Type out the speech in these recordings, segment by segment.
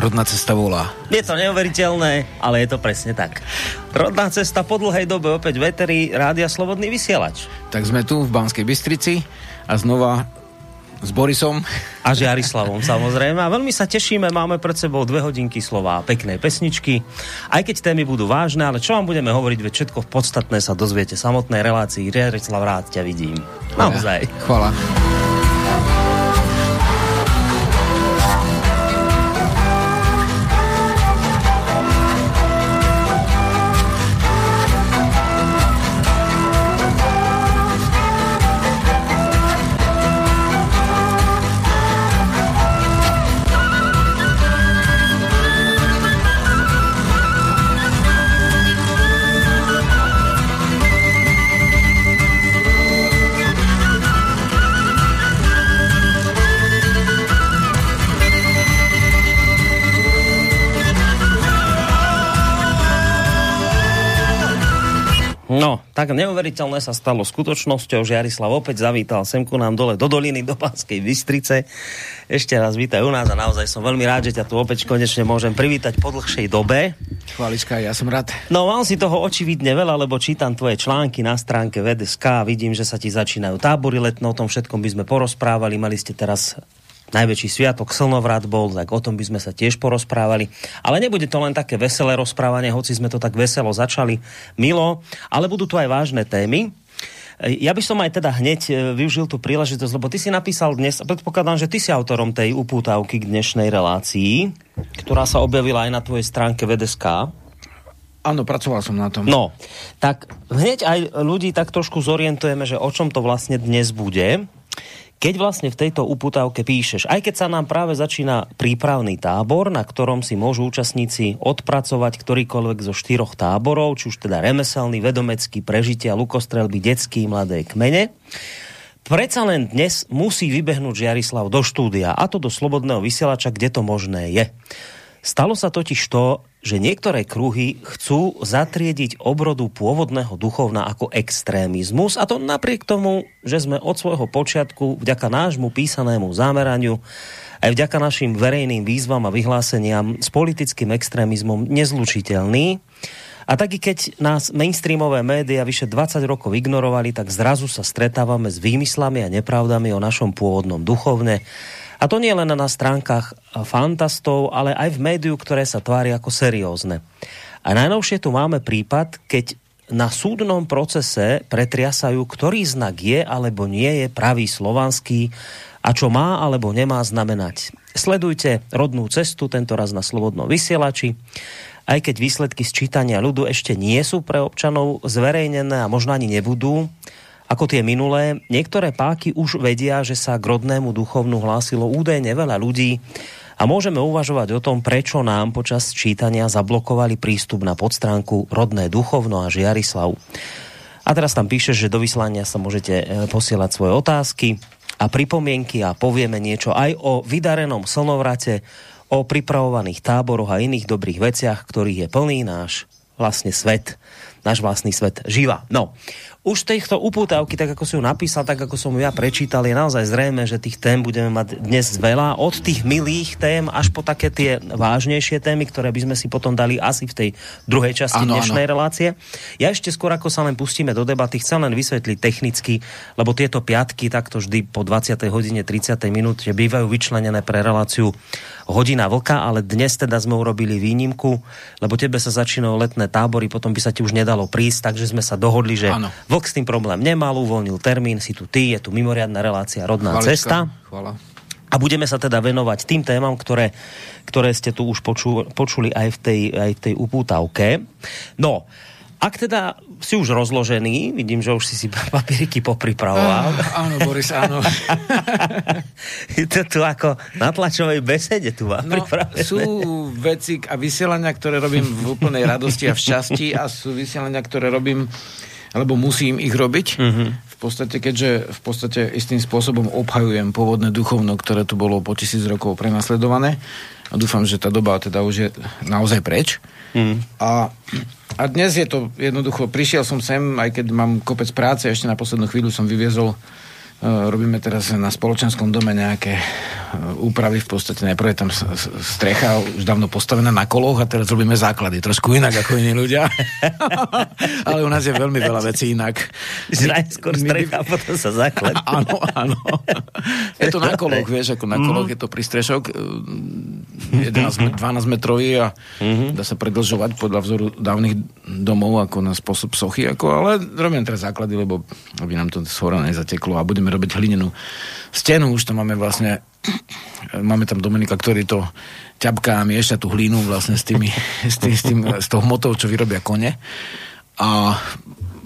Rodná cesta volá. Je to neuveriteľné, ale je to presne tak. Rodná cesta po dlhej dobe opäť veteri Rádia Slobodný vysielač. Tak sme tu v Banskej Bystrici a znova s Borisom. A Žiarislavom samozrejme. A veľmi sa tešíme, máme pred sebou dve hodinky slova a pekné pesničky. Aj keď témy budú vážne, ale čo vám budeme hovoriť, veď všetko v podstatné sa dozviete samotnej relácii. Žiarislav, rád ťa vidím. Naozaj. Chvala. No, tak neuveriteľné sa stalo skutočnosťou, že Jarislav opäť zavítal semku nám dole do doliny, do Pánskej Bystrice. Ešte raz vítaj u nás a naozaj som veľmi rád, že ťa tu opäť konečne môžem privítať po dlhšej dobe. Chvalička, ja som rád. No, mal si toho očividne veľa, lebo čítam tvoje články na stránke VDSK vidím, že sa ti začínajú tábory letno, o tom všetkom by sme porozprávali. Mali ste teraz najväčší sviatok Slnovrat bol, tak o tom by sme sa tiež porozprávali. Ale nebude to len také veselé rozprávanie, hoci sme to tak veselo začali, milo, ale budú tu aj vážne témy. Ja by som aj teda hneď e, využil tú príležitosť, lebo ty si napísal dnes, predpokladám, že ty si autorom tej upútavky k dnešnej relácii, ktorá sa objavila aj na tvojej stránke VDSK. Áno, pracoval som na tom. No, tak hneď aj ľudí tak trošku zorientujeme, že o čom to vlastne dnes bude keď vlastne v tejto uputávke píšeš, aj keď sa nám práve začína prípravný tábor, na ktorom si môžu účastníci odpracovať ktorýkoľvek zo štyroch táborov, či už teda remeselný, vedomecký, prežitia, lukostrelby, detský, mladé kmene, Predsa len dnes musí vybehnúť Žiarislav do štúdia, a to do slobodného vysielača, kde to možné je. Stalo sa totiž to, že niektoré kruhy chcú zatriediť obrodu pôvodného duchovna ako extrémizmus a to napriek tomu, že sme od svojho počiatku vďaka nášmu písanému zámeraniu aj vďaka našim verejným výzvam a vyhláseniam s politickým extrémizmom nezlučiteľní. A taky keď nás mainstreamové médiá vyše 20 rokov ignorovali, tak zrazu sa stretávame s výmyslami a nepravdami o našom pôvodnom duchovne a to nie len na stránkach fantastov, ale aj v médiu, ktoré sa tvári ako seriózne. A najnovšie tu máme prípad, keď na súdnom procese pretriasajú, ktorý znak je alebo nie je pravý slovanský a čo má alebo nemá znamenať. Sledujte rodnú cestu, tento raz na Slobodnom vysielači. Aj keď výsledky sčítania ľudu ešte nie sú pre občanov zverejnené a možno ani nebudú, ako tie minulé. Niektoré páky už vedia, že sa k rodnému duchovnu hlásilo údajne veľa ľudí a môžeme uvažovať o tom, prečo nám počas čítania zablokovali prístup na podstránku Rodné duchovno a Žiarislav. A teraz tam píše, že do vyslania sa môžete e, posielať svoje otázky a pripomienky a povieme niečo aj o vydarenom slnovrate, o pripravovaných táboroch a iných dobrých veciach, ktorých je plný náš vlastne svet, náš vlastný svet živa. No, už týchto upútavky, tak ako si ju napísal, tak ako som ju ja prečítal, je naozaj zrejme, že tých tém budeme mať dnes veľa. Od tých milých tém až po také tie vážnejšie témy, ktoré by sme si potom dali asi v tej druhej časti ano, dnešnej ano. relácie. Ja ešte skôr, ako sa len pustíme do debaty, chcem len vysvetliť technicky, lebo tieto piatky takto vždy po 20. hodine 30. minút, že bývajú vyčlenené pre reláciu hodina vlka, ale dnes teda sme urobili výnimku, lebo tebe sa začínajú letné tábory, potom by sa ti už nedalo prísť, takže sme sa dohodli, že ano Vlk s tým problém nemal, uvoľnil termín, si tu ty, je tu mimoriadná relácia Rodná Chvalička, cesta. Chvala. A budeme sa teda venovať tým témam, ktoré, ktoré ste tu už poču, počuli aj v tej, aj v tej upútavke. No, ak teda si už rozložený, vidím, že už si si papieriky popripravoval. Ah, áno, Boris, áno. je to tu ako na tlačovej besede tu vám no, Sú veci a vysielania, ktoré robím v úplnej radosti a v šťastí a sú vysielania, ktoré robím alebo musím ich robiť. Mm-hmm. V podstate, keďže v podstate istým spôsobom obhajujem pôvodné duchovno, ktoré tu bolo po tisíc rokov prenasledované a dúfam, že tá doba teda už je naozaj preč. Mm. A, a dnes je to jednoducho, prišiel som sem, aj keď mám kopec práce, ešte na poslednú chvíľu som vyviezol, uh, robíme teraz na spoločenskom dome nejaké úpravy v podstate. Najprv je tam strecha už dávno postavená na koloch a teraz robíme základy. Trošku inak ako iní ľudia. Ale u nás je veľmi veľa vecí inak. Najskôr strecha a potom sa základ. áno, áno. Je to na koloch, vieš, ako na koloch je to prístrešok 11, 12 metrový a dá sa predlžovať podľa vzoru dávnych domov ako na spôsob sochy, ako, ale robíme teraz základy, lebo aby nám to shora nezateklo a budeme robiť hlinenú stenu, už tam máme vlastne máme tam Dominika, ktorý to ťapká a mieša tú hlínu vlastne s, tými, s, tým, s, tým, s tou hmotou, čo vyrobia kone. A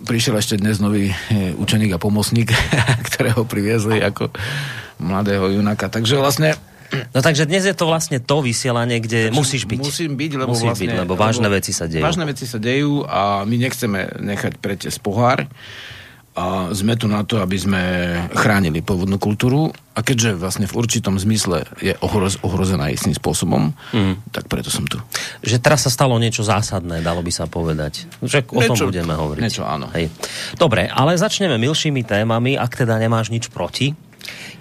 prišiel ešte dnes nový eh, učeník a pomocník, ktorého priviezli ako mladého junáka. Takže vlastne No takže dnes je to vlastne to vysielanie, kde takže musíš byť. Musím byť, lebo, musíš vlastne, byť, lebo vážne lebo veci sa dejú. Vážne veci sa dejú a my nechceme nechať pretiesť pohár a sme tu na to, aby sme chránili pôvodnú kultúru a keďže vlastne v určitom zmysle je ohroz, ohrozená istým spôsobom, mm. tak preto som tu. Že teraz sa stalo niečo zásadné, dalo by sa povedať. Že o niečo, tom budeme hovoriť. Niečo, áno. Hej. Dobre, ale začneme milšími témami, ak teda nemáš nič proti.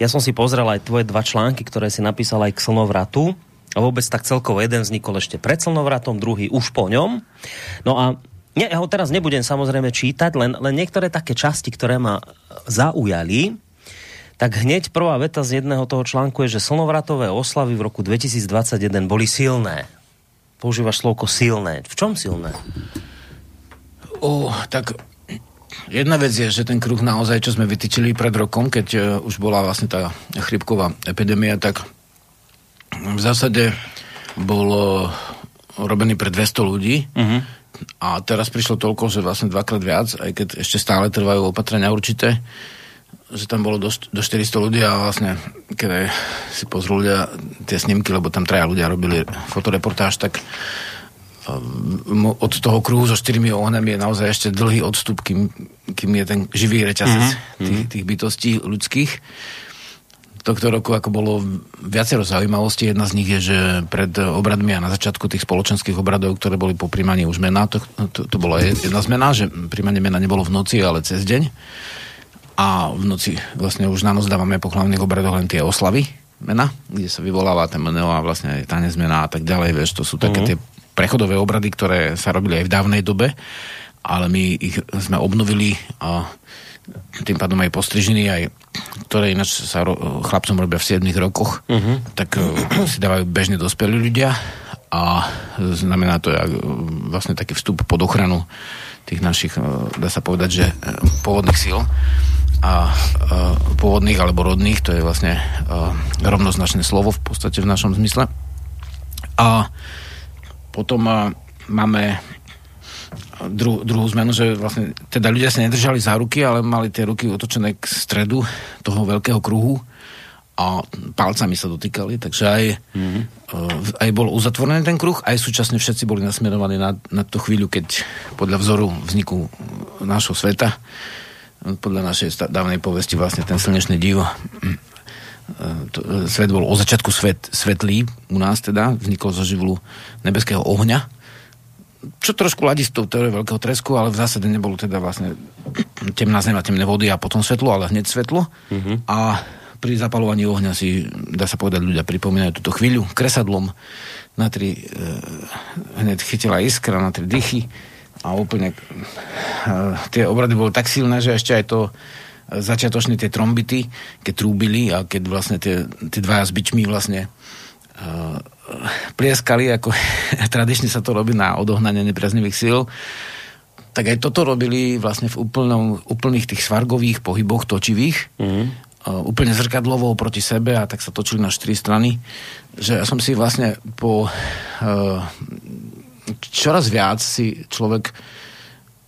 Ja som si pozrel aj tvoje dva články, ktoré si napísal aj k slnovratu. A vôbec tak celkovo jeden vznikol ešte pred slnovratom, druhý už po ňom. No a nie, ja ho teraz nebudem samozrejme čítať, len, len niektoré také časti, ktoré ma zaujali, tak hneď prvá veta z jedného toho článku je, že slnovratové oslavy v roku 2021 boli silné. Používaš slovko silné. V čom silné? O, tak jedna vec je, že ten kruh naozaj, čo sme vytýčili pred rokom, keď uh, už bola vlastne tá chrypková epidémia, tak v zásade bol robený pre 200 ľudí. Uh-huh a teraz prišlo toľko, že vlastne dvakrát viac, aj keď ešte stále trvajú opatrenia určité, že tam bolo do, do 400 ľudí a vlastne, keď si pozrú ľudia tie snímky, lebo tam traja ľudia robili fotoreportáž, tak um, od toho kruhu so štyrmi ohnami je naozaj ešte dlhý odstup, kým, kým je ten živý reťazec mm-hmm. tých, tých bytostí ľudských tohto roku ako bolo viacero zaujímavostí. Jedna z nich je, že pred obradmi a na začiatku tých spoločenských obradov, ktoré boli po príjmaní už mena, to, to, to bola jedna zmena, že príjmanie mena nebolo v noci, ale cez deň. A v noci vlastne už na noc dávame po hlavných obradoch len tie oslavy mena, kde sa vyvoláva ten meno a vlastne aj tanec mena a tak ďalej. Vieš, to sú také uh-huh. tie prechodové obrady, ktoré sa robili aj v dávnej dobe, ale my ich sme obnovili a tým pádom aj postrižiny, aj ktoré ináč sa ro- chlapcom robia v 7 rokoch, uh-huh. tak uh, si dávajú bežne dospelí ľudia a znamená to uh, vlastne taký vstup pod ochranu tých našich, uh, dá sa povedať, že uh, pôvodných síl a pôvodných alebo rodných, to je vlastne rovnoznačné slovo v podstate v našom zmysle. A potom máme dru, druhú zmenu, že vlastne teda ľudia sa nedržali za ruky, ale mali tie ruky otočené k stredu toho veľkého kruhu a palcami sa dotýkali, takže aj, mm-hmm. uh, aj bol uzatvorený ten kruh, aj súčasne všetci boli nasmerovaní na, na tú chvíľu, keď podľa vzoru vzniku nášho sveta, podľa našej dávnej povesti vlastne ten slnečný divo, mm, to, svet bol o začiatku svet, svetlý u nás teda, vznikol zo živlu nebeského ohňa, čo trošku ladí s tou teóriou veľkého tresku, ale v zásade nebolo teda vlastne temná zem a temné vody a potom svetlo, ale hneď svetlo. Mm-hmm. A pri zapalovaní ohňa si, dá sa povedať, ľudia pripomínajú túto chvíľu kresadlom na tri, e, hneď chytila iskra na tri dychy a úplne e, tie obrady boli tak silné, že ešte aj to začiatočne tie trombity, keď trúbili a keď vlastne tie, tie dvaja s bičmi vlastne e, plieskali, ako tradične sa to robí na odohnanie nepriaznivých síl, tak aj toto robili vlastne v úplnom, úplných tých svargových pohyboch točivých, uh, úplne zrkadlovo proti sebe a tak sa točili na štyri strany, že ja som si vlastne po uh, čoraz viac si človek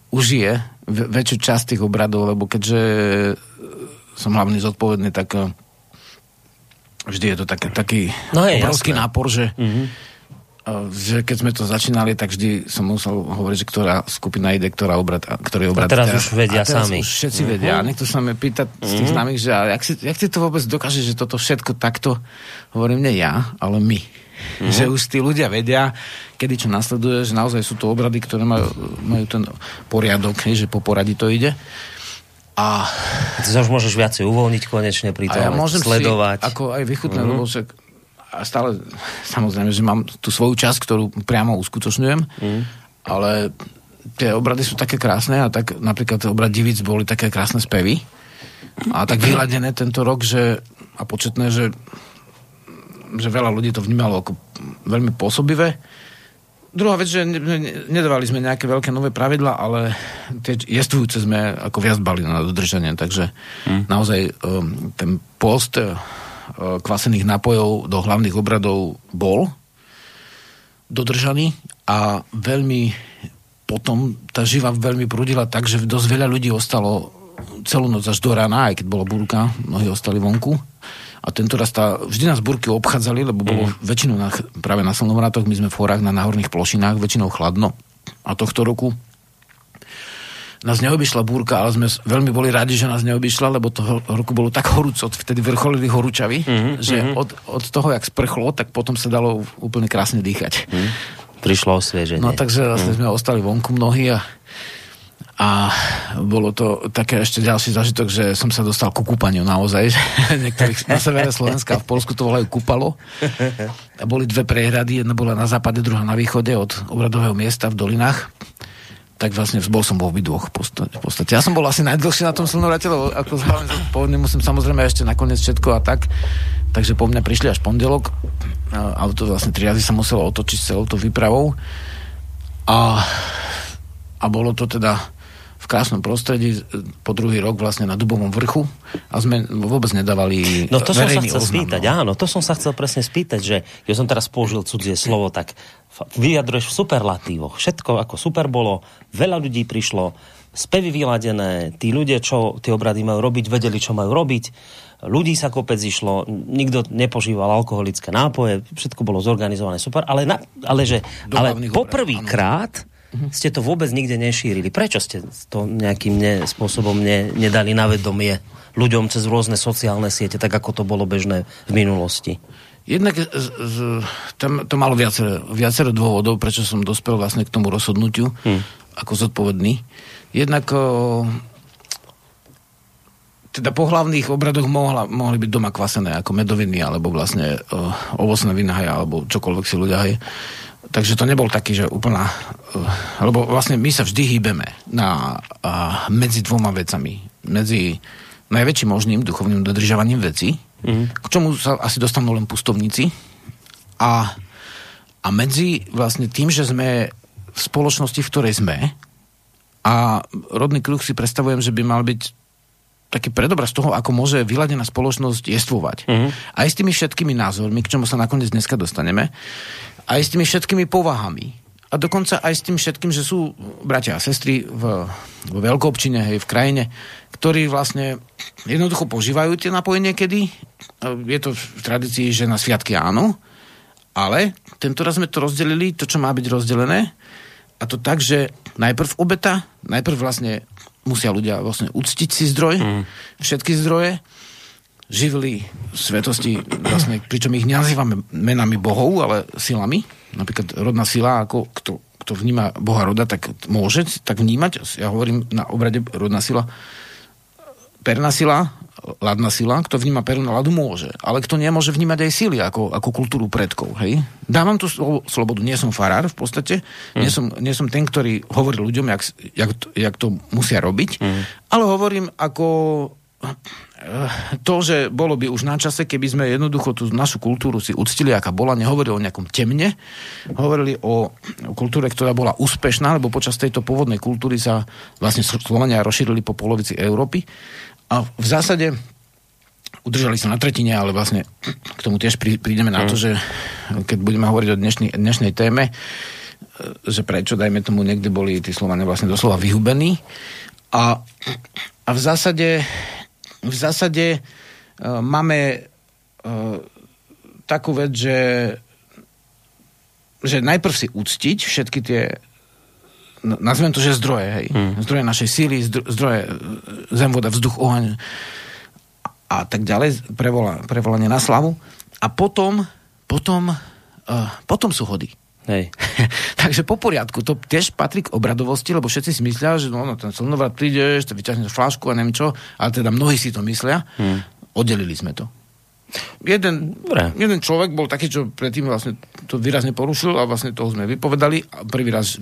užije väčšiu časť tých obradov, lebo keďže som hlavný zodpovedný, tak vždy je to tak, taký no je, obrovský jasné. nápor, že, mm-hmm. že keď sme to začínali, tak vždy som musel hovoriť, že ktorá skupina ide, ktorá obrad, ktorý obrad. A teraz, teraz už vedia a teraz sami. už všetci mm-hmm. vedia. A niekto sa mi pýta mm-hmm. z tých mhm. známych, že jak, si, jak ty to vôbec dokáže, že toto všetko takto, hovorím, nie ja, ale my. Mm-hmm. Že už tí ľudia vedia, kedy čo nasleduje, že naozaj sú to obrady, ktoré majú, majú ten poriadok, že po poradí to ide. A... Ty sa už môžeš viacej uvoľniť konečne pri tom, a ja môžem sledovať. Si ako aj vychutnať, mm-hmm. lebo však a stále, samozrejme, že mám tú svoju časť, ktorú priamo uskutočňujem, mm. ale tie obrady sú také krásne a tak napríklad obrad Divic boli také krásne spevy a tak vyladené tento rok, že a početné, že, že veľa ľudí to vnímalo ako veľmi pôsobivé Druhá vec, že nedávali sme nejaké veľké nové pravidla, ale tie jestvujúce sme ako viac bali na dodržanie, takže hmm. naozaj um, ten post uh, kvasených nápojov do hlavných obradov bol dodržaný a veľmi potom tá živa veľmi prúdila tak, že dosť veľa ľudí ostalo celú noc až do rána, aj keď bola búrka, mnohí ostali vonku a tento raz tá, vždy nás burky obchádzali, lebo bolo mm. väčšinou na, práve na slnovrátoch, my sme v horách na náhorných plošinách, väčšinou chladno. A tohto roku nás neobyšla búrka, ale sme veľmi boli radi, že nás neobyšla, lebo toho roku bolo tak horúco, vtedy vrcholili horúčavy, mm-hmm, že mm-hmm. Od, od toho, jak sprchlo, tak potom sa dalo úplne krásne dýchať. Mm. Prišlo osvieženie. No takže mm. sme ostali vonku mnohí a a bolo to také ešte ďalší zažitok, že som sa dostal ku kúpaniu naozaj. Niektorých na severe Slovenska v Polsku to volajú kúpalo. A boli dve prehrady, jedna bola na západe, druhá na východe od obradového miesta v dolinách. Tak vlastne bol som vo obidvoch v podstate. Ja som bol asi najdlhšie na tom slnovrate, lebo ako pôvodne musím samozrejme ešte nakoniec všetko a tak. Takže po mňa prišli až pondelok. Auto vlastne tri razy sa muselo otočiť celou to výpravou. A, a bolo to teda krásnom prostredí po druhý rok vlastne na Dubovom vrchu a sme vôbec nedávali No to som sa chcel oznam, spýtať, no. áno, to som sa chcel presne spýtať, že ja som teraz použil cudzie slovo, tak vyjadruješ v superlatívoch. Všetko ako super bolo, veľa ľudí prišlo, spevy vyladené, tí ľudia, čo tie obrady majú robiť, vedeli, čo majú robiť, ľudí sa kopec išlo, nikto nepožíval alkoholické nápoje, všetko bolo zorganizované super, ale, na, ale že ale poprvýkrát. Ste to vôbec nikde nešírili. Prečo ste to nejakým ne, spôsobom ne, nedali na vedomie ľuďom cez rôzne sociálne siete, tak ako to bolo bežné v minulosti? Jednak z, z, tam, to malo viacero, viacero dôvodov, prečo som dospel vlastne k tomu rozhodnutiu hmm. ako zodpovedný. Jednak o, teda po hlavných obradoch mohla, mohli byť doma kvasené ako medoviny, alebo vlastne o, ovocné vinahy, alebo čokoľvek si ľudia hej Takže to nebol taký, že úplná... Uh, lebo vlastne my sa vždy hýbeme na, uh, medzi dvoma vecami. Medzi najväčším možným duchovným dodržavaním veci, mm-hmm. k čomu sa asi dostanú len pustovníci, a, a medzi vlastne tým, že sme v spoločnosti, v ktorej sme, a rodný kruh si predstavujem, že by mal byť taký predobraz toho, ako môže vyladená spoločnosť jestvovať. Mm-hmm. Aj s tými všetkými názormi, k čomu sa nakoniec dneska dostaneme, aj s tými všetkými povahami. A dokonca aj s tým všetkým, že sú bratia a sestry v, v veľkoobčine, hej, v krajine, ktorí vlastne jednoducho požívajú tie napoje niekedy. Je to v tradícii, že na sviatky áno, ale tento raz sme to rozdelili, to, čo má byť rozdelené, a to tak, že najprv obeta, najprv vlastne musia ľudia vlastne uctiť si zdroj, mm. všetky zdroje, živili svetosti, vlastne, pričom ich nenazývame menami bohov, ale silami. Napríklad rodná sila, ako kto, kto vníma boha roda, tak môže tak vnímať. Ja hovorím na obrade rodná sila, perná sila, ladná sila, kto vníma peru na ladu, môže. Ale kto nemôže vnímať aj sily, ako, ako kultúru predkov. Hej? Dávam tu slobodu. Nie som farár v podstate. Mm. Nie, som, nie som ten, ktorý hovorí ľuďom, jak, jak, to, jak to musia robiť. Mm. Ale hovorím ako to, že bolo by už na čase, keby sme jednoducho tú našu kultúru si uctili, aká bola, nehovorili o nejakom temne, hovorili o, kultúre, ktorá bola úspešná, lebo počas tejto pôvodnej kultúry sa vlastne Slovania rozšírili po polovici Európy a v zásade udržali sa na tretine, ale vlastne k tomu tiež prídeme na to, mm. že keď budeme hovoriť o dnešný, dnešnej téme, že prečo, dajme tomu, niekde boli tí Slovania vlastne doslova vyhubení a, a v zásade v zásade uh, máme uh, takú vec, že, že najprv si uctiť všetky tie nazvem to, že zdroje, hej. Hmm. Zdroje našej síly, zdroje e, zem, voda, vzduch, oheň a tak ďalej, prevola, prevolanie na slavu. A potom, potom, potom sú hody. Hej. Takže po poriadku, to tiež patrí k obradovosti, lebo všetci si myslia, že no, no ten slnovrat prídeš, to vyťahneš flášku a neviem čo, ale teda mnohí si to myslia. Hmm. Oddelili sme to. Jeden, jeden človek bol taký, čo predtým vlastne to výrazne porušil a vlastne toho sme vypovedali. A prvý raz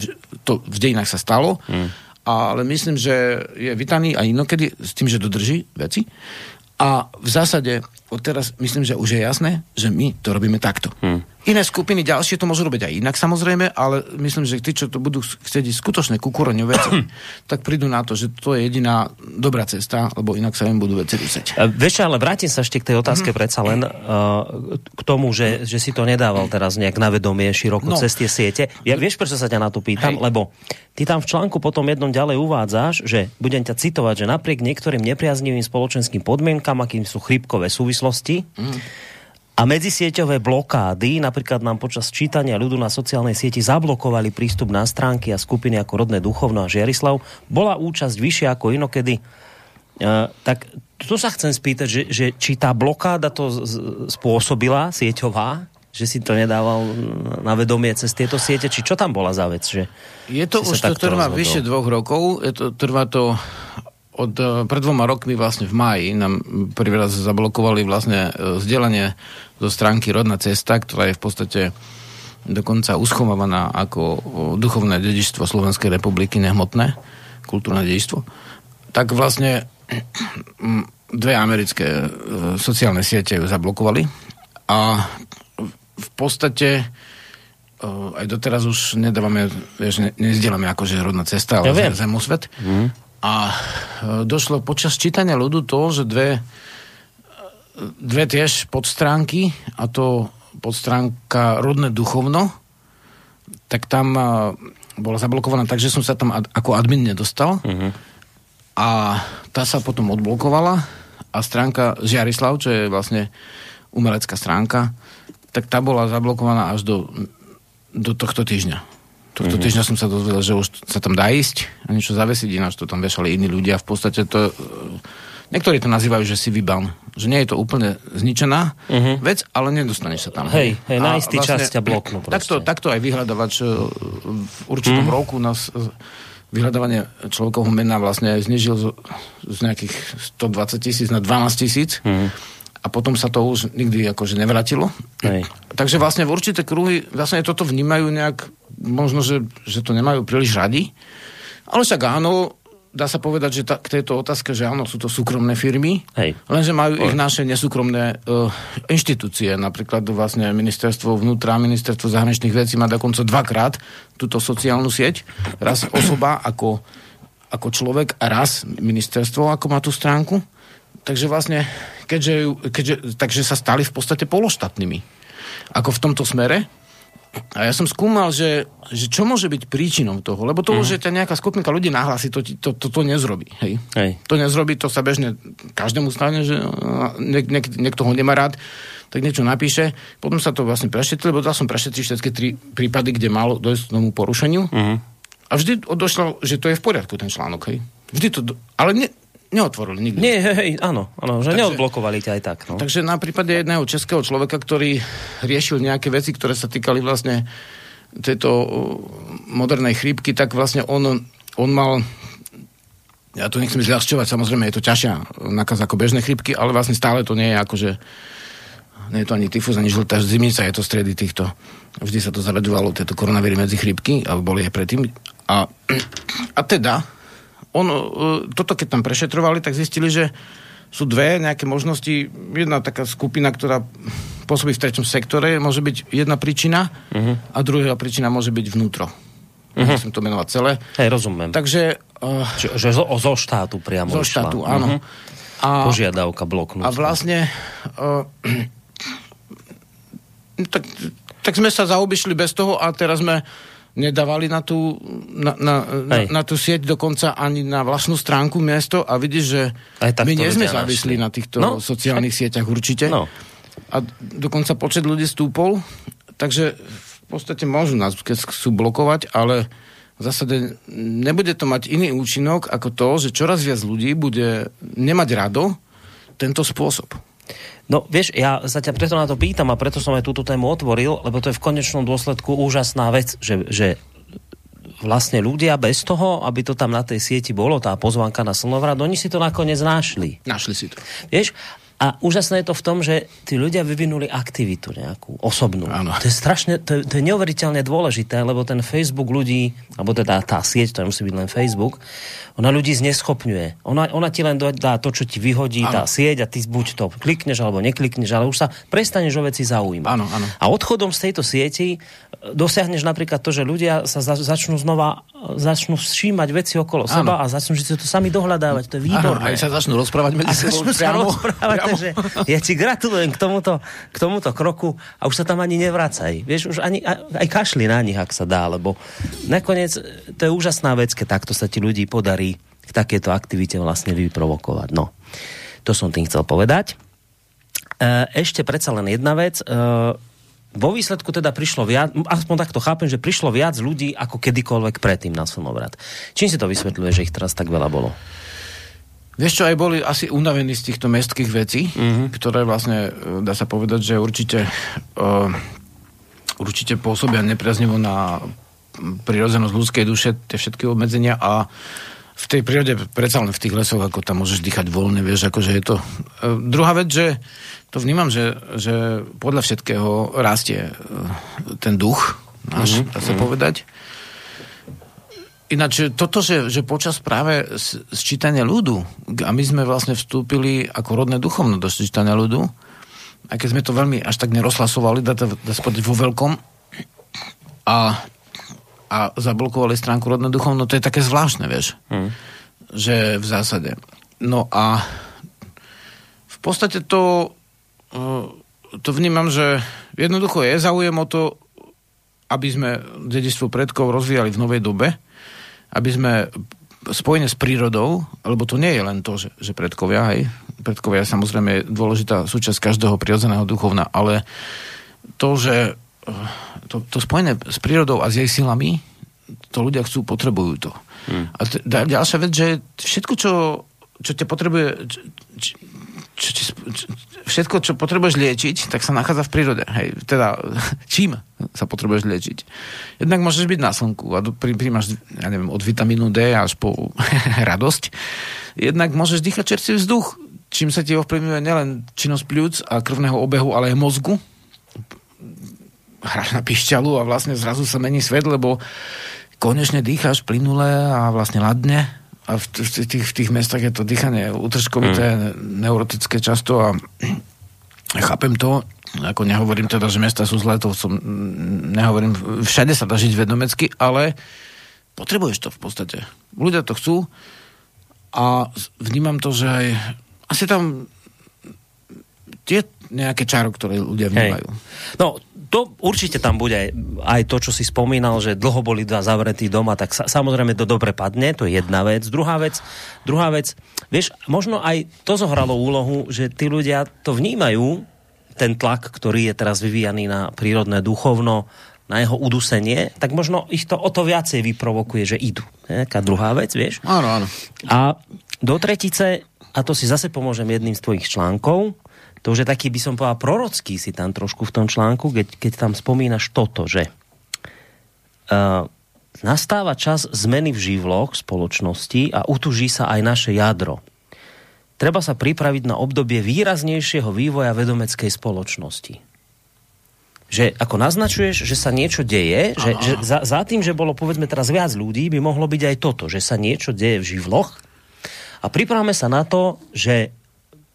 to v dejinách sa stalo. Hmm. Ale myslím, že je vytaný aj inokedy s tým, že dodrží veci. A v zásade odteraz myslím, že už je jasné, že my to robíme takto. Hmm. Iné skupiny ďalšie to môžu robiť aj inak samozrejme, ale myslím, že tí, čo to budú chcieť skutočné kukuroňu veci, tak prídu na to, že to je jediná dobrá cesta, lebo inak sa im budú veci rúseť. Vieš, ale vrátim sa ešte k tej otázke mm-hmm. predsa len uh, k tomu, že, že si to nedával teraz nejak na vedomie široko no. cez tie siete. Ja, vieš, prečo sa ťa na to pýtam? Hej. Lebo ty tam v článku potom jednom ďalej uvádzaš, že budem ťa citovať, že napriek niektorým nepriaznivým spoločenským podmienkam, akým sú chrypkové súvislosti, mm a medzisieťové blokády, napríklad nám počas čítania ľudu na sociálnej sieti zablokovali prístup na stránky a skupiny ako Rodné duchovno a Žiarislav, bola účasť vyššia ako inokedy. Uh, tak tu sa chcem spýtať, že, že či tá blokáda to z, spôsobila, sieťová, že si to nedával na vedomie cez tieto siete, či čo tam bola za vec? Že je to už, to trvá vyše dvoch rokov, je to, trvá to od, e, pred dvoma rokmi vlastne v máji nám prvý raz zablokovali vlastne e, vzdelanie zo stránky Rodná cesta, ktorá je v podstate dokonca uschovávaná ako e, duchovné dedičstvo Slovenskej republiky, nehmotné, kultúrne dedičstvo. Tak vlastne dve americké sociálne siete ju zablokovali a v podstate aj doteraz už nedávame, vieš, ne, nezdielame akože rodná cesta, ale ja zemosvet. Mm. A e, došlo počas čítania ľudu to, že dve, dve tiež podstránky, a to podstránka Rodné duchovno, tak tam e, bola zablokovaná tak, že som sa tam ako admin nedostal. Uh-huh. A tá sa potom odblokovala a stránka Žiarislav, čo je vlastne umelecká stránka, tak tá bola zablokovaná až do, do tohto týždňa. Tohto mm-hmm. týždňa som sa dozvedel, že už sa tam dá ísť a niečo zavesiť, ináč to tam vešali iní ľudia. V podstate to... Niektorí to nazývajú, že si vyban. Že nie je to úplne zničená mm-hmm. vec, ale nedostaneš sa tam. Hej, hej na istý vlastne, čas ťa bloknú. Takto, takto aj vyhľadovač e, v určitom mm. roku nás e, vyhľadávanie človekovho mena vlastne znižil z, z nejakých 120 tisíc na 12 tisíc. Mm a potom sa to už nikdy akože nevratilo. Hej. Takže vlastne v určité kruhy vlastne toto vnímajú nejak, možno, že, že to nemajú príliš radi, ale však áno, dá sa povedať, že ta, k tejto otázke, že áno, sú to súkromné firmy, Hej. lenže majú Hej. ich naše nesúkromné uh, inštitúcie, napríklad vlastne ministerstvo vnútra, ministerstvo zahraničných vecí má dokonca dvakrát túto sociálnu sieť, raz osoba ako, ako človek a raz ministerstvo, ako má tú stránku. Takže vlastne, keďže, keďže, takže sa stali v podstate pološtátnymi. Ako v tomto smere. A ja som skúmal, že, že čo môže byť príčinou toho, lebo to, mm. že ťa nejaká skupinka ľudí nahlási, to, to, to, to nezrobí. Hej? Hej. To nezrobí, to sa bežne každému stane, že niek, niek, niekto ho nemá rád, tak niečo napíše. Potom sa to vlastne prešetrilo, lebo dal som prešetriť všetky tri prípady, kde malo dojsť k tomu porušeniu. Mm. A vždy došlo, že to je v poriadku, ten článok. Hej? Vždy to, ale ne, neotvorili nikdy. Nie, hej, áno, áno že takže, neodblokovali ťa aj tak. No. Takže na prípade jedného českého človeka, ktorý riešil nejaké veci, ktoré sa týkali vlastne tejto uh, modernej chrípky, tak vlastne on, on mal ja to nechcem zľahčovať, samozrejme je to ťažšia nakaz ako bežné chrípky, ale vlastne stále to nie je ako, že nie je to ani tyfus, ani žltá zimnica, je to stredy týchto. Vždy sa to zaraďovalo, tieto koronavíry medzi chrípky, ale boli aj predtým. A, a teda, on, e, toto keď tam prešetrovali, tak zistili, že sú dve nejaké možnosti. Jedna taká skupina, ktorá pôsobí v treťom sektore, môže byť jedna príčina uh-huh. a druhá príčina môže byť vnútro. Uh-huh. Musím to menovať celé. Hej, rozumiem. Takže... Uh, že, že zo, zo štátu priamo Zo štátu, išla. áno. Uh-huh. A, Požiadavka bloknúť. A vlastne... Uh, tak, tak sme sa zaobišli bez toho a teraz sme nedávali na tú, na, na, na, na tú sieť dokonca ani na vlastnú stránku miesto a vidíš, že my nie sme závislí na týchto no, sociálnych sieťach určite. No. A dokonca počet ľudí stúpol, takže v podstate môžu nás, keď chcú blokovať, ale v zásade nebude to mať iný účinok ako to, že čoraz viac ľudí bude nemať rado tento spôsob. No vieš, ja sa ťa preto na to pýtam a preto som aj túto tému otvoril, lebo to je v konečnom dôsledku úžasná vec, že, že vlastne ľudia bez toho, aby to tam na tej sieti bolo, tá pozvanka na slnovrat, oni si to nakoniec našli. Našli si to. Vieš, a úžasné je to v tom, že tí ľudia vyvinuli aktivitu nejakú, osobnú. Áno. To je strašne, to je, to je neuveriteľne dôležité, lebo ten Facebook ľudí, alebo teda tá sieť, to nemusí byť len Facebook, ona ľudí zneschopňuje. Ona, ona ti len dá to, čo ti vyhodí áno. tá sieť a ty buď to klikneš alebo neklikneš, ale už sa prestaneš o veci zaujímať. Áno, áno. A odchodom z tejto sieti dosiahneš napríklad to, že ľudia sa za, začnú znova začnú všímať veci okolo áno. seba a začnú si to sami dohľadávať. To je výborné. Áno, aj sa začnú rozprávať medzi sebou priamo, rozprávať, priamo. Takže ja ti gratulujem k tomuto, k tomuto kroku a už sa tam ani nevracaj. Vieš, už ani, aj kašli na nich, ak sa dá, lebo nakoniec to je úžasná vec, keď takto sa ti ľudí podarí k takéto aktivite vlastne vyprovokovať. No, to som tým chcel povedať. E, ešte predsa len jedna vec. E, vo výsledku teda prišlo viac, aspoň takto chápem, že prišlo viac ľudí ako kedykoľvek predtým na slnovrat. Čím si to vysvetľuje, že ich teraz tak veľa bolo? Vieš čo, aj boli asi unavení z týchto mestských vecí, mm-hmm. ktoré vlastne, e, dá sa povedať, že určite, uh, určite pôsobia nepriaznivo na prirodzenosť ľudskej duše, tie všetky obmedzenia a v tej prírode, predsa len v tých lesoch, ako tam môžeš dýchať voľne, vieš, akože je to... Uh, druhá vec, že to vnímam, že, že podľa všetkého rastie e, ten duch náš, mm-hmm. dá sa mhm. povedať. Ináč toto, že, že počas práve sčítania ľudu, a my sme vlastne vstúpili ako rodné duchovno do sčítania ľudu, a keď sme to veľmi až tak nerozhlasovali, dá, dá sa povedať vo veľkom, a, a zablokovali stránku rodné duchovno, to je také zvláštne, vieš. Mm. Že v zásade. No a v podstate to to vnímam, že jednoducho je záujem o to, aby sme dedičstvo predkov rozvíjali v novej dobe, aby sme spojene s prírodou, lebo to nie je len to, že, že predkovia, hej, predkovia je samozrejme dôležitá súčasť každého prirodzeného duchovna, ale to, že to, to spojené s prírodou a s jej silami, to ľudia chcú, potrebujú to. Hmm. A t- ďalšia vec, že všetko, čo, čo ťa potrebuje, č, čo, čo, čo, všetko, čo potrebuješ liečiť, tak sa nachádza v prírode. Hej, teda, čím sa potrebuješ liečiť? Jednak môžeš byť na slnku a príjmaš, ja neviem, od vitamínu D až po radosť. Jednak môžeš dýchať čerstvý vzduch, čím sa ti ovplyvňuje nielen činnosť pľúc a krvného obehu, ale aj mozgu. Hráš na pišťalu a vlastne zrazu sa mení svet, lebo konečne dýcháš plynule a vlastne ladne a v, v, tých, v tých mestách je to dýchanie utržkovité, mm. neurotické často a chápem to, ako nehovorím teda, že mesta sú zlé, to som, nehovorím, všade sa dá žiť vedomecky, ale potrebuješ to v podstate. Ľudia to chcú a vnímam to, že aj asi tam tie nejaké čaro, ktoré ľudia vnímajú. Hej. No, to určite tam bude aj, to, čo si spomínal, že dlho boli dva zavretí doma, tak sa, samozrejme to dobre padne, to je jedna vec. Druhá vec, druhá vec, vieš, možno aj to zohralo úlohu, že tí ľudia to vnímajú, ten tlak, ktorý je teraz vyvíjaný na prírodné duchovno, na jeho udusenie, tak možno ich to o to viacej vyprovokuje, že idú. Taká druhá vec, vieš? Áno, áno. A do tretice, a to si zase pomôžem jedným z tvojich článkov, to už je taký, by som povedal, prorocký si tam trošku v tom článku, keď, keď tam spomínaš toto, že uh, nastáva čas zmeny v živloch spoločnosti a utuží sa aj naše jadro. Treba sa pripraviť na obdobie výraznejšieho vývoja vedomeckej spoločnosti. Že ako naznačuješ, že sa niečo deje, že, že za, za tým, že bolo povedzme teraz viac ľudí, by mohlo byť aj toto, že sa niečo deje v živloch a pripravme sa na to, že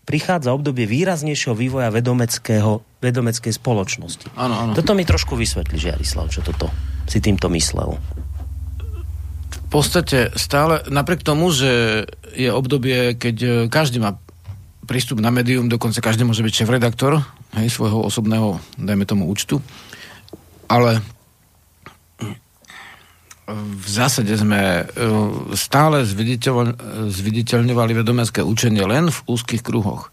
prichádza obdobie výraznejšieho vývoja vedomeckého, vedomeckej spoločnosti. Áno, áno. Toto mi trošku vysvetlí, Jarislav, čo toto si týmto myslel. V podstate stále, napriek tomu, že je obdobie, keď e, každý má prístup na médium, dokonca každý môže byť šéf-redaktor hej, svojho osobného, dajme tomu, účtu, ale v zásade sme e, stále zviditeľňovali vedomecké učenie len v úzkých kruhoch.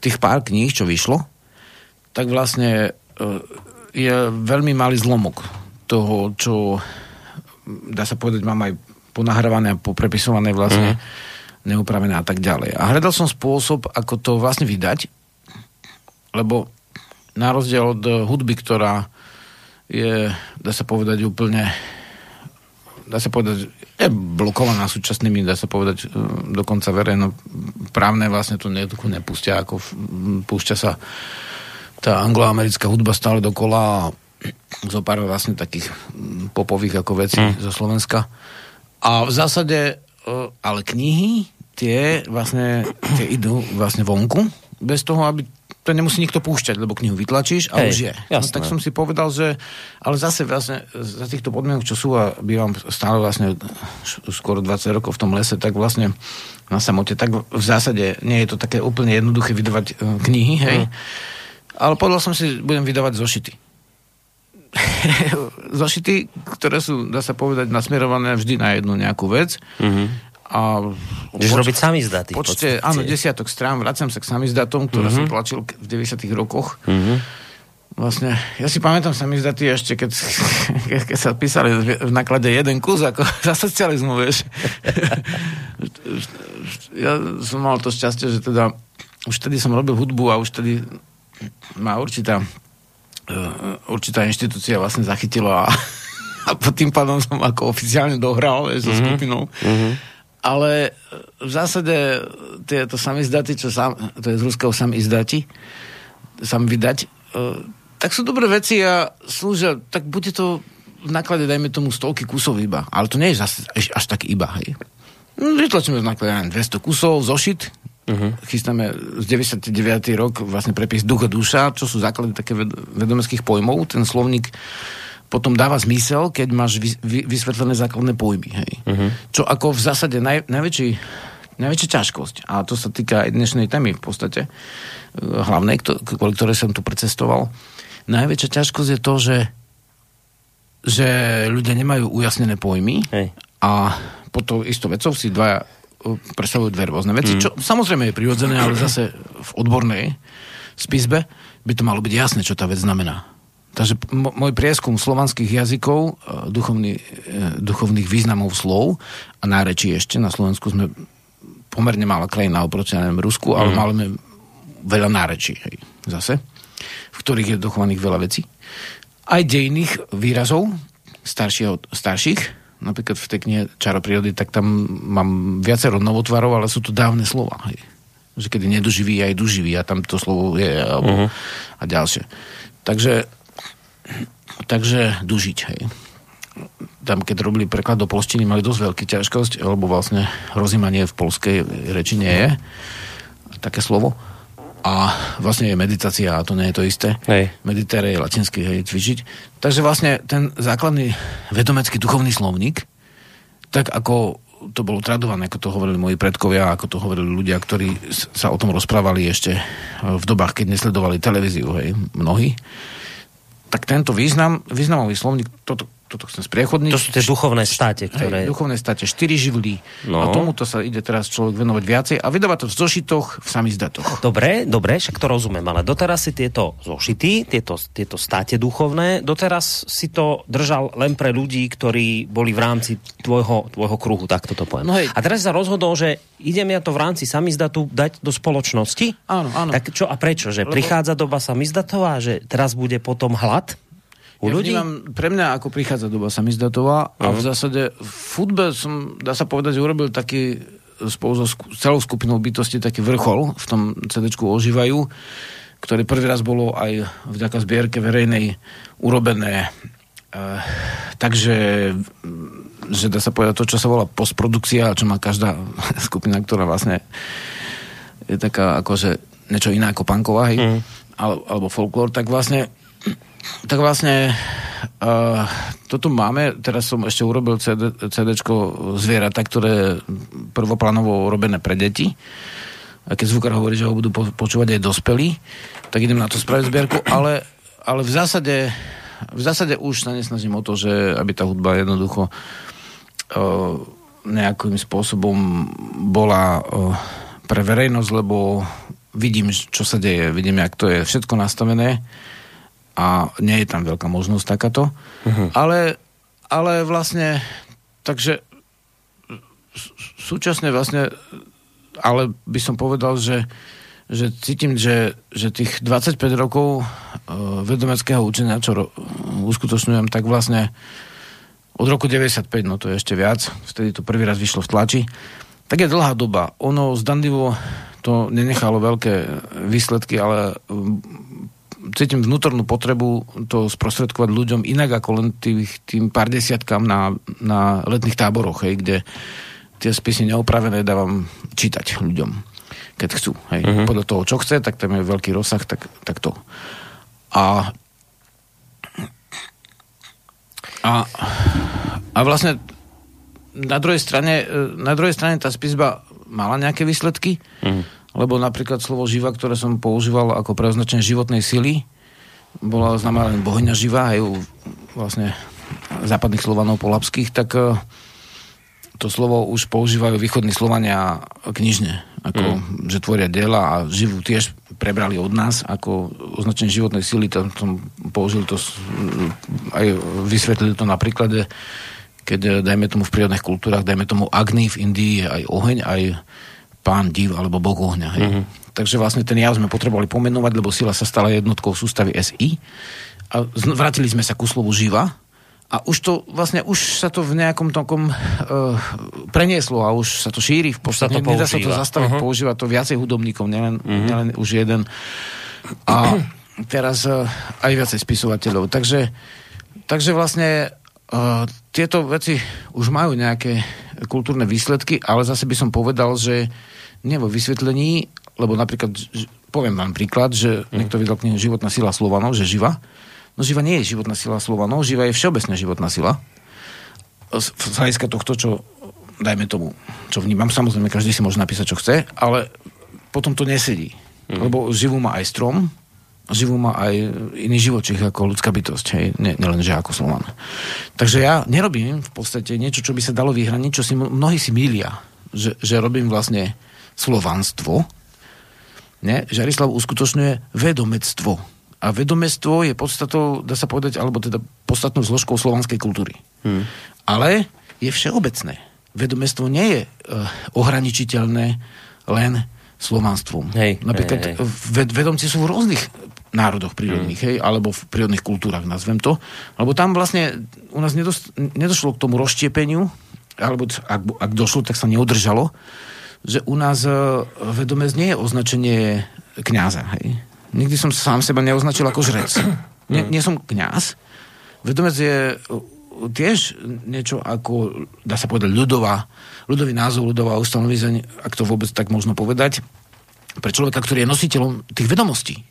Tých pár kníh, čo vyšlo, tak vlastne e, je veľmi malý zlomok toho, čo dá sa povedať, mám aj ponahrávané a poprepisované vlastne mm. neupravené a tak ďalej. A hľadal som spôsob, ako to vlastne vydať lebo na rozdiel od hudby, ktorá je, dá sa povedať, úplne dá sa povedať, je blokovaná súčasnými, dá sa povedať, e, dokonca verejno právne vlastne to neduchu nepustia, ako púšťa sa tá angloamerická hudba stále dokola a zo pár vlastne takých popových ako veci mm. zo Slovenska. A v zásade, e, ale knihy, tie vlastne tie idú vlastne vonku, bez toho, aby to nemusí nikto púšťať, lebo knihu vytlačíš a Hej, už je. No, tak som si povedal, že ale zase vlastne za týchto podmienok, čo sú a bývam stále vlastne skoro 20 rokov v tom lese, tak vlastne na samote, tak v zásade nie je to také úplne jednoduché vydávať uh, knihy, hej. Mm. Ale povedal som si, budem vydávať zošity. zošity, ktoré sú, dá sa povedať, nasmerované vždy na jednu nejakú vec. Mm-hmm a Ideš poč- robiť samizdaty. Počte, áno, desiatok strán, vracam sa k samizdatom, ktoré mm-hmm. som tlačil v 90 rokoch. Mm-hmm. Vlastne, ja si pamätám samizdaty ešte, keď, keď sa písali v naklade jeden kus, ako za socializmu, vieš. ja som mal to šťastie, že teda už vtedy som robil hudbu a už vtedy ma určitá uh, určitá inštitúcia vlastne zachytila a, a tým pádom som ako oficiálne dohral vieš, so mm-hmm. skupinou. Mm-hmm ale v zásade tieto samizdaty, čo sám, to je z ruského izdati, sam vydať, e, tak sú dobré veci a slúžia, tak bude to v náklade, dajme tomu, stovky kusov iba. Ale to nie je zase až tak iba, hej. No, vytlačíme v náklade 200 kusov, zošit, Uh-huh. Chystáme z 99. rok vlastne prepis ducha duša, čo sú základy také vedomeckých pojmov. Ten slovník potom dáva zmysel, keď máš vy, vy, vysvetlené základné pojmy. Hej. Uh-huh. Čo ako v zásade naj, najväčší, najväčšia ťažkosť, a to sa týka aj dnešnej témy v podstate, eh, hlavnej, kvôli ktorej som tu precestoval, najväčšia ťažkosť je to, že, že ľudia nemajú ujasnené pojmy Hej. a pod tou istou vecou si dva eh, predstavujú dve rôzne veci, mm. čo samozrejme je prirodzené, ale zase v odbornej spisbe by to malo byť jasné, čo tá vec znamená. Takže môj prieskum slovanských jazykov, e, duchovný, e, duchovných významov slov a nárečí ešte, na Slovensku sme pomerne malá krajina oproti neviem, Rusku, ale mm. máme veľa nárečí, hej, zase, v ktorých je dochovaných veľa vecí. Aj dejných výrazov, starších, starších, napríklad v tej knihe Čaro prírody, tak tam mám viacero novotvarov, ale sú to dávne slova, hej. Že kedy nedoživí aj duživý a tam to slovo je alebo, uh-huh. a ďalšie. Takže takže dužiť, hej. Tam, keď robili preklad do polštiny, mali dosť veľký ťažkosť, lebo vlastne rozímanie v polskej reči nie je také slovo. A vlastne je meditácia a to nie je to isté. Hej. Meditere je latinský, hej, cvičiť. Takže vlastne ten základný vedomecký duchovný slovník, tak ako to bolo tradované, ako to hovorili moji predkovia, ako to hovorili ľudia, ktorí sa o tom rozprávali ešte v dobách, keď nesledovali televíziu, hej, mnohí tak tento význam, významový slovník, toto, toto chcem spriechodniť. To sú tie duchovné státe, ktoré... Hej, duchovné státe, štyri živly. No. A tomuto sa ide teraz človek venovať viacej a vydávať to v zošitoch, v samizdatoch. Dobre, dobre, však to rozumiem, ale doteraz si tieto zošity, tieto, tieto státe duchovné, doteraz si to držal len pre ľudí, ktorí boli v rámci tvojho, tvojho kruhu, tak toto poviem. No hej. A teraz sa rozhodol, že idem ja to v rámci samizdatu dať do spoločnosti? Áno, áno. Tak čo a prečo? Že Lebo... prichádza doba samizdatová, že teraz bude potom hlad? U ja ľudí? Vnímam, pre mňa ako prichádza doba samizdatová uh-huh. a v zásade v futbe som, dá sa povedať, urobil taký spolu so celou skupinou bytosti taký vrchol v tom cd ožívajú, ktoré prvý raz bolo aj vďaka zbierke verejnej urobené Uh, takže že dá sa povedať to, čo sa volá postprodukcia, čo má každá skupina, ktorá vlastne je taká akože niečo iné ako punková, hej, mm. alebo, alebo folklór, tak vlastne tak vlastne uh, toto máme, teraz som ešte urobil CD, CDčko zvieratá, ktoré prvoplánovo urobené pre deti. A keď zvukár hovorí, že ho budú po, počúvať aj dospelí, tak idem na to spraviť zbierku, ale, ale v zásade v zásade už sa nesnažím o to, že aby tá hudba jednoducho uh, nejakým spôsobom bola uh, pre verejnosť, lebo vidím, čo sa deje, vidím, jak to je všetko nastavené a nie je tam veľká možnosť takáto. Uh-huh. Ale, ale vlastne, takže súčasne vlastne, ale by som povedal, že, že cítim, že, že tých 25 rokov uh, vedomeckého učenia, čo ro, uskutočňujem, tak vlastne od roku 95, no to je ešte viac, vtedy to prvý raz vyšlo v tlači, tak je dlhá doba. Ono zdanlivo to nenechalo veľké výsledky, ale cítim vnútornú potrebu to sprostredkovať ľuďom inak ako len tých, tým pár desiatkám na, na letných táboroch, hej, kde tie spisy neopravené dávam čítať ľuďom keď chcú. Hej. Uh-huh. Podľa toho, čo chce, tak tam je veľký rozsah, tak, tak to. A, a, a vlastne na druhej strane, na druhej strane tá spisba mala nejaké výsledky, uh-huh. Lebo napríklad slovo živa, ktoré som používal ako pre označenie životnej sily, bola známa len bohyňa živa, aj u vlastne západných Slovanov polapských, tak to slovo už používajú východní Slovania knižne, ako, mm. že tvoria diela a živú tiež prebrali od nás ako označenie životnej sily, tam, tam použili to aj vysvetlili to na príklade, keď dajme tomu v prírodných kultúrach, dajme tomu Agni v Indii aj oheň, aj pán div alebo bog ohňa. Hej. Mm-hmm. Takže vlastne ten jav sme potrebovali pomenovať, lebo sila sa stala jednotkou sústavy SI a vrátili sme sa ku slovu živa, a už to vlastne, už sa to v nejakom takom uh, prenieslo a už sa to šíri v podstate. To Nedá sa to zastaviť, uh-huh. používa to viacej hudobníkov, nielen, uh-huh. nielen už jeden. A teraz uh, aj viacej spisovateľov. Takže, takže vlastne uh, tieto veci už majú nejaké kultúrne výsledky, ale zase by som povedal, že nie vo vysvetlení, lebo napríklad, poviem vám príklad, že uh-huh. niekto vydal knihu Životná sila Slovanov, že živa, No živa nie je životná sila no živa je všeobecná životná sila. Z, hľadiska tohto, čo dajme tomu, čo vnímam, samozrejme každý si môže napísať, čo chce, ale potom to nesedí. Mm. Lebo živú má aj strom, živú má aj iný živočích ako ľudská bytosť, hej, ne, nielen že ako Slovan. Takže ja nerobím v podstate niečo, čo by sa dalo vyhraniť, čo si mnohí si milia, že, že robím vlastne slovanstvo, ne? Žarislav uskutočňuje vedomectvo a vedomestvo je podstatou, dá sa povedať, alebo teda podstatnou zložkou slovanskej kultúry. Hmm. Ale je všeobecné. Vedomestvo nie je uh, ohraničiteľné len slovanstvom. Hej, Napríklad hej, hej. Ved, vedomci sú v rôznych národoch prírodných, hmm. hej, alebo v prírodných kultúrach, nazvem to. Lebo tam vlastne u nás nedos, nedošlo k tomu rozštiepeniu, alebo ak, ak došlo, tak sa neudržalo, že u nás uh, vedomec nie je označenie kňaza, hej Nikdy som sám seba neoznačil ako žrec. Nie, nie som kňaz. Vedomec je tiež niečo ako, dá sa povedať, ľudová, ľudový názov, ľudová ustanovizeň, ak to vôbec tak možno povedať, pre človeka, ktorý je nositeľom tých vedomostí.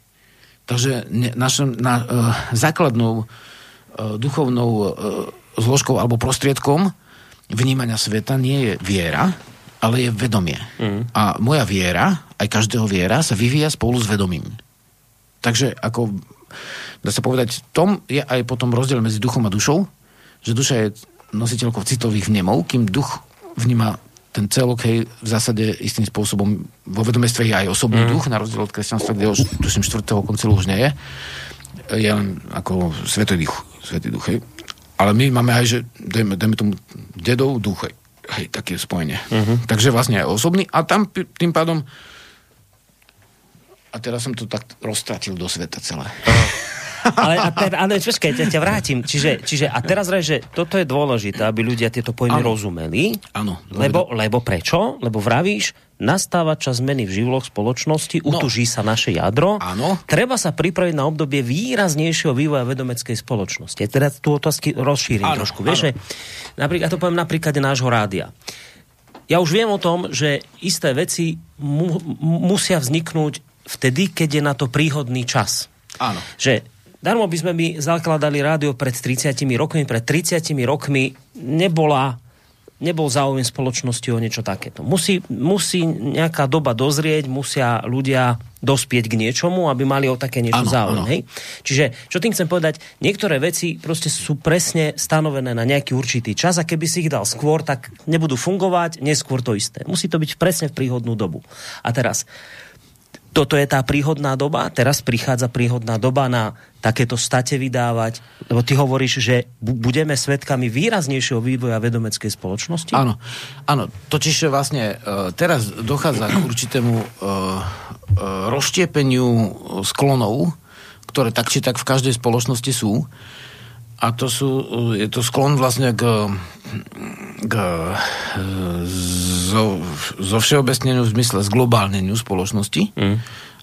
Takže našou na, uh, základnou uh, duchovnou uh, zložkou alebo prostriedkom vnímania sveta nie je viera, ale je vedomie. Mm. A moja viera, aj každého viera, sa vyvíja spolu s vedomím. Takže ako, dá sa povedať, tom je aj potom rozdiel medzi duchom a dušou, že duša je nositeľkou citových vnemov, kým duch vníma ten celok, hej, v zásade istým spôsobom vo vedomestve je aj osobný mm. duch, na rozdiel od kresťanstva, kde už, tuším, štvrtého koncilu už nie je. Je len ako svetý duch, svetý duch, hej. Ale my máme aj, že dajme, dajme tomu dedov duch, hej, hej také spojenie. Mm-hmm. Takže vlastne aj osobný a tam tým pádom a teraz som to tak roztratil do sveta celé. Ale, a ter, ale počkaj, ja ťa vrátim. Čiže, čiže a teraz raj, že toto je dôležité, aby ľudia tieto pojmy ano. rozumeli. Áno. Lebo, lebo prečo? Lebo vravíš, nastáva čas zmeny v živloch spoločnosti, no. utuží sa naše jadro. Áno. Treba sa pripraviť na obdobie výraznejšieho vývoja vedomeckej spoločnosti. Teda tú otázky rozšírim ano, trošku. Vieš, napríklad, ja to poviem napríklad nášho rádia. Ja už viem o tom, že isté veci mu, musia vzniknúť vtedy, keď je na to príhodný čas. Áno. Že darmo by sme my zakladali rádio pred 30 rokmi, pred 30 rokmi nebola nebol záujem spoločnosti o niečo takéto. Musí, musí nejaká doba dozrieť, musia ľudia dospieť k niečomu, aby mali o také niečo ano, záujem. Ano. Hej? Čiže, čo tým chcem povedať, niektoré veci proste sú presne stanovené na nejaký určitý čas a keby si ich dal skôr, tak nebudú fungovať, neskôr to isté. Musí to byť presne v príhodnú dobu. A teraz, toto je tá príhodná doba, teraz prichádza príhodná doba na takéto state vydávať, lebo ty hovoríš, že budeme svetkami výraznejšieho vývoja vedomeckej spoločnosti? Áno, áno, totiž vlastne uh, teraz dochádza k určitému uh, uh, rozštiepeniu sklonov, ktoré tak či tak v každej spoločnosti sú. A to sú, je to sklon vlastne k, k zo, zo všeobecneniu v zmysle zglobálneniu spoločnosti mm.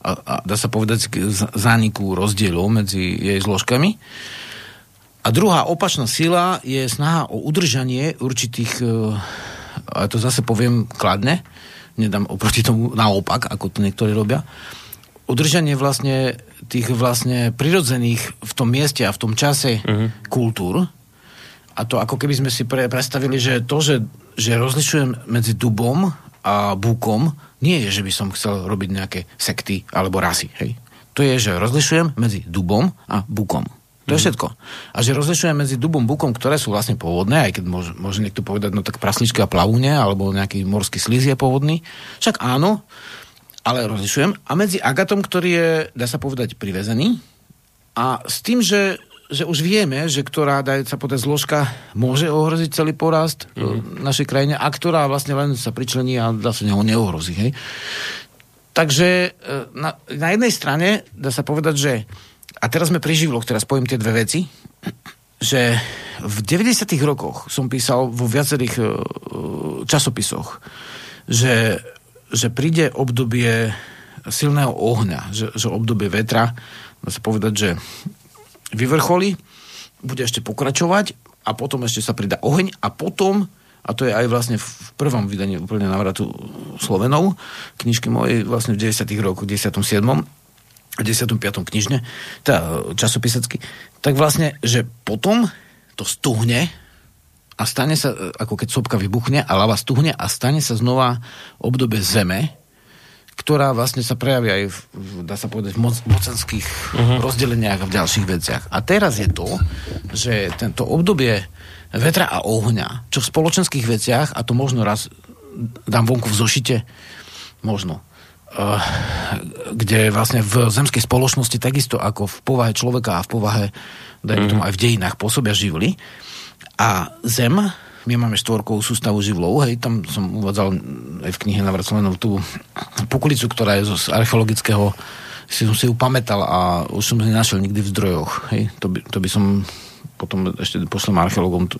a, a dá sa povedať k zániku rozdielov medzi jej zložkami. A druhá opačná sila je snaha o udržanie určitých, e, a to zase poviem kladne, nedám oproti tomu naopak, ako to niektorí robia, udržanie vlastne tých vlastne prirodzených v tom mieste a v tom čase uh-huh. kultúr. A to ako keby sme si pre, predstavili, že to, že, že rozlišujem medzi dubom a búkom, nie je, že by som chcel robiť nejaké sekty alebo rasy. Hej? To je, že rozlišujem medzi dubom a bukom. To je mhm. všetko. A že rozlišujem medzi dubom, bukom, ktoré sú vlastne pôvodné, aj keď môže, môže niekto povedať, no tak prasličky a plavúne, alebo nejaký morský sliz je pôvodný. Však áno, ale rozlišujem. A medzi agatom, ktorý je, dá sa povedať, privezený a s tým, že, že už vieme, že ktorá, dá sa povedať, zložka môže ohroziť celý porast mm-hmm. našej krajine a ktorá vlastne len sa pričlení a dá sa neho neohrozí. Hej? Takže e, na, na jednej strane dá sa povedať, že a teraz sme pri živloch, teraz poviem tie dve veci, že v 90. rokoch som písal vo viacerých uh, časopisoch, že že príde obdobie silného ohňa, že, že obdobie vetra, dá sa povedať, že vyvrcholí, bude ešte pokračovať a potom ešte sa pridá oheň a potom, a to je aj vlastne v prvom vydaní úplne navratu Slovenov, knižky mojej vlastne v 90. rokoch, 17. a 15. knižne, teda časopisecky, tak vlastne, že potom to stuhne, a stane sa, ako keď sopka vybuchne a lava stuhne a stane sa znova obdobie zeme, ktorá vlastne sa prejaví aj, v, dá sa povedať, v moc, mocenských uh-huh. rozdeleniach a v ďalších veciach. A teraz je to, že tento obdobie vetra a ohňa, čo v spoločenských veciach, a to možno raz dám vonku v zošite, možno, uh, kde vlastne v zemskej spoločnosti takisto ako v povahe človeka a v povahe, dajme uh-huh. tomu aj v dejinách pôsobia živly, a Zem, my máme štvorkovú sústavu živlov, hej, tam som uvádzal aj v knihe Navraclenov tú pukulicu, ktorá je z archeologického si som si ju a už som ju nenašiel nikdy v zdrojoch. Hej. To, by, to by som potom ešte poslal archeologom tú,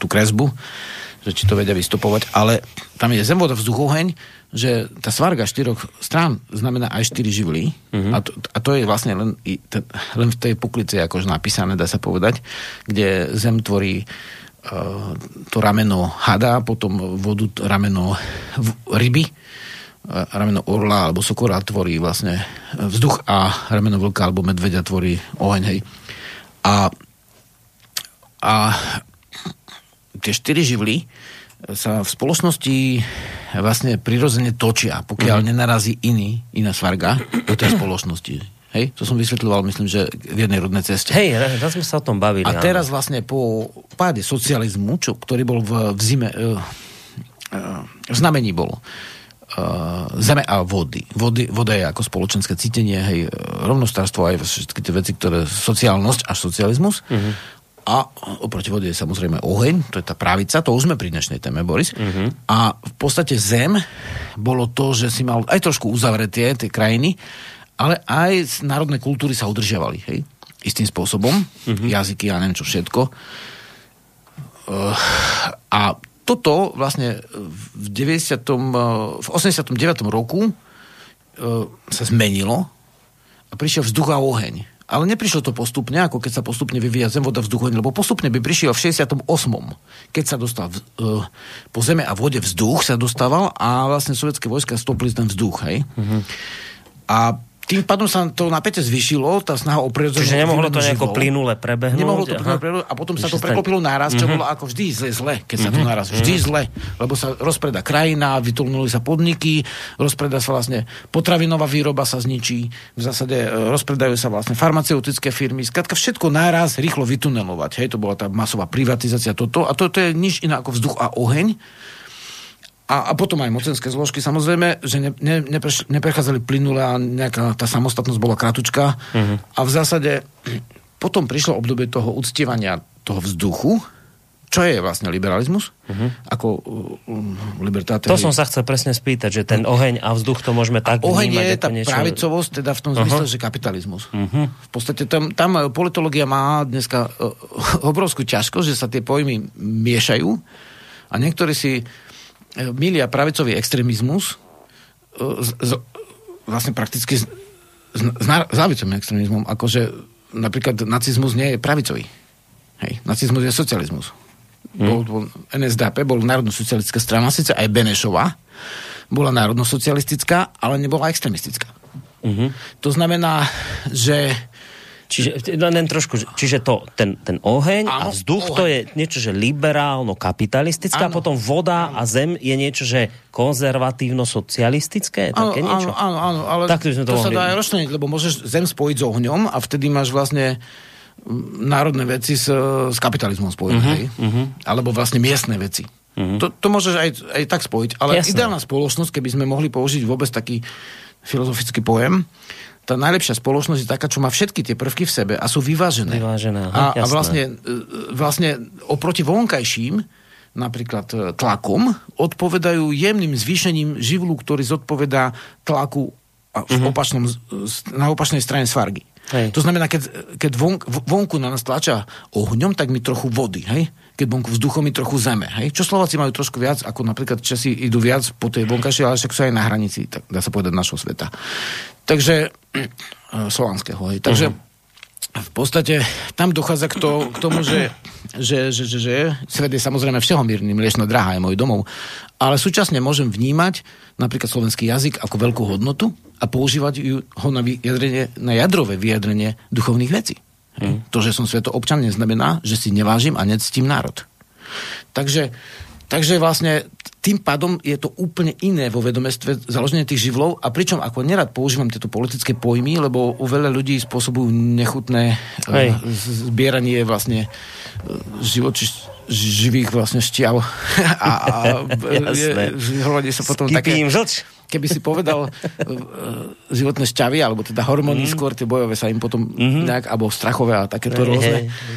tú kresbu, že či to vedia vystopovať, ale tam je zem, voda, vzduch, oheň, že tá svarga štyroch strán znamená aj štyri živly mm-hmm. a, to, a to je vlastne len, len v tej puklici akože napísané, dá sa povedať, kde zem tvorí to rameno hada, potom vodu rameno ryby, rameno orla alebo sokora tvorí vlastne vzduch a rameno vlka alebo medvedia tvorí oheň. Hej. A, a tie štyri živly sa v spoločnosti vlastne prirodzene točia, pokiaľ mm. nenarazí iný, iná svarga do tej spoločnosti. Hej, to som vysvetľoval, myslím, že v jednej rodnej ceste. Hej, raz sme sa o tom bavili. A teraz vlastne po páde socializmu, čo, ktorý bol v, v zime, uh, uh, v znamení bolo uh, zeme a vody. vody. Voda je ako spoločenské cítenie, hej, rovnostárstvo aj všetky tie veci, ktoré sociálnosť až socializmus. Uh-huh. A oproti vode je samozrejme oheň, to je tá pravica, to už sme pri dnešnej téme, Boris. Uh-huh. A v podstate zem bolo to, že si mal aj trošku uzavretie tie krajiny, ale aj národné kultúry sa udržiavali, hej? Istým spôsobom. Mm-hmm. Jazyky a neviem čo všetko. Uh, a toto vlastne v 90. v 89. roku uh, sa zmenilo a prišiel vzduch a oheň. Ale neprišlo to postupne, ako keď sa postupne vyvíja zem, voda, vzduch, lebo postupne by prišiel v 68. Keď sa dostal v, uh, po zeme a vode vzduch sa dostával a vlastne sovietské vojska stopli ten vzduch, hej. Mm-hmm. A tým pádom sa to napätie zvyšilo, tá snaha o prirodzenú Čiže nemohlo to nejako plynule prebehnúť? Nemohlo to plynule prebehnúť a potom sa to prekopilo naraz, čo mm-hmm. bolo ako vždy zle, zle keď sa to naraz. Vždy mm-hmm. zle, lebo sa rozpreda krajina, vytulnuli sa podniky, rozpreda sa vlastne potravinová výroba sa zničí, v zásade e, rozpredajú sa vlastne farmaceutické firmy, skladka všetko naraz rýchlo vytunelovať. Hej, to bola tá masová privatizácia toto a toto je nič iné ako vzduch a oheň a, a potom aj mocenské zložky, samozrejme, že ne, ne, nepreš, neprechádzali plynule a nejaká tá samostatnosť bola kratučká. Uh-huh. A v zásade potom prišlo obdobie toho uctievania toho vzduchu, čo je vlastne liberalizmus, uh-huh. ako uh, libertátor. To som sa chcel presne spýtať, že ten oheň a vzduch to môžeme tak Oheň vnímať, je tá niečo... pravicovosť, teda v tom zmysle, uh-huh. že kapitalizmus. Uh-huh. V podstate tam, tam politológia má dneska uh, obrovskú ťažkosť, že sa tie pojmy miešajú a niektorí si uh, milia pravicový extrémizmus uh, z, z, vlastne prakticky s, s, lavicovým extrémizmom, akože napríklad nacizmus nie je pravicový. Hej, nacizmus je socializmus. Hmm. Bol, bol NSDAP, bol národno-socialistická strana, síce aj Benešová bola národno-socialistická, ale nebola extremistická. Mm-hmm. To znamená, že Čiže len trošku, čiže to, ten, ten oheň áno, a vzduch oheň. to je niečo, že liberálno-kapitalistické a potom voda áno. a zem je niečo, že konzervatívno-socialistické? Áno, niečo? áno, áno, ale tak to, to, to sa dá aj rozšleniť, lebo môžeš zem spojiť s ohňom a vtedy máš vlastne národné veci s, s kapitalizmom spojené, uh-huh, uh-huh. alebo vlastne miestne veci. Uh-huh. To, to môžeš aj, aj tak spojiť, ale Jasné. ideálna spoločnosť, keby sme mohli použiť vôbec taký filozofický pojem, tá najlepšia spoločnosť je taká, čo má všetky tie prvky v sebe a sú vyvážené. Vyvážené, aha, a, a vlastne, e, vlastne oproti vonkajším, napríklad e, tlakom, odpovedajú jemným zvýšením živlu, ktorý zodpovedá tlaku v uh-huh. opačnom, na opačnej strane svargy. Hej. To znamená, keď, keď von, vonku na nás tlača ohňom, tak mi trochu vody, hej? Keď vonku vzduchom mi trochu zeme, hej? Čo Slováci majú trošku viac, ako napríklad Česi idú viac po tej vonkašej, ale však sú aj na hranici, tak dá sa povedať, našho sveta. Takže, slovanského, hej? Takže uh-huh v podstate tam dochádza k, to, k tomu, že, že, že, že, že svet je samozrejme všehomírny, mliečna drahá je môj domov, ale súčasne môžem vnímať napríklad slovenský jazyk ako veľkú hodnotu a používať ju, ho na, vyjadrenie, na jadrové vyjadrenie duchovných vecí. Mm. To, že som sveto občan, neznamená, že si nevážim a nectím národ. Takže, takže vlastne tým pádom je to úplne iné vo vedomestve založenie tých živlov a pričom ako nerad používam tieto politické pojmy, lebo u veľa ľudí spôsobujú nechutné eh, Hej. zbieranie vlastne eh, živoči, živých vlastne šťav a, a je, sa potom také... Žlč. Keby si povedal uh, životné šťavy, alebo teda hormóny, mm. skôr tie bojové sa im potom mm-hmm. nejak, alebo strachové a takéto rôzne. Hey, hey.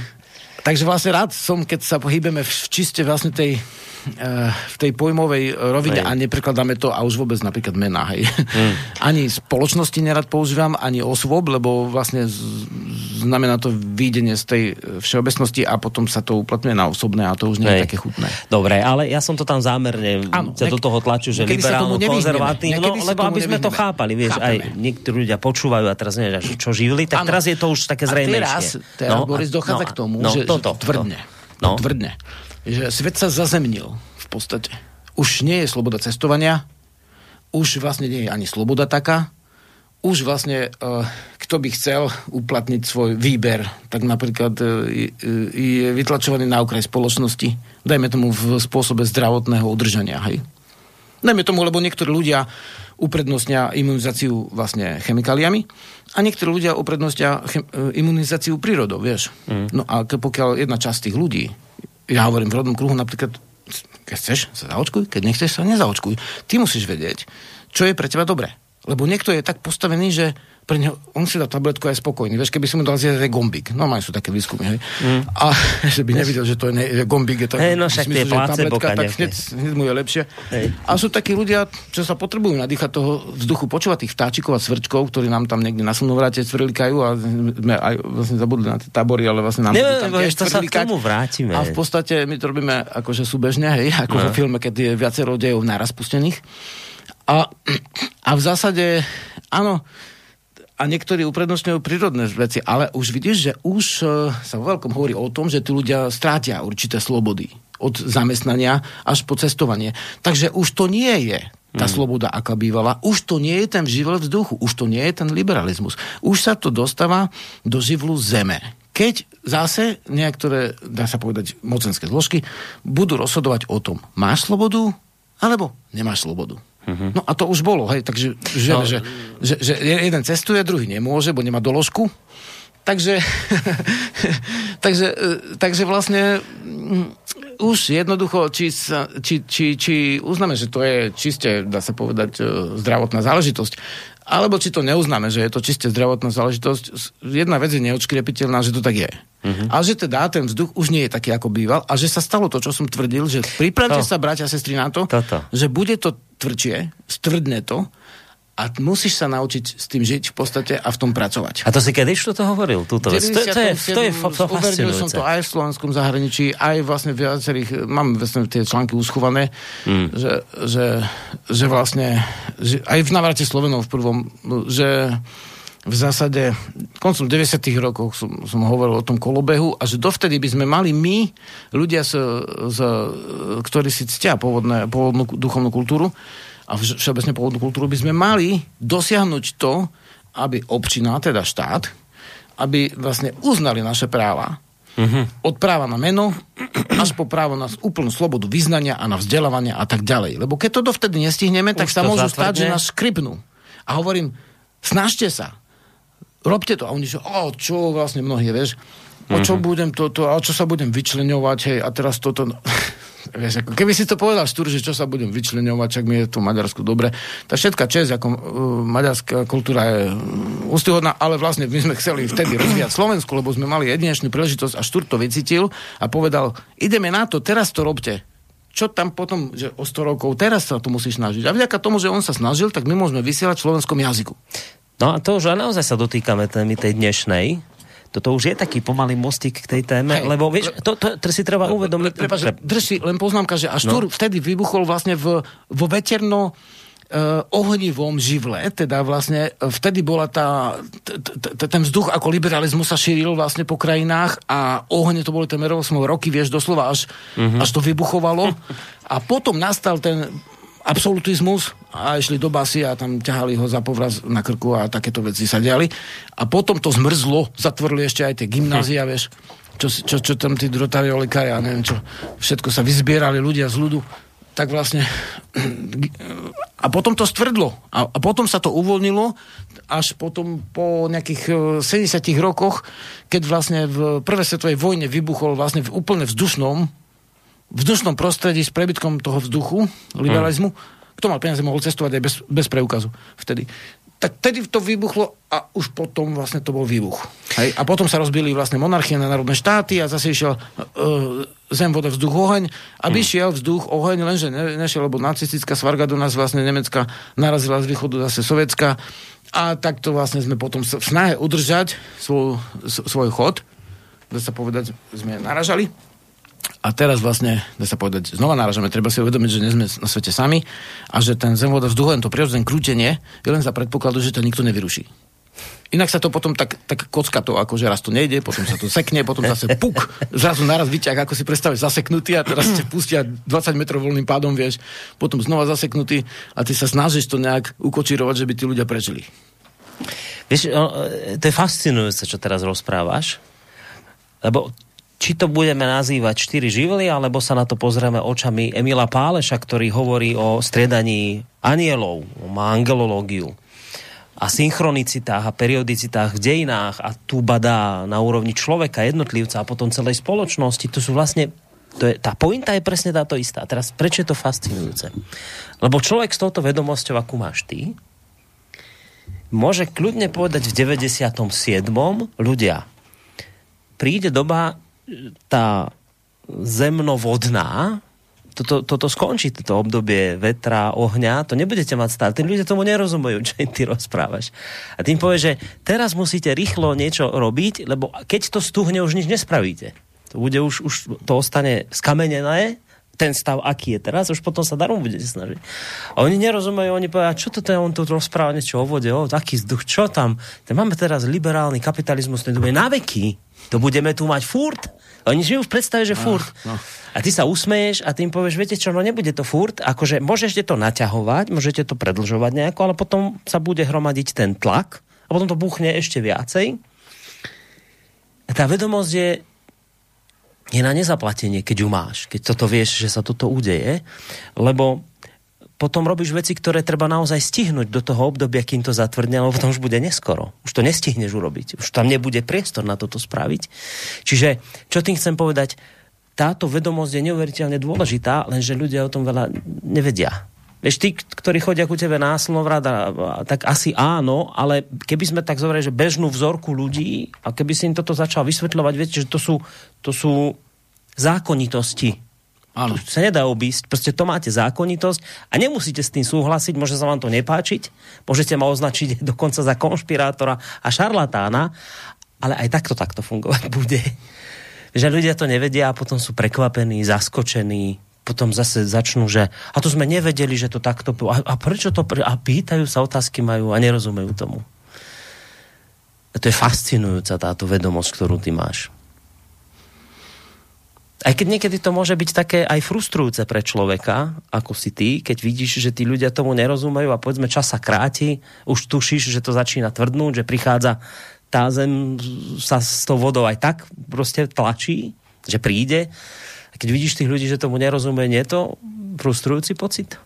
Takže vlastne rád som, keď sa pohybeme v čiste vlastne tej Eh, v tej pojmovej rovine hej. a neprekladáme to a už vôbec napríklad mená. Hej. Hmm. Ani spoločnosti nerad používam, ani osôb, lebo vlastne znamená to výjdenie z tej všeobecnosti a potom sa to uplatňuje na osobné a to už nie je také chutné. Dobre, ale ja som to tam zámerne ano, sa do toho tlaču, že liberálno, konzervatívno, lebo aby sme to chápali, vieš, Chápeme. aj niektorí ľudia počúvajú a teraz neviem, čo živili, tak ano. teraz je to už také zrejmejšie. A teraz, teraz no, Boris dochádza no, k tomu, no, že, toto, že tvrdne. To. No. Tvrdne že svet sa zazemnil v podstate. Už nie je sloboda cestovania, už vlastne nie je ani sloboda taká, už vlastne uh, kto by chcel uplatniť svoj výber, tak napríklad uh, je vytlačovaný na okraj spoločnosti, dajme tomu v spôsobe zdravotného udržania, hej. Dajme tomu, lebo niektorí ľudia uprednostnia imunizáciu vlastne chemikáliami a niektorí ľudia uprednostnia chem- imunizáciu prírodou, vieš. Mm. No a pokiaľ jedna časť tých ľudí ja hovorím v rodnom kruhu napríklad, keď chceš, sa zaočkuj, keď nechceš, sa nezaočkuj. Ty musíš vedieť, čo je pre teba dobré. Lebo niekto je tak postavený, že pre neho, on si dá tabletku a je spokojný. Vieš, keby si mu dal zjesť gombík. Normálne sú také výskumy, hej. Mm. A že by nevidel, že to je, ne, že gombík je to... Hey, no však tie tabletka, tak hneď, hneď mu je lepšie. Hey. A sú takí ľudia, čo sa potrebujú nadýchať toho vzduchu, počúvať tých vtáčikov a svrčkov, ktorí nám tam niekde na slnovráte cvrlikajú a sme aj vlastne zabudli na tie tábory, ale vlastne nám ne, tam tiež to sa k tomu vrátime. A v podstate my to robíme akože súbežne, hej, ako no. vo filme, keď je viacero dejov naraz pustených. A, a v zásade, áno, a niektorí uprednostňujú prírodné veci, ale už vidíš, že už uh, sa vo veľkom hovorí o tom, že tí ľudia strátia určité slobody od zamestnania až po cestovanie. Takže už to nie je tá hmm. sloboda, aká bývala. Už to nie je ten živel vzduchu, už to nie je ten liberalizmus. Už sa to dostáva do živlu zeme. Keď zase niektoré, dá sa povedať, mocenské zložky budú rozhodovať o tom, máš slobodu alebo nemáš slobodu. Uh-huh. No a to už bolo, hej, takže že, no. že, že, že jeden cestuje, druhý nemôže, bo nemá doložku. takže, takže, e, takže vlastne mm, už jednoducho, či, sa, či, či, či uznáme, že to je čiste, dá sa povedať, e, zdravotná záležitosť, alebo či to neuznáme, že je to čiste zdravotná záležitosť, jedna vec je neodškriepiteľná, že to tak je. Uh-huh. A že teda ten vzduch už nie je taký, ako býval a že sa stalo to, čo som tvrdil, že pripravte to. sa, bratia a sestry, na to, Toto. že bude to tvrdšie, stvrdne to a musíš sa naučiť s tým žiť v podstate a v tom pracovať. A to si kedy to hovoril? Túto vec? To, to, je, to je to som to aj v slovenskom zahraničí, aj vlastne v viacerých, mám vlastne tie články uschované, mm. že, že, že vlastne, že aj v navrate Slovenov v prvom, že v zásade koncom 90. rokov som, som hovoril o tom kolobehu a že dovtedy by sme mali my, ľudia, z, z, ktorí si ctia pôvodné, pôvodnú duchovnú kultúru, a všeobecne pôvodnú kultúru by sme mali dosiahnuť to, aby občina, teda štát, aby vlastne uznali naše práva. Uh-huh. Od práva na meno až po právo na úplnú slobodu vyznania a na vzdelávanie a tak ďalej. Lebo keď to dovtedy nestihneme, Už tak sa môžu stať, že nás škripnú. A hovorím, snažte sa, robte to. A oni že, o, čo vlastne mnohí, vieš, o čo uh-huh. budem toto, a čo sa budem vyčleňovať, hej, a teraz toto... Vieš, ako keby si to povedal štúr, že čo sa budem vyčleňovať, čak mi je tu Maďarsku dobre. Tá všetká čest, ako uh, maďarská kultúra je uh, ústyhodná, ale vlastne my sme chceli vtedy rozvíjať Slovensku, lebo sme mali jedinečnú príležitosť a štúr to vycítil a povedal, ideme na to, teraz to robte čo tam potom, že o 100 rokov, teraz sa to musíš snažiť. A vďaka tomu, že on sa snažil, tak my môžeme vysielať v slovenskom jazyku. No a to už naozaj sa dotýkame témy tej dnešnej, toto už je taký pomalý mostík k tej téme, Hej, lebo vieš, to, to, to si treba uvedomiť. Prepa, že, drž si len poznámka, že až no. vtedy vybuchol vlastne v, vo veterno uh, ohnivom živle, teda vlastne vtedy bola tá, ten vzduch ako liberalizmus sa šíril vlastne po krajinách a ohne to boli ten sme roky, vieš, doslova až, uh-huh. až to vybuchovalo a potom nastal ten absolutizmus. A išli do basy a tam ťahali ho za povraz na krku a takéto veci sa diali. A potom to zmrzlo, zatvorili ešte aj tie gymnázia, hm. vieš, čo, čo, čo tam tí drotariolikári a neviem čo, všetko sa vyzbierali ľudia z ľudu, tak vlastne a potom to stvrdlo. A, a potom sa to uvoľnilo až potom po nejakých 70 e, rokoch, keď vlastne v prvej svetovej vojne vybuchol vlastne v úplne vzdušnom vzdušnom prostredí s prebytkom toho vzduchu, liberalizmu, mm. kto mal peniaze, mohol cestovať aj bez, bez preukazu vtedy. Tak vtedy to vybuchlo a už potom vlastne to bol výbuch. Hej? A potom sa rozbili vlastne monarchie na národné štáty a zase išiel uh, zem, voda, vzduch, oheň. Aby mm. šiel vzduch, oheň, lenže ne, nešiel, lebo nacistická svarga do nás vlastne Nemecka narazila z východu zase Sovietská. A takto vlastne sme potom v snahe udržať svoj, svoj chod, dá sa povedať, sme naražali a teraz vlastne, dá sa povedať, znova náražame, treba si uvedomiť, že nie sme na svete sami a že ten zem, voda, vzduch, to prirodzené krútenie je len za predpokladu, že to nikto nevyruší. Inak sa to potom tak, tak kocka to, ako že raz to nejde, potom sa to sekne, potom zase puk, zrazu naraz vyťah, ako si predstavíš, zaseknutý a teraz ste pustia 20 metrov voľným pádom, vieš, potom znova zaseknutý a ty sa snažíš to nejak ukočírovať, že by tí ľudia prežili. Vieš, to je fascinujúce, čo teraz rozprávaš, lebo či to budeme nazývať štyri živly, alebo sa na to pozrieme očami Emila Páleša, ktorý hovorí o striedaní anielov, má angelológiu a synchronicitách a periodicitách v dejinách a tu badá na úrovni človeka, jednotlivca a potom celej spoločnosti. To sú vlastne to je, tá pointa je presne táto istá. A teraz prečo je to fascinujúce? Lebo človek s touto vedomosťou, akú máš ty, môže kľudne povedať v 97. ľudia, príde doba, tá zemnovodná, toto, toto skončí, toto obdobie vetra, ohňa, to nebudete mať stále. Tí ľudia tomu nerozumejú, čo im ty rozprávaš. A tým povie, že teraz musíte rýchlo niečo robiť, lebo keď to stuhne, už nič nespravíte. To bude už, už to ostane skamenené, ten stav, aký je teraz, už potom sa darom budete snažiť. A oni nerozumejú, oni povedia, čo to je, on tu rozpráva niečo o vode, o, taký vzduch, čo tam? Máme teraz liberálny kapitalizmus, ten bude na veky. To budeme tu mať furt. Oni žijú v predstave, že furt. No, no. A ty sa usmeješ a tým povieš, viete čo, no nebude to furt, akože môžete to naťahovať, môžete to predlžovať nejako, ale potom sa bude hromadiť ten tlak a potom to buchne ešte viacej. A tá vedomosť je, je na nezaplatenie, keď ju máš, keď toto vieš, že sa toto udeje, lebo potom robíš veci, ktoré treba naozaj stihnúť do toho obdobia, kým to zatvrdne, lebo potom už bude neskoro. Už to nestihneš urobiť. Už tam nebude priestor na toto spraviť. Čiže, čo tým chcem povedať, táto vedomosť je neuveriteľne dôležitá, lenže ľudia o tom veľa nevedia. Vieš, tí, ktorí chodia ku tebe na slnovrad, tak asi áno, ale keby sme tak zobrali, že bežnú vzorku ľudí a keby si im toto začal vysvetľovať, viete, že to sú, to sú zákonitosti Áno. To sa nedá obísť. Proste to máte zákonitosť a nemusíte s tým súhlasiť, môže sa vám to nepáčiť, môžete ma označiť dokonca za konšpirátora a šarlatána, ale aj takto takto fungovať bude. Že ľudia to nevedia a potom sú prekvapení, zaskočení, potom zase začnú, že a to sme nevedeli, že to takto... A, a prečo to... A pýtajú sa, otázky majú a nerozumejú tomu. A to je fascinujúca táto vedomosť, ktorú ty máš. Aj keď niekedy to môže byť také aj frustrujúce pre človeka, ako si ty, keď vidíš, že tí ľudia tomu nerozumejú a povedzme čas sa kráti, už tušíš, že to začína tvrdnúť, že prichádza tá zem sa s tou vodou aj tak proste tlačí, že príde. A keď vidíš tých ľudí, že tomu nerozumie, nie je to frustrujúci pocit?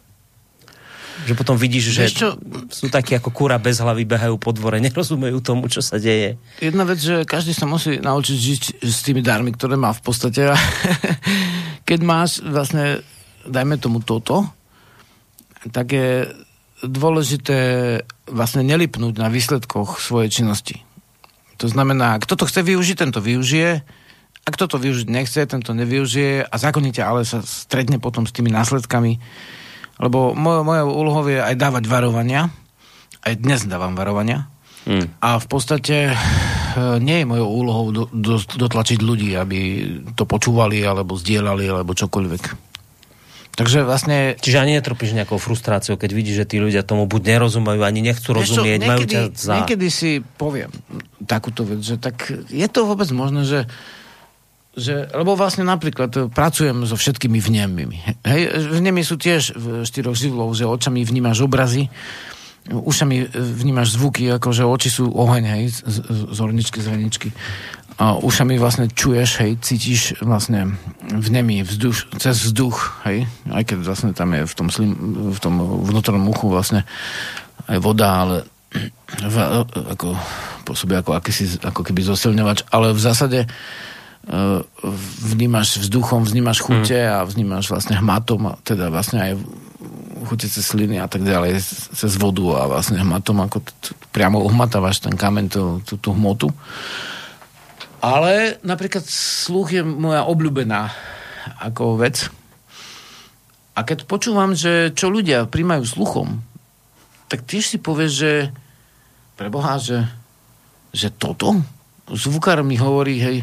Že potom vidíš, že čo? sú takí ako kúra bez hlavy, behajú po dvore, nerozumejú tomu, čo sa deje. Jedna vec, že každý sa musí naučiť žiť s tými darmi, ktoré má v podstate. Keď máš vlastne, dajme tomu toto, tak je dôležité vlastne nelipnúť na výsledkoch svojej činnosti. To znamená, kto to chce využiť, ten to využije, a kto to využiť nechce, ten to nevyužije a zákonite ale sa stretne potom s tými následkami, lebo mojou, mojou úlohou je aj dávať varovania. Aj dnes dávam varovania. Hmm. A v podstate e, nie je mojou úlohou do, do, dotlačiť ľudí, aby to počúvali, alebo zdieľali, alebo čokoľvek. Takže vlastne... Čiže ani netropíš nejakou frustráciou, keď vidíš, že tí ľudia tomu buď nerozumajú, ani nechcú rozumieť, niekedy, majú ťa za... Niekedy si poviem takúto vec, že tak je to vôbec možné, že že, lebo vlastne napríklad e, pracujem so všetkými vnemmi. Hej, vnemy sú tiež v štyroch živlov, že očami vnímaš obrazy, ušami vnímaš zvuky, ako že oči sú oheň, hej, z, z horničky, z hraničky. A ušami vlastne čuješ, hej, cítiš vlastne vnemy vzduš, cez vzduch, hej, aj keď vlastne tam je v tom, slim, v tom vnútornom uchu vlastne aj voda, ale v, ako, pôsobí ako, akýsi, ako keby zosilňovač, ale v zásade vnímaš vzduchom, vnímaš chute mm. a vnímaš vlastne hmatom, a teda vlastne aj chute cez sliny a tak ďalej, cez vodu a vlastne hmatom, ako t- priamo uhmatávaš ten kameň, tú, tú, tú hmotu. Ale napríklad sluch je moja obľúbená ako vec. A keď počúvam, že čo ľudia príjmajú sluchom, tak tiež si povieš, že preboha, že, že toto? Zvukár mi hovorí, hej,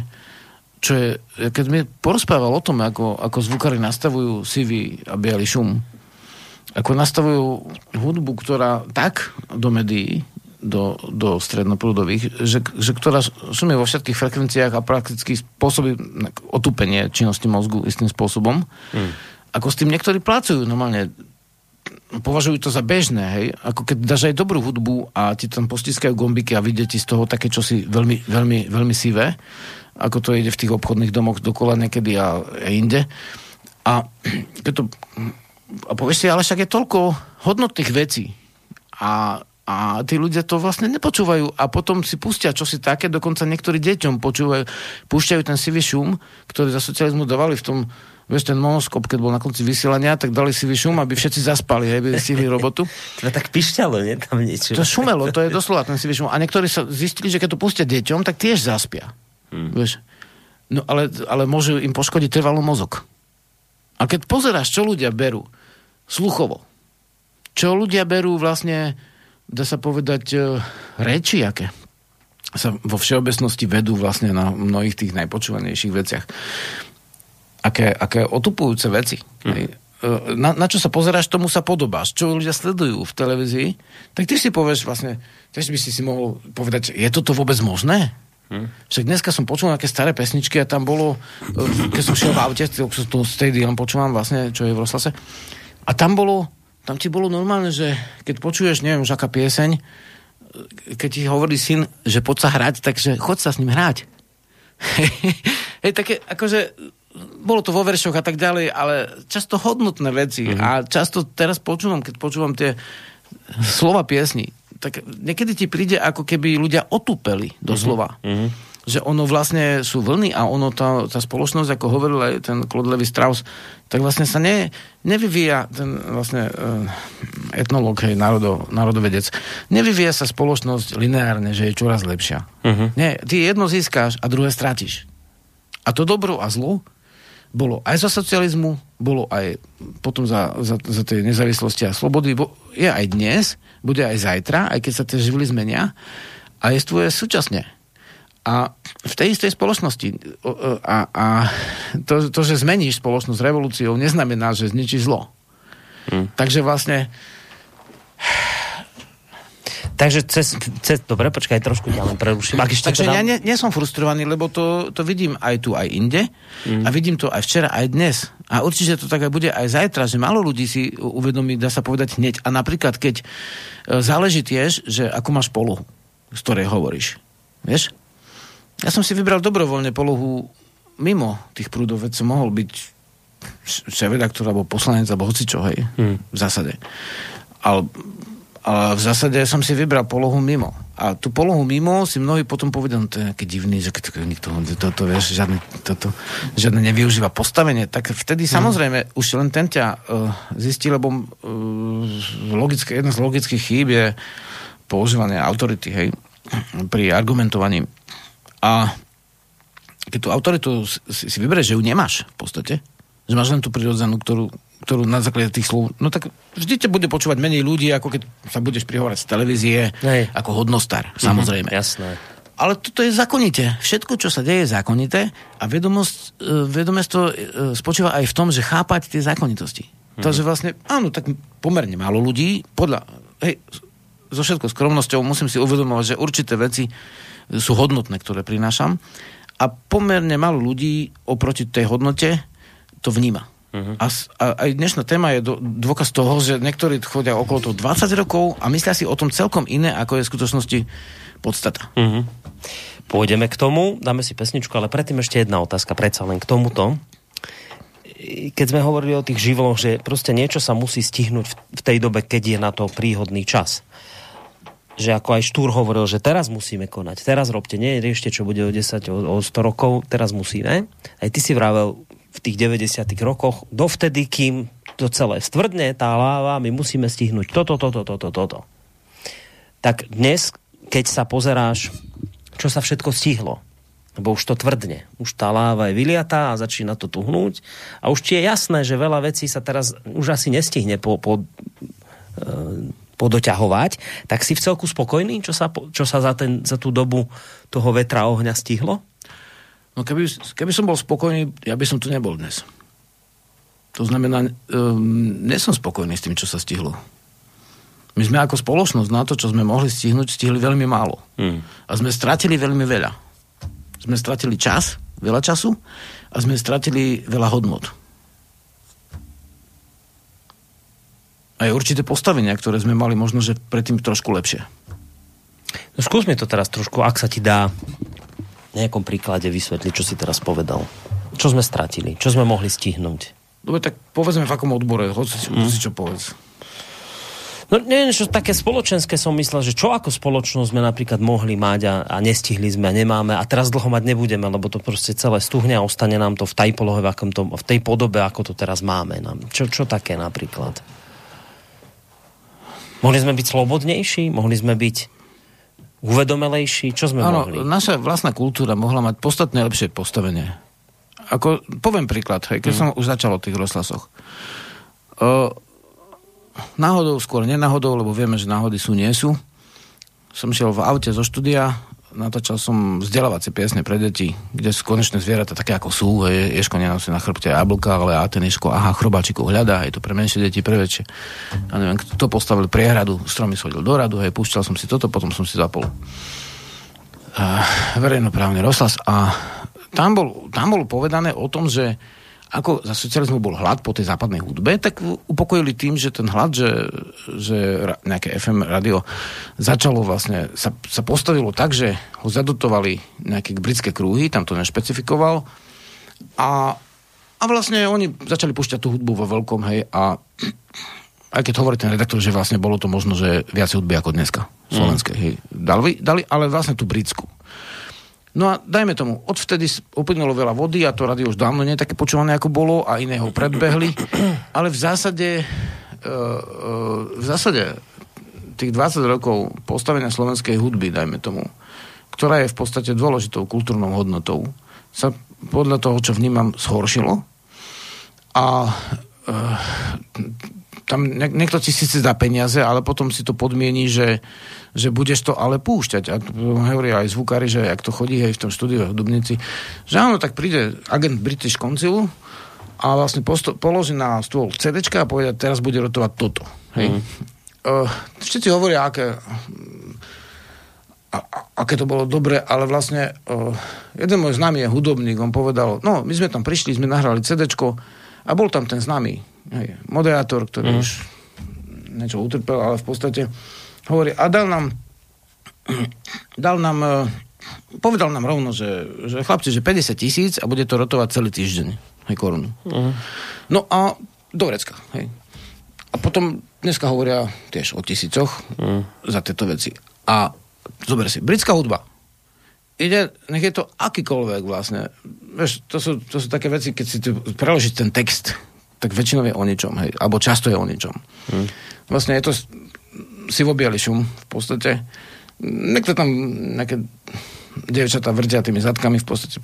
čo je, keď mi porozprával o tom, ako, ako zvukári nastavujú sivý a biely šum, ako nastavujú hudbu, ktorá tak do médií, do, do strednoprúdových, že, že ktorá šumie vo všetkých frekvenciách a prakticky spôsobí otupenie činnosti mozgu istým spôsobom. Hmm. Ako s tým niektorí pracujú normálne považujú to za bežné, hej? Ako keď dáš aj dobrú hudbu a ti tam postiskajú gombiky a vidie ti z toho také čosi veľmi, veľmi, veľmi sivé, ako to ide v tých obchodných domoch dokola niekedy a, a inde. A to a povieš si, ale však je toľko hodnotných vecí a, a tí ľudia to vlastne nepočúvajú a potom si pustia čosi také, dokonca niektorí deťom počúvajú, púšťajú ten sivý šum, ktorý za socializmu dávali v tom, vieš, ten monoskop, keď bol na konci vysielania, tak dali sivý šum, aby všetci zaspali, aby stihli robotu. To tak pišťalo, nie? Tam niečo. To šumelo, to je doslova ten sivý šum. A niektorí sa zistili, že keď to pustia deťom, tak tiež zaspia. Hmm. Vieš? No ale, ale môže im poškodiť trvalý mozog. A keď pozeráš, čo ľudia berú sluchovo, čo ľudia berú vlastne, dá sa povedať, e, reči, aké sa vo všeobecnosti vedú vlastne na mnohých tých najpočúvanejších veciach. Aké, aké otupujúce veci. Hmm. Na, na čo sa pozeráš, tomu sa podobáš. Čo ľudia sledujú v televízii, tak ty si povieš vlastne, tiež by si si mohol povedať, je toto vôbec možné? Hm. Však dneska som počul nejaké staré pesničky a tam bolo, e, keď som šiel v aute, to z tej len počúvam vlastne, čo je v Roslase, a tam bolo, tam ti bolo normálne, že keď počuješ, neviem už aká pieseň, e, keď ti hovorí syn, že poď sa hrať, takže chod sa s ním hrať. Hej, také, akože bolo to vo veršoch a tak ďalej, ale často hodnotné veci. Mm-hmm. A často teraz počúvam, keď počúvam tie slova piesni, tak niekedy ti príde, ako keby ľudia otúpeli doslova. Mm-hmm že ono vlastne sú vlny a ono tá, tá spoločnosť, ako hovoril aj ten Claude Levi Strauss, tak vlastne sa ne, nevyvíja ten vlastne uh, etnológ, hej, národo, národovedec, nevyvíja sa spoločnosť lineárne, že je čoraz lepšia. Uh-huh. Nie, ty jedno získáš a druhé stratíš. A to dobro a zlo bolo aj za socializmu, bolo aj potom za, za, za tej nezávislosti a slobody, je aj dnes, bude aj zajtra, aj keď sa tie živly zmenia a je tvoje súčasne. A v tej istej spoločnosti a, a to, to, že zmeníš spoločnosť revolúciou, neznamená, že zničí zlo. Hmm. Takže vlastne Takže cez, cez, dobre, počkaj, trošku ťa len preruším. Ak ešte Takže teda... ja nie, nie som frustrovaný, lebo to, to vidím aj tu, aj inde. Mm. A vidím to aj včera, aj dnes. A určite to tak aj bude aj zajtra, že málo ľudí si uvedomí, dá sa povedať hneď. A napríklad, keď e, záleží tiež, že ako máš polohu, z ktorej hovoríš. Vieš? Ja som si vybral dobrovoľne polohu mimo tých prúdov, veď som mohol byť šéf-redaktor alebo poslanec alebo hocičo, hej, hmm. v zásade. Ale, ale v zásade som si vybral polohu mimo. A tú polohu mimo si mnohí potom povedali, no to je nejaký divný, že nikto to, to, vieš, žiadne, to, to, žiadne nevyužíva postavenie, tak vtedy hmm. samozrejme už len ten ťa uh, zistí, lebo uh, logické, jedna z logických chýb je používanie autority, hej, pri argumentovaní a keď tú autoritu si, si vyberieš, že ju nemáš v podstate, že máš len tú prirodzenú, ktorú, ktorú na základe tých slov, no tak vždy ťa bude počúvať menej ľudí, ako keď sa budeš prihovárať z televízie, Hej. ako hodnostar, mhm, samozrejme. Mm, jasné. Ale toto je zákonite. Všetko, čo sa deje, je zákonité a vedomosť, e, vedomosť to e, spočíva aj v tom, že chápať tie zákonitosti. Mm. Takže vlastne, áno, tak pomerne málo ľudí, podľa, hej, so všetkou skromnosťou musím si uvedomovať, že určité veci sú hodnotné, ktoré prinášam. A pomerne málo ľudí oproti tej hodnote to vníma. Uh-huh. A, a aj dnešná téma je do, dôkaz toho, že niektorí chodia okolo toho 20 rokov a myslia si o tom celkom iné, ako je v skutočnosti podstata. Uh-huh. Pôjdeme k tomu, dáme si pesničku, ale predtým ešte jedna otázka, predsa len k tomuto. Keď sme hovorili o tých živloch, že proste niečo sa musí stihnúť v tej dobe, keď je na to príhodný čas že ako aj Štúr hovoril, že teraz musíme konať, teraz robte, nie riešte, čo bude o 10, o, o 100 rokov, teraz musíme. Aj ty si vravel v tých 90 rokoch, dovtedy, kým to celé stvrdne, tá láva, my musíme stihnúť toto, toto, toto, toto. Tak dnes, keď sa pozeráš, čo sa všetko stihlo, lebo už to tvrdne. Už tá láva je vyliatá a začína to tuhnúť. A už ti je jasné, že veľa vecí sa teraz už asi nestihne po, po, e, podoťahovať, tak si v celku spokojný, čo sa, čo sa za, ten, za tú dobu toho vetra ohňa stihlo? No keby, keby som bol spokojný, ja by som tu nebol dnes. To znamená, um, nie som spokojný s tým, čo sa stihlo. My sme ako spoločnosť na to, čo sme mohli stihnúť, stihli veľmi málo. Hmm. A sme stratili veľmi veľa. Sme stratili čas, veľa času a sme stratili veľa hodnot. aj určité postavenia, ktoré sme mali možno, že predtým trošku lepšie. No skús mi to teraz trošku, ak sa ti dá nejakom príklade vysvetliť, čo si teraz povedal. Čo sme stratili? Čo sme mohli stihnúť? Dobre, tak povedzme v akom odbore, hoci, mm. si čo povedz. No nie, čo také spoločenské som myslel, že čo ako spoločnosť sme napríklad mohli mať a, a nestihli sme a nemáme a teraz dlho mať nebudeme, lebo to proste celé stuhne a ostane nám to v tej polohe, v, akom to, v tej podobe, ako to teraz máme. Čo, čo také napríklad? Mohli sme byť slobodnejší? Mohli sme byť uvedomelejší? Čo sme ano, mohli? naša vlastná kultúra mohla mať podstatne lepšie postavenie. Ako, poviem príklad, hej, keď mm. som už začal o tých rozhlasoch. O, náhodou, skôr nenáhodou, lebo vieme, že náhody sú, nie sú. Som šiel v aute zo štúdia natáčal som vzdelávacie piesne pre deti, kde sú konečné zvieratá také ako sú, je, ješko nenosí na chrbte jablka, ale a ten ješko, aha, chrobáčikov hľadá, je to pre menšie deti, pre väčšie. A neviem, kto to postavil priehradu, stromy shodil do radu, hej, púšťal som si toto, potom som si zapol uh, verejnoprávny rozhlas a tam, bol, tam bolo povedané o tom, že ako za socializmu bol hlad po tej západnej hudbe, tak upokojili tým, že ten hlad, že, že nejaké FM radio začalo vlastne, sa, sa postavilo tak, že ho zadotovali nejaké britské krúhy, tam to nešpecifikoval a A vlastne oni začali púšťať tú hudbu vo veľkom, hej, a aj keď hovorí ten redaktor, že vlastne bolo to možno, že viac hudby ako dneska, slovenské, mm. hej. Dali, dali, ale vlastne tú britskú. No a dajme tomu, odvtedy uplynulo veľa vody a to radio už dávno nie je také počúvané, ako bolo a iné ho predbehli, ale v zásade uh, uh, v zásade tých 20 rokov postavenia slovenskej hudby, dajme tomu, ktorá je v podstate dôležitou kultúrnou hodnotou, sa podľa toho, čo vnímam, zhoršilo. A uh, tam niekto ti síce dá peniaze, ale potom si to podmiení, že, že budeš to ale púšťať. A hovorí aj zvukári, že ak to chodí aj v tom štúdiu v Dubnici, že áno, tak príde agent British Council a vlastne posto- položí na stôl CD a povie, teraz bude rotovať toto. Hej. Mm. Uh, všetci hovoria, aké a, aké to bolo dobre, ale vlastne uh, jeden môj známy je hudobník, on povedal, no, my sme tam prišli, sme nahrali CD a bol tam ten známy hej, moderátor, ktorý mm. už niečo utrpel, ale v podstate hovorí, a dal nám dal nám e, povedal nám rovno, že, že chlapci, že 50 tisíc a bude to rotovať celý týždeň, hej, korunu. Mm. No a do vrecka, hej. A potom dneska hovoria tiež o tisícoch mm. za tieto veci. A zober si, britská hudba. Ide, nech je to akýkoľvek vlastne. Vieš, to sú, to sú také veci, keď si preložíš ten text, tak väčšinou je o ničom, hej, alebo často je o ničom. Hmm. Vlastne je to si vobiali šum v podstate. Niekto tam nejaké dievčatá vrtia tými zadkami v podstate.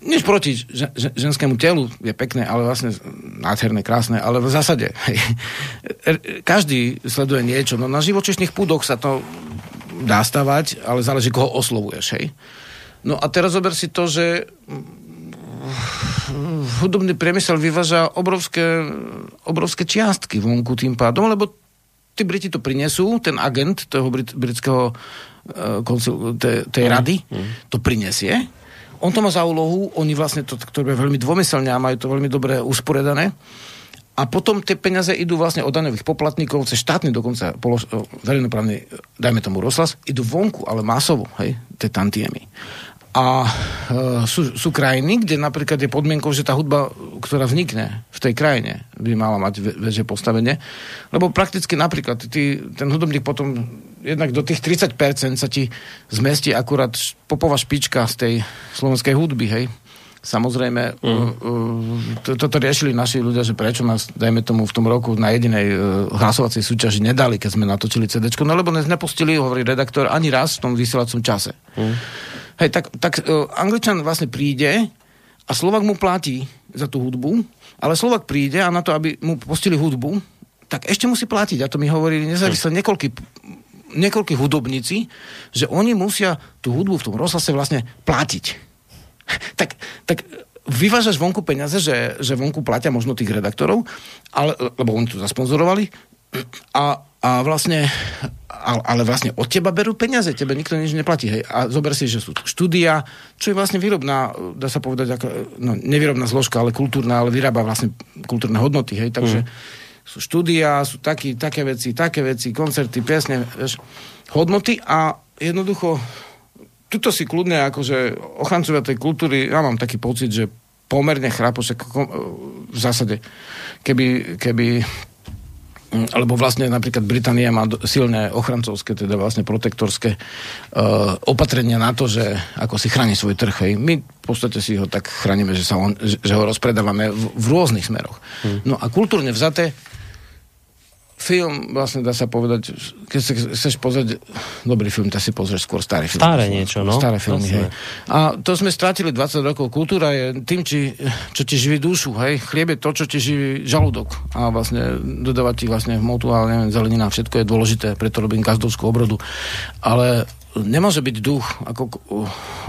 Nič proti že, že, ženskému telu je pekné, ale vlastne nádherné, krásne, ale v zásade hej, každý sleduje niečo. No na živočišných púdoch sa to dá stavať, ale záleží, koho oslovuješ, hej. No a teraz zober si to, že hudobný priemysel vyváža obrovské, obrovské čiastky vonku tým pádom, lebo tí Briti to prinesú, ten agent toho brit, britského uh, koncil, te, tej mm. rady mm. to prinesie. On to má za úlohu, oni vlastne to, to je veľmi dvomyselne a majú to veľmi dobre usporiadané. A potom tie peniaze idú vlastne od daňových poplatníkov, cez štátny dokonca polož, verejnoprávny, dajme tomu rozhlas, idú vonku, ale masovo, hej, tie tantiemy. A e, sú, sú krajiny, kde napríklad je podmienkou, že tá hudba, ktorá vznikne v tej krajine, by mala mať väčšie postavenie. Lebo prakticky napríklad ty, ten hudobník potom jednak do tých 30% sa ti zmestí akurát popová špička z tej slovenskej hudby, hej. Samozrejme, mm. uh, to, toto riešili naši ľudia, že prečo nás, dajme tomu, v tom roku na jedinej uh, hlasovacej súťaži nedali, keď sme natočili CD, no lebo nás nepustili, hovorí redaktor, ani raz v tom vysielacom čase. Mm. Hej, tak, tak uh, Angličan vlastne príde a Slovak mu platí za tú hudbu, ale Slovak príde a na to, aby mu pustili hudbu, tak ešte musí platiť. A to mi hovorili nezávisle hm. niekoľký niekoľkí hudobníci, že oni musia tú hudbu v tom rozhlase vlastne platiť. tak, tak vyvážaš vonku peniaze, že, že vonku platia možno tých redaktorov, ale, lebo oni to zasponzorovali a, a vlastne ale vlastne od teba berú peniaze, tebe nikto nič neplatí. Hej. A zober si, že sú štúdia, čo je vlastne výrobná, dá sa povedať, ako, no, nevýrobná zložka, ale kultúrna, ale vyrába vlastne kultúrne hodnoty. Hej. Takže mm. sú štúdia, sú taký, také veci, také veci, koncerty, piesne, vieš, hodnoty a jednoducho tuto si kľudne akože ochrancovia tej kultúry, ja mám taký pocit, že pomerne chrápu, v zásade, keby, keby Mm, alebo vlastne napríklad Británia má silné ochrancovské, teda vlastne protektorské uh, opatrenia na to, že ako si chráni svoj trh. Hej. My v podstate si ho tak chránime, že, sa on, že ho rozpredávame v, v rôznych smeroch. Hmm. No a kultúrne vzaté film, vlastne dá sa povedať, keď sa chceš pozrieť dobrý film, tak si pozrieš skôr starý film. Staré niečo, no. Staré filmy, hej. A to sme strátili 20 rokov. Kultúra je tým, či, čo ti živí dušu, hej. Chlieb je to, čo ti živí žalúdok. A vlastne dodávať ti vlastne hmotu, ale neviem, zelenina, všetko je dôležité, preto robím každovskú obrodu. Ale nemôže byť duch, ako,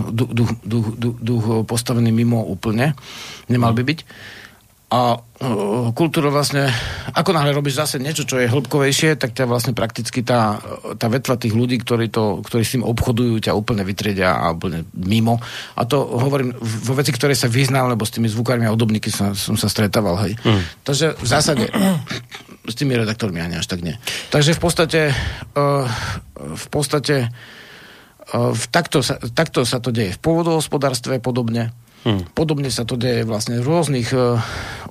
duch, duch, duch, duch, duch postavený mimo úplne. Nemal by byť a uh, kultúra vlastne, ako náhle robíš zase niečo, čo je hĺbkovejšie, tak ťa vlastne prakticky tá, tá vetva tých ľudí, ktorí, to, ktorí s tým obchodujú, ťa úplne vytriedia a úplne mimo. A to hovorím vo veci, ktoré sa vyznám, lebo s tými zvukármi a hudobníky sa, som sa stretával, hej. Mm. Takže v zásade s tými redaktormi ani až tak nie. Takže v podstate uh, v podstate uh, v takto, sa, takto sa to deje v pôvodohospodárstve podobne Hmm. Podobne sa to deje vlastne v rôznych uh,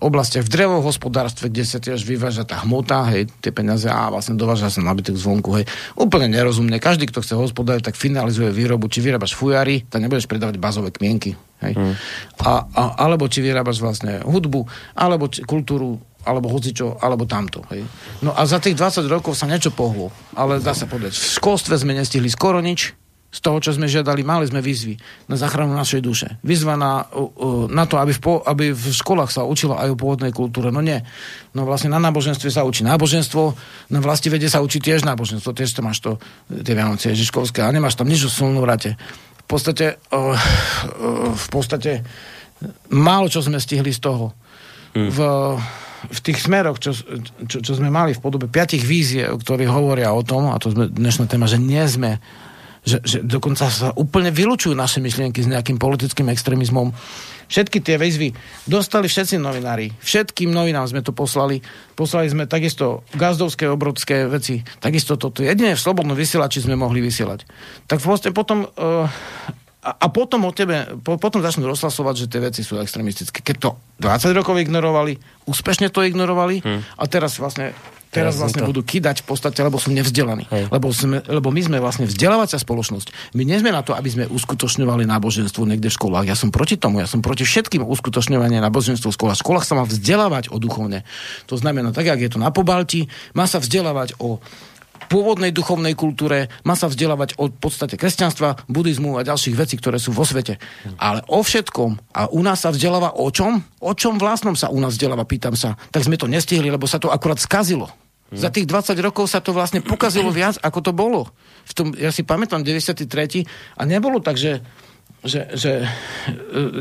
oblastiach. V drevohospodárstve, kde sa tiež vyváža tá hmota, hej, tie peniaze a vlastne dováža sa nabytok zvonku, hej. Úplne nerozumne. Každý, kto chce hospodáriť, tak finalizuje výrobu. Či vyrábaš fujary, tak nebudeš predávať bazové kmienky. Hej. Hmm. A, a, alebo či vyrábaš vlastne hudbu, alebo či, kultúru, alebo hocičo, alebo tamto. Hej. No a za tých 20 rokov sa niečo pohlo. Ale dá sa povedať, v školstve sme nestihli skoro nič, z toho, čo sme žiadali, mali sme výzvy na záchranu našej duše. Výzva na, na to, aby v, po, aby v školách sa učilo aj o pôvodnej kultúre. No nie. No vlastne na náboženstve sa učí náboženstvo, na vlasti vede sa učí tiež náboženstvo. Tiež to máš to, tie Vianoce Ježiškovské, a nemáš tam nič o vrate. V podstate, uh, uh, v podstate málo čo sme stihli z toho. Hmm. V, v tých smeroch, čo, čo, čo sme mali v podobe piatich vízie, ktorí hovoria o tom, a to sme dnešná téma, že nie sme že, že dokonca sa úplne vylučujú naše myšlienky s nejakým politickým extrémizmom. Všetky tie výzvy dostali všetci novinári. Všetkým novinám sme to poslali. Poslali sme takisto gazdovské, obrodské veci. Takisto toto. Jedine v slobodnom vysielači sme mohli vysielať. Tak vlastne potom... Uh, a, a potom o tebe, po, potom začnú rozhlasovať, že tie veci sú extrémistické. Keď to 20 rokov ignorovali, úspešne to ignorovali hmm. a teraz vlastne teraz vlastne to... budú kydať v podstate, lebo sú nevzdelaní. Lebo, sme, lebo my sme vlastne vzdelávacia spoločnosť. My nie sme na to, aby sme uskutočňovali náboženstvo niekde v školách. Ja som proti tomu, ja som proti všetkým uskutočňovania náboženstva v školách. V školách sa má vzdelávať o duchovne. To znamená, tak, jak je to na Pobalti, má sa vzdelávať o pôvodnej duchovnej kultúre, má sa vzdelávať o podstate kresťanstva, buddhizmu a ďalších vecí, ktoré sú vo svete. Ale o všetkom. A u nás sa vzdeláva o čom? O čom vlastnom sa u nás vzdeláva, pýtam sa. Tak sme to nestihli, lebo sa to akurát skazilo. Hmm. Za tých 20 rokov sa to vlastne pokazilo viac, ako to bolo. V tom, ja si pamätám 93. a nebolo tak, že, že, že e,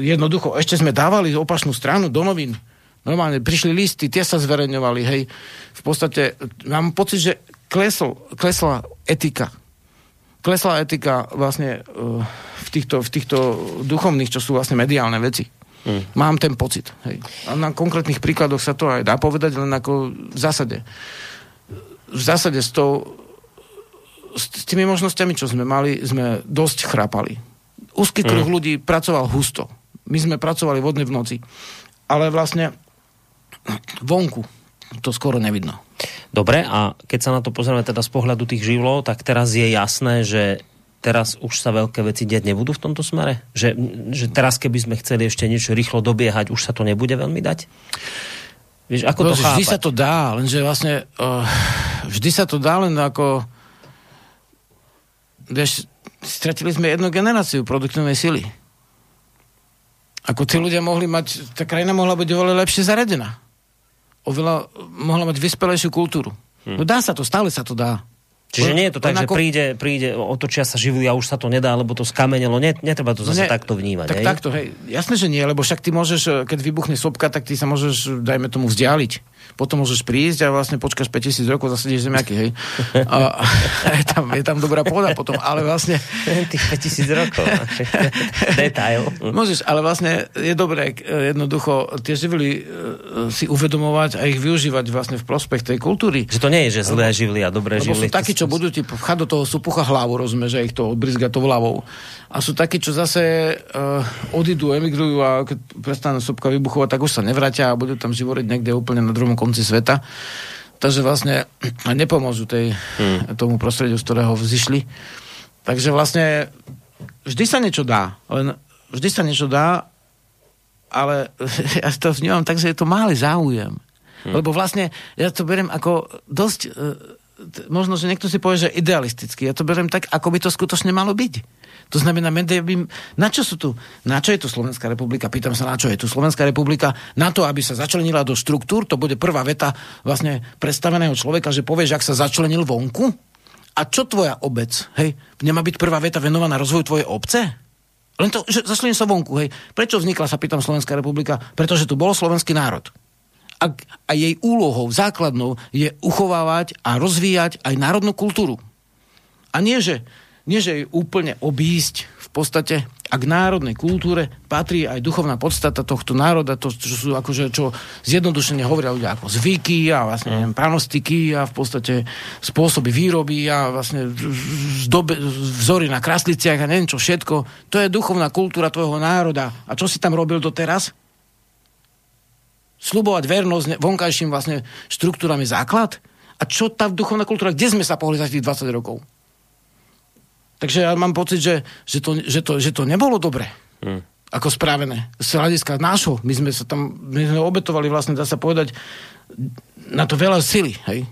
jednoducho ešte sme dávali opačnú stranu do novín. Normálne prišli listy, tie sa zverejňovali, hej. V podstate mám pocit, že klesl, klesla etika. Klesla etika vlastne uh, v, týchto, v týchto duchovných, čo sú vlastne mediálne veci. Hmm. Mám ten pocit. Hej. A na konkrétnych príkladoch sa to aj dá povedať, len ako v zásade v zásade s, tou, s tými možnosťami, čo sme mali, sme dosť chrápali. Úzky kruh mm. ľudí pracoval husto. My sme pracovali vodne v noci. Ale vlastne vonku to skoro nevidno. Dobre, a keď sa na to pozrieme teda z pohľadu tých živlov, tak teraz je jasné, že teraz už sa veľké veci deť nebudú v tomto smere? Že, že teraz, keby sme chceli ešte niečo rýchlo dobiehať, už sa to nebude veľmi dať? Vieš, ako no, to vždy chápať? sa to dá, lenže vlastne uh, vždy sa to dá len ako vieš, stratili sme jednu generáciu produktívnej sily. Ako tí ľudia mohli mať, tá krajina mohla byť oveľa lepšie zaradená. Oveľa, mohla mať vyspelejšiu kultúru. Hm. No dá sa to, stále sa to dá. Čiže nie je to tak, že príde, príde, otočia sa živly a už sa to nedá, lebo to skamenelo. Nie, netreba to zase ne, takto vnímať. Tak hej? takto, hej. Jasné, že nie, lebo však ty môžeš, eh, keď vybuchne sopka, tak ty sa môžeš, dajme tomu, vzdialiť potom môžeš prísť a vlastne počkáš 5000 rokov, zase ideš zemiaky, hej. A, je, tam, je tam dobrá pôda potom, ale vlastne... Tých 5000 rokov. Detail. Môžeš, ale vlastne je dobré eh, jednoducho tie živly si uvedomovať a ich využívať vlastne v prospech tej kultúry. Že to nie je, že zlé živly a dobré Lebo živly. sú takí, čo budú ti pchať do toho súpucha hlavu, rozumieš, že ich to odbrizga to hlavou. A sú takí, čo zase uh, odídu, emigrujú a keď prestanú sopka vybuchovať, tak už sa nevrátia a budú tam živoriť niekde úplne na druhom konci sveta. Takže vlastne nepomôžu tej, hmm. tomu prostrediu, z ktorého vzýšli. Takže vlastne vždy sa niečo dá. Len vždy sa niečo dá, ale ja to vnímam tak, že je to malý záujem. Hmm. Lebo vlastne ja to beriem ako dosť e, možno, že niekto si povie, že idealisticky. Ja to beriem tak, ako by to skutočne malo byť. To znamená, by... na čo sú tu? Na čo je tu Slovenská republika? Pýtam sa, na čo je tu Slovenská republika? Na to, aby sa začlenila do štruktúr, to bude prvá veta vlastne predstaveného človeka, že povieš, ak sa začlenil vonku? A čo tvoja obec? Hej, nemá byť prvá veta venovaná rozvoju tvojej obce? Len to, že začlenil sa vonku, hej. Prečo vznikla, sa pýtam, Slovenská republika? Pretože tu bol slovenský národ. A, a jej úlohou, základnou, je uchovávať a rozvíjať aj národnú kultúru. A nie, že nie že ju úplne obísť v podstate a k národnej kultúre patrí aj duchovná podstata tohto národa, to, čo sú akože, čo zjednodušene hovoria ľudia ako zvyky a vlastne neviem, pranostiky a v podstate spôsoby výroby a vlastne zdobe, vzory na krasliciach a neviem čo všetko. To je duchovná kultúra tvojho národa. A čo si tam robil doteraz? Slubovať vernosť vonkajším vlastne štruktúram je základ? A čo tá duchovná kultúra, kde sme sa pohli za tých 20 rokov? Takže ja mám pocit, že, že, to, že, to, že to nebolo dobre. Hmm. Ako správené. Z hľadiska nášho. My sme sa tam, my sme obetovali vlastne, dá sa povedať, na to veľa sily. Hej?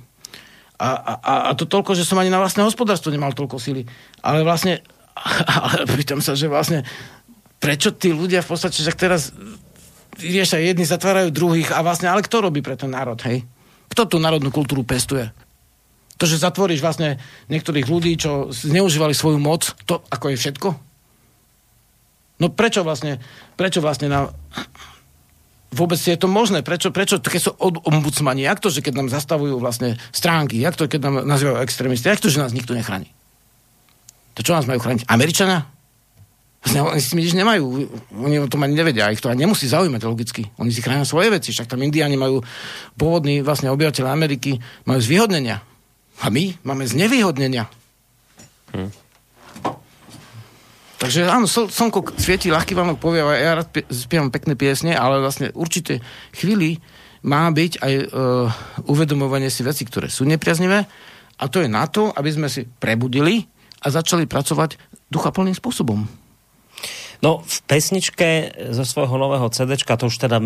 A, a, a to toľko, že som ani na vlastné hospodárstvo nemal toľko sily. Ale vlastne, ale pýtam sa, že vlastne, prečo tí ľudia v podstate, že teraz vieš, aj jedni zatvárajú druhých a vlastne, ale kto robí pre ten národ, hej? Kto tú národnú kultúru pestuje? To, že zatvoríš vlastne niektorých ľudí, čo zneužívali svoju moc, to ako je všetko? No prečo vlastne, prečo vlastne na... Vôbec je to možné? Prečo, prečo keď sú od ombudsmani? Jak to, že keď nám zastavujú vlastne stránky? Jak to, keď nám nazývajú extrémisti? Jak to, že nás nikto nechráni? To čo nás majú chrániť? Američania? Oni si nič nemajú. Oni o tom ani nevedia. Ich to ani nemusí zaujímať logicky. Oni si chránia svoje veci. Však tam Indiáni majú pôvodní vlastne obyvateľe Ameriky majú zvýhodnenia a my máme znevýhodnenia. Hm. Takže áno, slnko svieti, ľahký vám povie, ja rád spievam pekné piesne, ale vlastne určité chvíli má byť aj uh, uvedomovanie si veci, ktoré sú nepriaznivé a to je na to, aby sme si prebudili a začali pracovať duchaplným spôsobom. No, v pesničke zo svojho nového CD, to už teda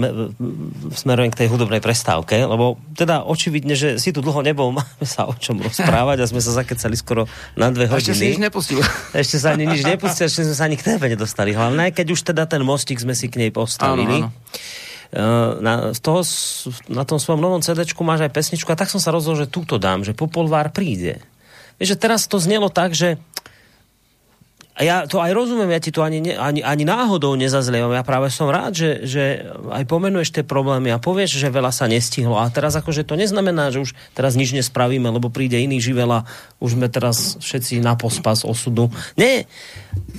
smerujem k tej hudobnej prestávke, lebo teda očividne, že si tu dlho nebol, máme sa o čom rozprávať a sme sa zakecali skoro na dve hodiny. Ešte si nič nepustil. Ešte sa ani nič nepustil, ešte sme sa ani k téme nedostali. Hlavne, keď už teda ten mostík sme si k nej postavili. Áno, áno. Eh, na, z toho, na tom svojom novom CD máš aj pesničku a tak som sa rozhodol, že túto dám, že Popolvár príde. Vieš, že teraz to znelo tak, že a ja to aj rozumiem, ja ti to ani, ne, ani, ani náhodou nezazlievam. Ja práve som rád, že, že aj pomenuješ tie problémy a povieš, že veľa sa nestihlo. A teraz akože to neznamená, že už teraz nič nespravíme, lebo príde iný živel a už sme teraz všetci na pospas osudu. Nie,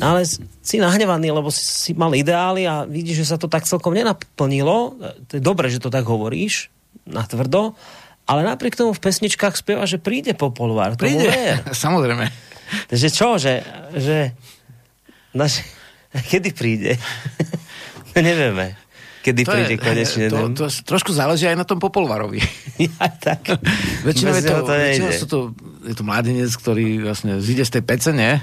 ale si nahnevaný, lebo si, si mal ideály a vidíš, že sa to tak celkom nenaplnilo. To je dobre, že to tak hovoríš, natvrdo. Ale napriek tomu v pesničkách spieva, že príde Popolvár. Príde, samozrejme. Takže čo, že, že naš, kedy príde? no nevieme. Kedy to príde je, konečne. To, to, to, trošku záleží aj na tom Popolvarovi. ja, tak. väčšinou, je to, to väčšinou sú to, je to mladenec, ktorý vlastne zíde z tej pece, nie?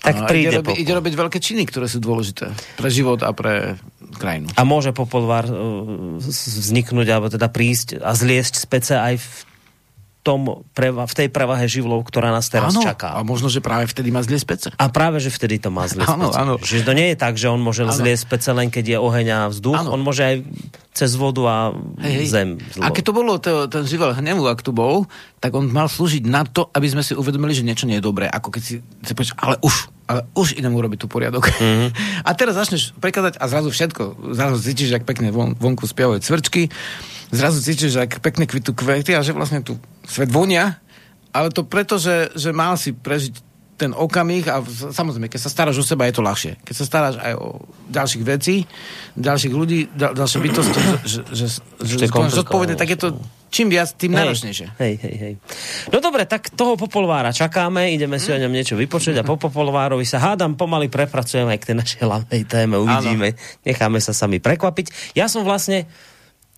tak a príde ide, robi, ide robiť veľké činy, ktoré sú dôležité pre život a pre krajinu. A môže Popolvar uh, vzniknúť, alebo teda prísť a zliesť z pece aj v tom, v tej prevahe živlov, ktorá nás teraz áno, čaká. A možno, že práve vtedy má zlie spece. A práve, že vtedy to má zlie áno, Áno. Že to nie je tak, že on môže zlie spece len keď je oheň a vzduch. Áno. On môže aj cez vodu a hej, hej. zem. Zlo. A keď to bolo to, ten živel hnevu, ak tu bol, tak on mal slúžiť na to, aby sme si uvedomili, že niečo nie je dobré. Ako keď si, si povieš, ale už, ale už idem urobiť tu poriadok. Mm-hmm. A teraz začneš prekladať a zrazu všetko. Zrazu cítiš, jak pekne von, vonku spievajú cvrčky zrazu cítiš, že ak pekne kvitú kvety a že vlastne tu svet vonia, ale to preto, že, že mal si prežiť ten okamih a samozrejme, keď sa staráš o seba, je to ľahšie. Keď sa staráš aj o ďalších vecí, ďalších ľudí, ďal, ďalšie bytosti, že, že, že, že zodpovedne, tak je to čím viac, tým náročnejšie. Hej, hej, hej. No dobre, tak toho Popolvára čakáme, ideme si o ňom niečo vypočuť a po Popolvárovi sa hádam, pomaly prepracujeme aj k tej našej hlavnej téme, uvidíme, ano. necháme sa sami prekvapiť. Ja som vlastne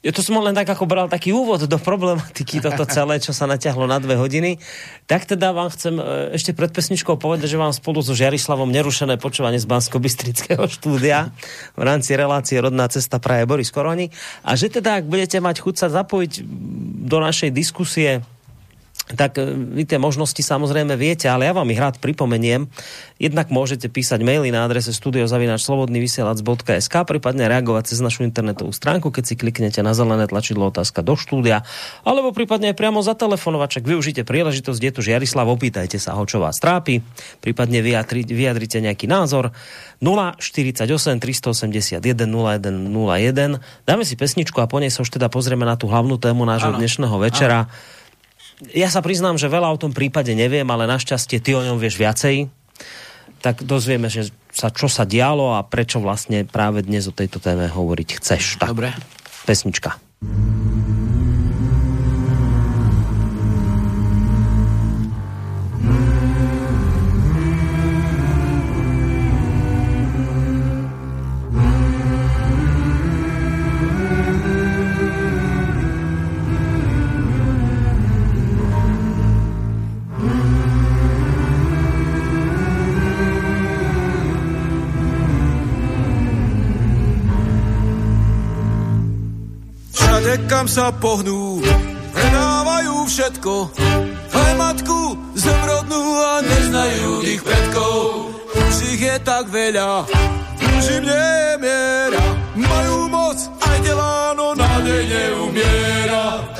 ja to som len tak ako bral taký úvod do problematiky toto celé, čo sa natiahlo na dve hodiny. Tak teda vám chcem e, ešte pred pesničkou povedať, že vám spolu so Žiarislavom nerušené počúvanie z bansko štúdia v rámci relácie Rodná cesta praje Boris Koroni. A že teda, ak budete mať chuť sa zapojiť do našej diskusie tak e, vy tie možnosti samozrejme viete, ale ja vám ich rád pripomeniem. Jednak môžete písať maily na adrese studiozavinačslobodnyvysielac.sk prípadne reagovať cez našu internetovú stránku, keď si kliknete na zelené tlačidlo otázka do štúdia, alebo prípadne aj priamo zatelefonovať, čak využite príležitosť, je tu Žiarislav, opýtajte sa ho, čo vás trápi, prípadne vyjadri, vyjadrite nejaký názor. 048 381 0101 Dáme si pesničku a po nej sa už teda pozrieme na tú hlavnú tému nášho ano. dnešného večera. Ano ja sa priznám, že veľa o tom prípade neviem, ale našťastie ty o ňom vieš viacej. Tak dozvieme, že sa, čo sa dialo a prečo vlastne práve dnes o tejto téme hovoriť chceš. Tak, Dobre. Pesnička. Kam sa pohnú, predávajú všetko. Aj matku zemrodnú a neznajú ich predkov. Už ich je tak veľa, už im nie je miera. Majú moc, aj delá, no nádej neumiera.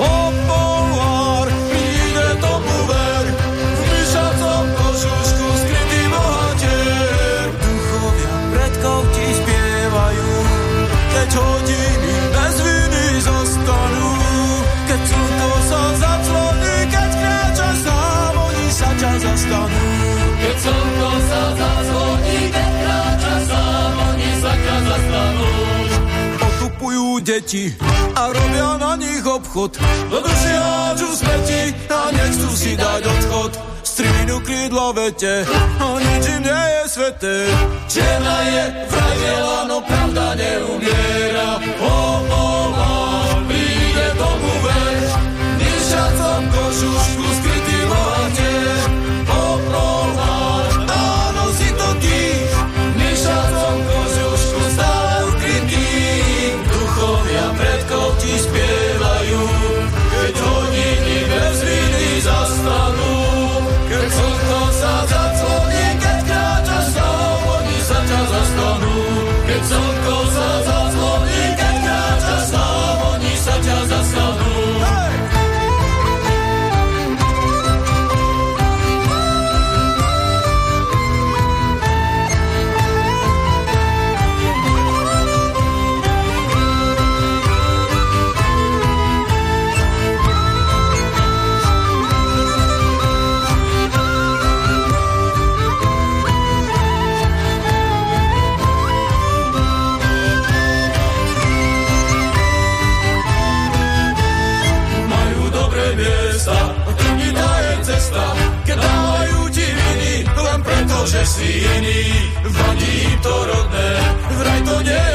Deti a robia na nich obchod. Do duši hádžu smeti a nechcú si dať odchod. Strinu krídla vete a nič im nie je sveté. Černá je vraj biela, no pravda neumiera. O, o, o, príde tomu ver, si iný. Vadí to rodné, vraj to nie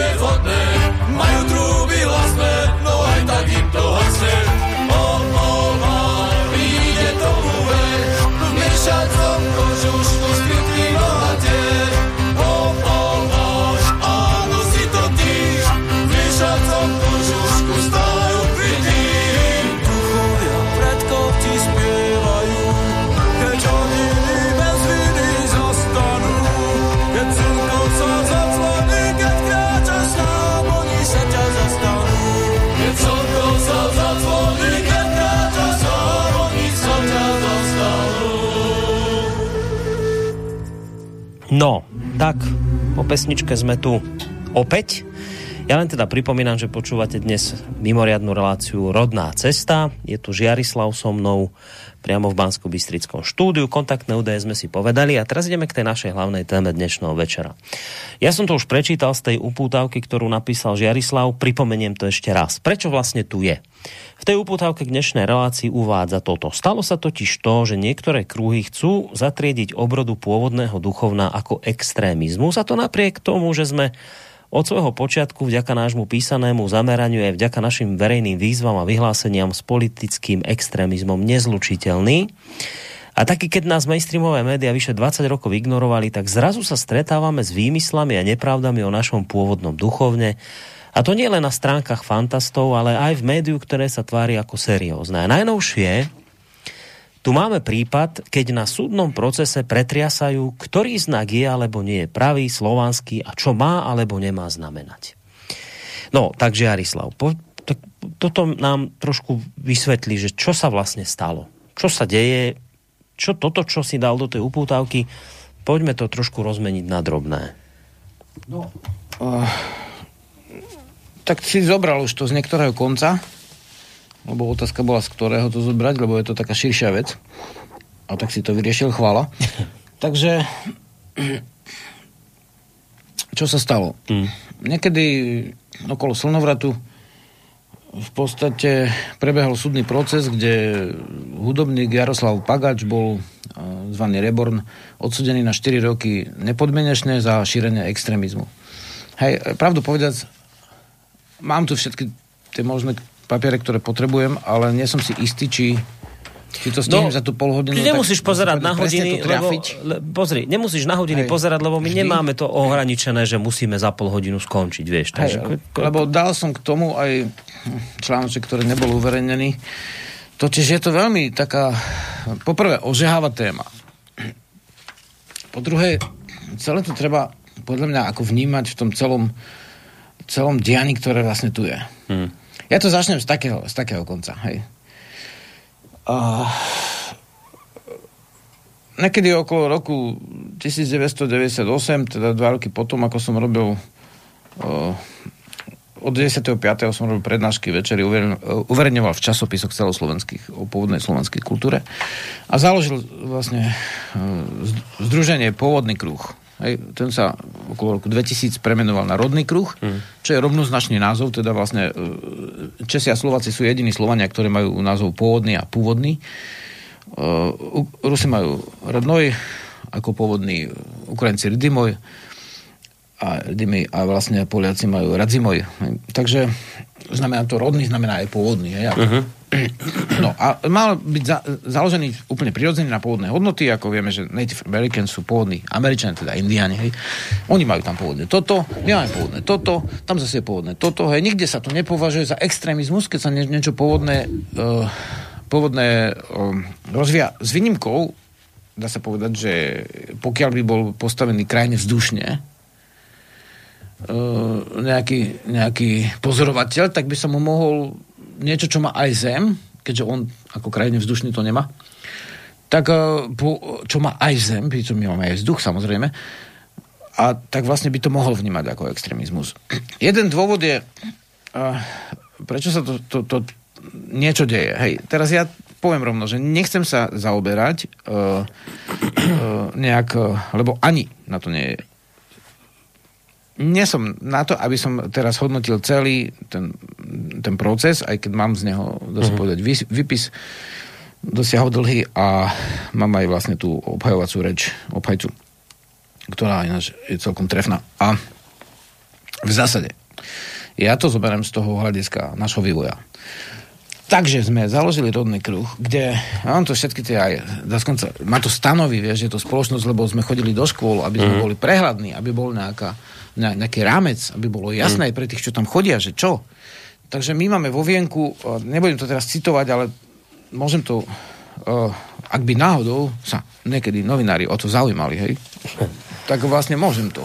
No, tak po pesničke sme tu opäť. Ja len teda pripomínam, že počúvate dnes mimoriadnu reláciu Rodná cesta. Je tu Žiarislav so mnou priamo v bansko bystrickom štúdiu. Kontaktné údaje sme si povedali a teraz ideme k tej našej hlavnej téme dnešného večera. Ja som to už prečítal z tej upútavky, ktorú napísal Žiarislav. Pripomeniem to ešte raz. Prečo vlastne tu je? V tej upútavke k dnešnej relácii uvádza toto. Stalo sa totiž to, že niektoré krúhy chcú zatriediť obrodu pôvodného duchovna ako extrémizmus a to napriek tomu, že sme od svojho počiatku vďaka nášmu písanému zameraniu aj vďaka našim verejným výzvam a vyhláseniam s politickým extrémizmom nezlučiteľný. A taky keď nás mainstreamové médiá vyše 20 rokov ignorovali, tak zrazu sa stretávame s výmyslami a nepravdami o našom pôvodnom duchovne. A to nie len na stránkach fantastov, ale aj v médiu, ktoré sa tvári ako seriózne. A najnovšie, tu máme prípad, keď na súdnom procese pretriasajú, ktorý znak je alebo nie je pravý, slovanský a čo má alebo nemá znamenať. No, takže Jarislav, po, tak, toto nám trošku vysvetlí, že čo sa vlastne stalo. Čo sa deje, čo toto, čo si dal do tej upútavky, poďme to trošku rozmeniť na drobné. No, uh, tak si zobral už to z niektorého konca. Lebo otázka bola, z ktorého to zobrať, lebo je to taká širšia vec. A tak si to vyriešil, chvála. Takže, čo sa stalo? Mm. Niekedy okolo slnovratu v podstate prebehol súdny proces, kde hudobník Jaroslav Pagač bol zvaný Reborn odsudený na 4 roky nepodmenečné za šírenie extrémizmu. Hej, pravdu povedať, mám tu všetky tie možné papiere, ktoré potrebujem, ale nie som si istý, či či to stihnem no, za tú pol hodinu. Ty nemusíš pozerať na hodiny, lebo, le, pozri, nemusíš na hodiny Hej. pozerať, lebo my Vždy? nemáme to ohraničené, že musíme za pol hodinu skončiť, vieš. Takže... Hej, lebo dal som k tomu aj článoček, ktorý nebol uverejnený. Totiž je to veľmi taká, poprvé, ožeháva téma. Po druhé, celé to treba podľa mňa ako vnímať v tom celom, celom dianí, ktoré vlastne tu je. Hmm. Ja to začnem z takého, z takého konca. Hej. Uh, nekedy okolo roku 1998, teda dva roky potom, ako som robil uh, od 10.5. som robil prednášky večery, uverejňoval v časopisoch celoslovenských o pôvodnej slovenskej kultúre a založil vlastne uh, združenie Pôvodný kruh. Hej, ten sa okolo roku 2000 premenoval na rodný kruh, mm. čo je rovnoznačný názov, teda vlastne e, Česi a Slováci sú jediní Slovania, ktorí majú názov pôvodný a pôvodný. Uh, Rusi majú rodnoj ako pôvodný, Ukrajinci Rdimoj a, Rdimoj, a vlastne Poliaci majú Radzimoj. Takže znamená to rodný, znamená aj pôvodný. Hej, ako, uh-huh No a mal byť za, založený úplne prirodzený na pôvodné hodnoty, ako vieme, že Native Americans sú pôvodní Američania, teda Indiáni, hej. Oni majú tam pôvodné toto, my máme pôvodné toto, tam zase je pôvodné toto, hej. Nikde sa to nepovažuje za extrémizmus, keď sa nie, niečo pôvodné, uh, pôvodné uh, rozvíja s výnimkou, dá sa povedať, že pokiaľ by bol postavený krajine vzdušne, uh, nejaký, nejaký pozorovateľ, tak by sa mu mohol niečo, čo má aj Zem, keďže on ako krajine vzdušný to nemá, tak eh, čo má aj Zem, čo my máme aj vzduch samozrejme, a tak vlastne by to mohol vnímať ako extrémizmus. Jeden dôvod je, uh, prečo sa to, to, to niečo deje. Hej, teraz ja poviem rovno, že nechcem sa zaoberať uh, uh, nejak, lebo ani na to nie je nie som na to, aby som teraz hodnotil celý ten, ten proces, aj keď mám z neho, dá sa mm-hmm. povedať, vypis dosiahol dlhý a mám aj vlastne tú obhajovacú reč obhajcu, ktorá ináč je celkom trefná. A v zásade, ja to zoberiem z toho hľadiska našho vývoja. Takže sme založili rodný kruh, kde mám to všetky tie aj, dokonca, má to stanovy, vieš, je to spoločnosť, lebo sme chodili do škôl, aby sme mm. boli prehľadní, aby bol nejaká nejaký rámec, aby bolo jasné mm. pre tých, čo tam chodia, že čo. Takže my máme vo vienku, nebudem to teraz citovať, ale môžem to, ak by náhodou sa niekedy novinári o to zaujímali, hej, tak vlastne môžem to.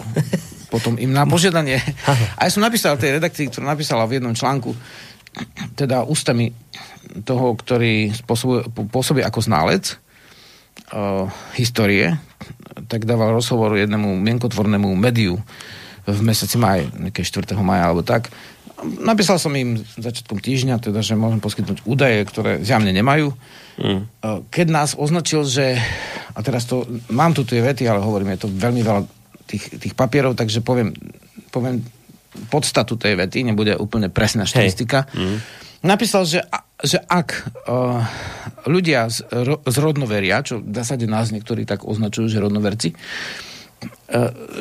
Potom im na požiadanie. A ja som napísal tej redakcii, ktorá napísala v jednom článku, teda ústami toho, ktorý pôsobí ako ználec uh, histórie, tak dával rozhovor jednému mienkotvornému médiu, v mesiaci maj, nejaké 4. maja alebo tak. Napísal som im začiatkom týždňa, teda, že môžem poskytnúť údaje, ktoré zjavne nemajú. Mm. Keď nás označil, že, a teraz to, mám tu tie vety, ale hovorím, je to veľmi veľa tých, tých papierov, takže poviem, poviem podstatu tej vety, nebude úplne presná štatistika. Mm. Napísal, že, že ak uh, ľudia z, ro, z rodnoveria, čo v zásade nás niektorí tak označujú, že rodnoverci, uh, E,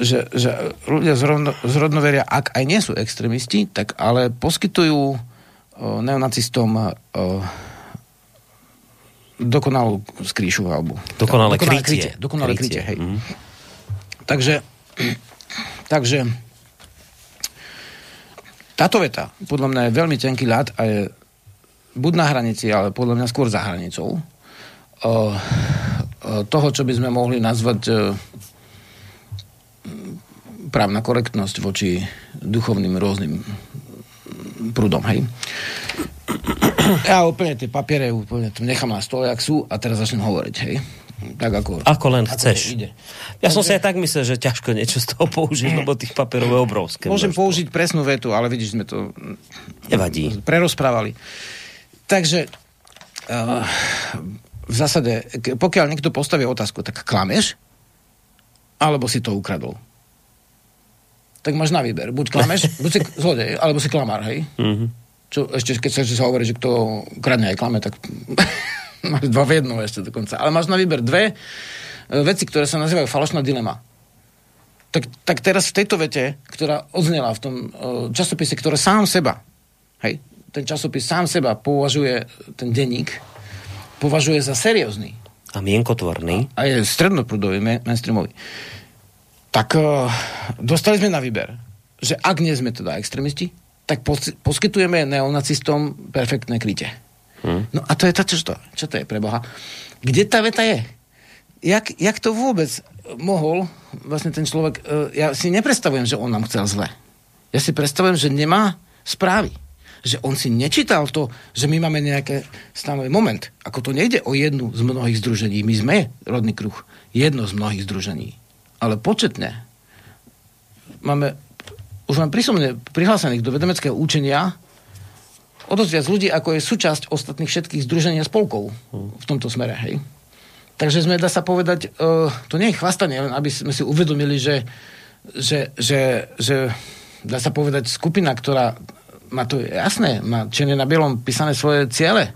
že, že ľudia z, rovno, z rodnoveria, ak aj nie sú extrémisti, tak ale poskytujú e, neonacistom e, dokonalú skríšu alebo dokonalé, dokonalé krytie. krytie. Dokonalé krytie, krytie hej. Mm. Takže, takže táto veta podľa mňa je veľmi tenký ľad a je buď na hranici, ale podľa mňa skôr za hranicou toho, čo by sme mohli nazvať právna korektnosť voči duchovným rôznym prúdom, hej. Ja úplne tie papiere úplne nechám na stole, ak sú, a teraz začnem hovoriť, hej. Tak ako, ako len ako chceš. Ide. Ja Takže, som si aj tak myslel, že ťažko niečo z toho použiť, lebo tých papierov je obrovské. Môžem množstvo. použiť presnú vetu, ale vidíš, sme to Nevadí. prerozprávali. Takže uh, v zásade, pokiaľ niekto postaví otázku, tak klameš, alebo si to ukradol. Tak máš na výber. Buď klameš, buď si zlodej, alebo si klamár, hej? Mhm. Čo ešte, keď sa, sa hovorí, že kto kradne aj klame, tak máš dva v jednom ešte dokonca. Ale máš na výber dve e, veci, ktoré sa nazývajú falošná dilema. Tak, tak teraz v tejto vete, ktorá odznela v tom e, časopise, ktoré sám seba, hej, ten časopis sám seba považuje, ten denník, považuje za seriózny A mienkotvorný. a je strednoprúdový, main- mainstreamový, tak uh, dostali sme na výber, že ak nie sme teda extrémisti, tak pos- poskytujeme neonacistom perfektné krytie. Hm. No a to je to, čo to, čo to je pre Boha? Kde tá veta je? Jak, jak to vôbec mohol vlastne ten človek... Uh, ja si nepredstavujem, že on nám chcel zle. Ja si predstavujem, že nemá správy. Že on si nečítal to, že my máme nejaké stanové moment. Ako to nejde o jednu z mnohých združení. My sme rodný kruh. Jedno z mnohých združení. Ale početne. Máme, už máme prísomne prihlásených do vedemeckého učenia o dosť viac ľudí, ako je súčasť ostatných všetkých združení a spolkov v tomto smere. Hej. Takže sme, dá sa povedať, uh, to nie je chvastanie, len aby sme si uvedomili, že, že, že, že dá sa povedať skupina, ktorá má to jasné, má černe na bielom písané svoje ciele,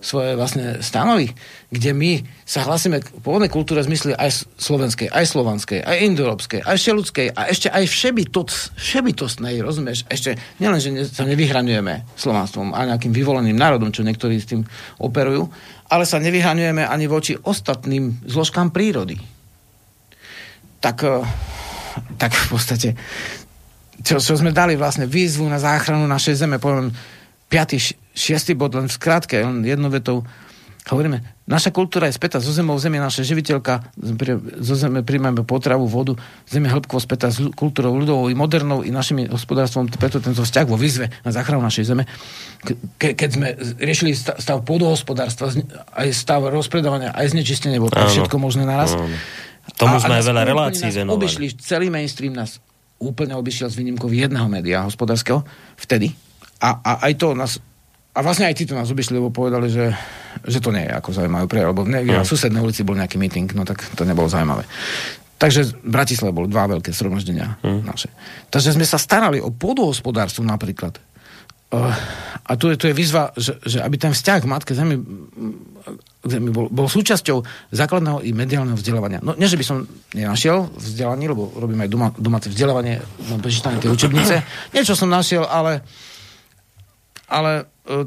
svoje vlastne stanovy, kde my sa hlasíme k pôvodnej kultúre v aj slovenskej, aj slovanskej, aj indoeurópskej, aj šeludskej a ešte aj všebytoc, všebytostnej, rozumieš? Ešte nielen, že sa nevyhraňujeme slovanstvom a nejakým vyvoleným národom, čo niektorí s tým operujú, ale sa nevyhraňujeme ani voči ostatným zložkám prírody. Tak, eh, tak v podstate čo, čo sme dali vlastne výzvu na záchranu našej zeme, poviem 5. 6. bod, len v skratke, len jednou vetou, hovoríme, naša kultúra je spätá zo zemou, zem je naša živiteľka, zo zeme príjmame potravu, vodu, zem je hĺbkovo spätá s kultúrou ľudovou i modernou i našim hospodárstvom, preto tento vzťah vo výzve na záchranu našej zeme. Ke, keď sme riešili sta- stav pôdohospodárstva, aj stav rozpredávania, aj znečistenie, Áno. všetko možné naraz. Áno. Tomu sme nás aj veľa relácií venovali. Obišli, celý mainstream nás úplne obišiel s výnimkou jedného média hospodárskeho vtedy. A, a aj to nás a vlastne aj títo nás obišli, lebo povedali, že, že to nie je ako zaujímavé pre, lebo Hm. niekde na susednej ulici bol nejaký meeting, no tak to nebolo zaujímavé. Takže v Bratislave boli dva veľké zhromaždenia Hm. naše. Takže sme sa starali o pôdohospodárstvo napríklad. Uh, a tu je, tu je výzva, že, že aby ten vzťah k Matke Zemi, k zemi bol, bol súčasťou základného i mediálneho vzdelávania. No nie, že by som nenašiel vzdelanie, lebo robím aj doma, domáce vzdelávanie, mám prečítané tie učebnice. Niečo som našiel, ale ale uh,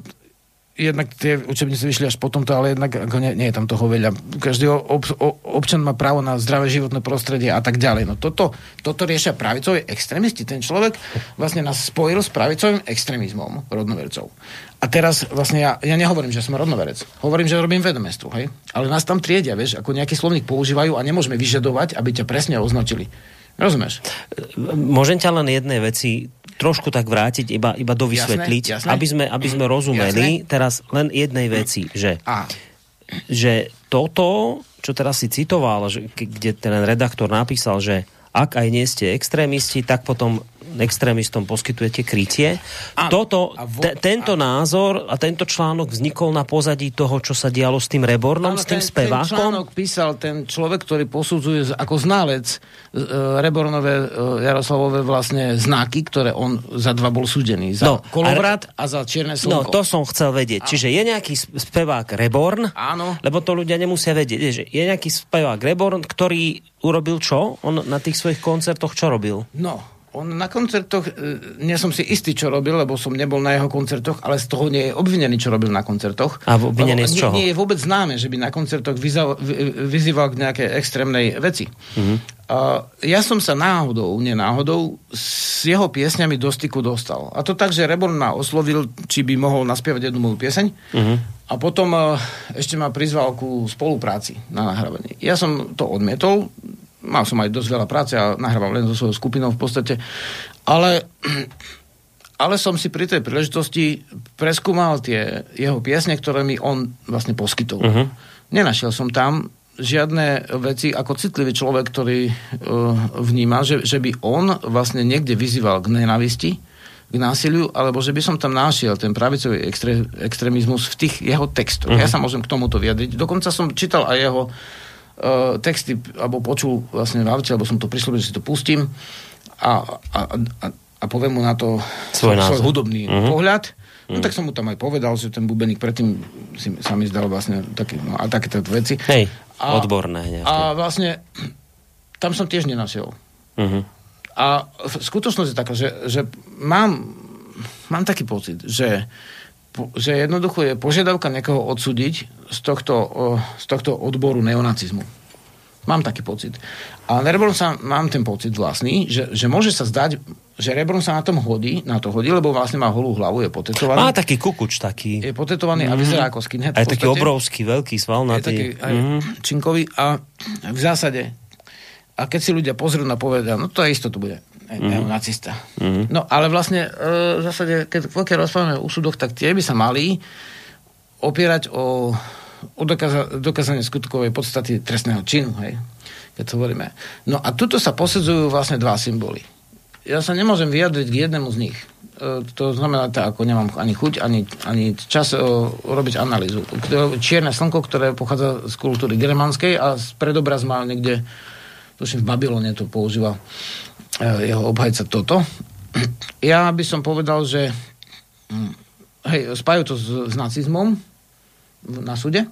jednak tie učebnice vyšli až potom to, ale jednak ako nie, nie je tam toho veľa. Každý ob, ob, občan má právo na zdravé životné prostredie a tak ďalej. No toto, toto riešia pravicoví extrémisti. Ten človek vlastne nás spojil s pravicovým extrémizmom rodnovercov. A teraz vlastne ja, ja nehovorím, že som rodnoverec. Hovorím, že robím vedomestvo, hej? Ale nás tam triedia, vieš, ako nejaký slovník používajú a nemôžeme vyžadovať, aby ťa presne označili. Rozumieš? Môžem ťa len jednej veci trošku tak vrátiť, iba, iba dovysvetliť, Jasné, jasné. aby sme, aby sme rozumeli. Teraz len jednej veci, že, A. že toto, čo teraz si citoval, že, kde ten redaktor napísal, že ak aj nie ste extrémisti, tak potom extrémistom poskytujete krytie. Áno. Toto, A vo- te, tento názor a tento článok vznikol na pozadí toho, čo sa dialo s tým Rebornom, s tým ten, spevákom. Ten článok písal ten človek, ktorý posudzuje ako ználec e, Rebornové, e, Jaroslavové vlastne znaky, ktoré on za dva bol súdený. Za No, no, kolovrat a, za čierne No, slnko. to som chcel vedieť. Čiže je nejaký sp- spevák Reborn, Áno. lebo to ľudia nemusia vedieť. Je, je nejaký spevák Reborn, ktorý urobil čo? On na tých svojich koncertoch čo robil? No, on na koncertoch, e, nie som si istý, čo robil, lebo som nebol na jeho koncertoch, ale z toho nie je obvinený, čo robil na koncertoch. A obvinený z nie- čoho? Nie, je vôbec známe, že by na koncertoch vyzval, vy- vyzýval k nejakej extrémnej veci. Mhm. Uh, ja som sa náhodou, nenáhodou, s jeho piesňami do styku dostal. A to tak, že Reborn ma oslovil, či by mohol naspievať jednu moju pieseň. Mhm. A potom uh, ešte ma prizval ku spolupráci na nahrávanie. Ja som to odmietol, mal som aj dosť veľa práce a nahrával len so svojou skupinou v podstate, ale, ale som si pri tej príležitosti preskúmal tie jeho piesne, ktoré mi on vlastne poskytol. Mhm. Nenašiel som tam žiadne veci ako citlivý človek, ktorý uh, vníma, že, že by on vlastne niekde vyzýval k nenavisti, k násiliu, alebo že by som tam našiel ten pravicový extré, extrémizmus v tých jeho textoch. Uh-huh. Ja sa môžem k tomuto vyjadriť. Dokonca som čítal aj jeho uh, texty, alebo počul vlastne v aute, alebo som to prislúbil, že si to pustím a, a, a, a poviem mu na to svoj, svoj hudobný uh-huh. pohľad. No mm. tak som mu tam aj povedal, že ten bubeník predtým si, sa mi zdal vlastne taký, no, a takéto veci. Hej, a, odborné. Nejaké. A vlastne tam som tiež nenašiel. Uh-huh. A skutočnosť je taká, že, že mám, mám taký pocit, že, že jednoducho je požiadavka niekoho odsúdiť z tohto, z tohto odboru neonacizmu. Mám taký pocit. A Rebron sa, mám ten pocit vlastný, že, že môže sa zdať, že Rebron sa na tom hodí, na to hodí, lebo vlastne má holú hlavu, je potetovaný. Má taký kukuč taký. Je potetovaný mm-hmm. a vyzerá ako skinhead. Aj taký obrovský, veľký, svalnatý. Je taký aj mm-hmm. činkový a v zásade a keď si ľudia pozrú na povedia, no to je isto, to bude mm-hmm. nacista. Mm-hmm. No ale vlastne e, v zásade, keď pokiaľ rozprávame o úsudoch, tak tie by sa mali opierať o, o dokaza, dokázanie skutkovej podstaty trestného činu, hej, keď to hovoríme. No a tuto sa posedzujú vlastne dva symboly. Ja sa nemôžem vyjadriť k jednému z nich. E, to znamená, tak, ako nemám ani chuť, ani, ani čas e, robiť analýzu. Čierne slnko, ktoré pochádza z kultúry germánskej a predobraz mal niekde tuším v Babylone to používa e, jeho obhajca toto. Ja by som povedal, že hm, hej, spájajú to s, s nacizmom na súde,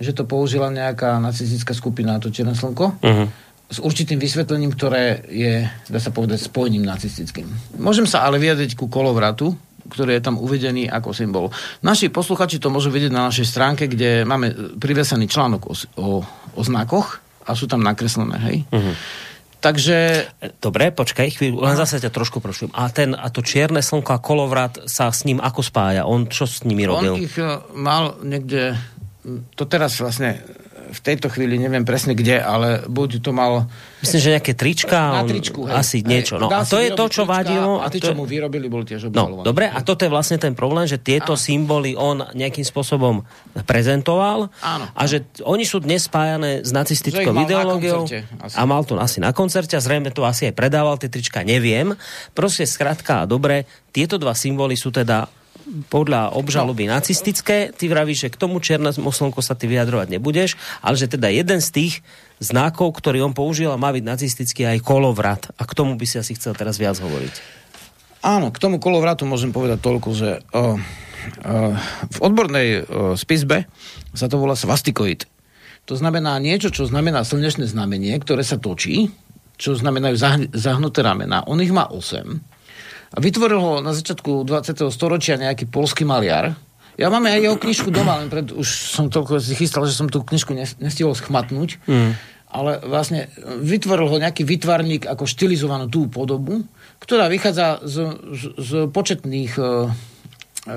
že to použila nejaká nacistická skupina, to Čierne slnko, uh-huh. s určitým vysvetlením, ktoré je, dá sa povedať, spojením nacistickým. Môžem sa ale vyjadriť ku kolovratu, ktorý je tam uvedený ako symbol. Naši posluchači to môžu vidieť na našej stránke, kde máme privesený článok o, o, o znakoch a sú tam nakreslené, hej. Uh-huh. Takže... Dobre, počkaj chvíľu, len zase ťa trošku prosím. A, ten, a to čierne slnko a kolovrat sa s ním ako spája? On čo s nimi robil? On ich eh, mal niekde... To teraz vlastne v tejto chvíli neviem presne kde, ale buď to mal... Myslím, že nejaké trička? Na tričku, hej. Asi niečo. No, a to je to, čo vadilo. A tí, čo mu vyrobili, boli tiež obžalovaní. No, dobre, a toto je vlastne ten problém, že tieto a. symboly on nejakým spôsobom prezentoval Áno. a že oni sú dnes spájané s nacistickou ideológiou. A mal to asi na koncerte a zrejme to asi aj predával, tie trička, neviem. Proste skratka a dobre, tieto dva symboly sú teda podľa obžaloby no. nacistické, ty vravíš, že k tomu černému slnku sa ty vyjadrovať nebudeš, ale že teda jeden z tých znakov, ktorý on použil, má byť nacistický aj kolovrat. A k tomu by si asi chcel teraz viac hovoriť. Áno, k tomu kolovratu môžem povedať toľko, že uh, uh, v odbornej uh, spisbe sa to volá svastikoid. To znamená niečo, čo znamená slnečné znamenie, ktoré sa točí, čo znamenajú zahnuté ramena. On ich má 8 a vytvoril ho na začiatku 20. storočia nejaký polský maliar. Ja máme aj jeho knižku doma, len pred, už som toľko si chystal, že som tú knižku nestihol schmatnúť. Mm. Ale vlastne vytvoril ho nejaký vytvarník ako štilizovanú tú podobu, ktorá vychádza z, z, z početných uh, uh,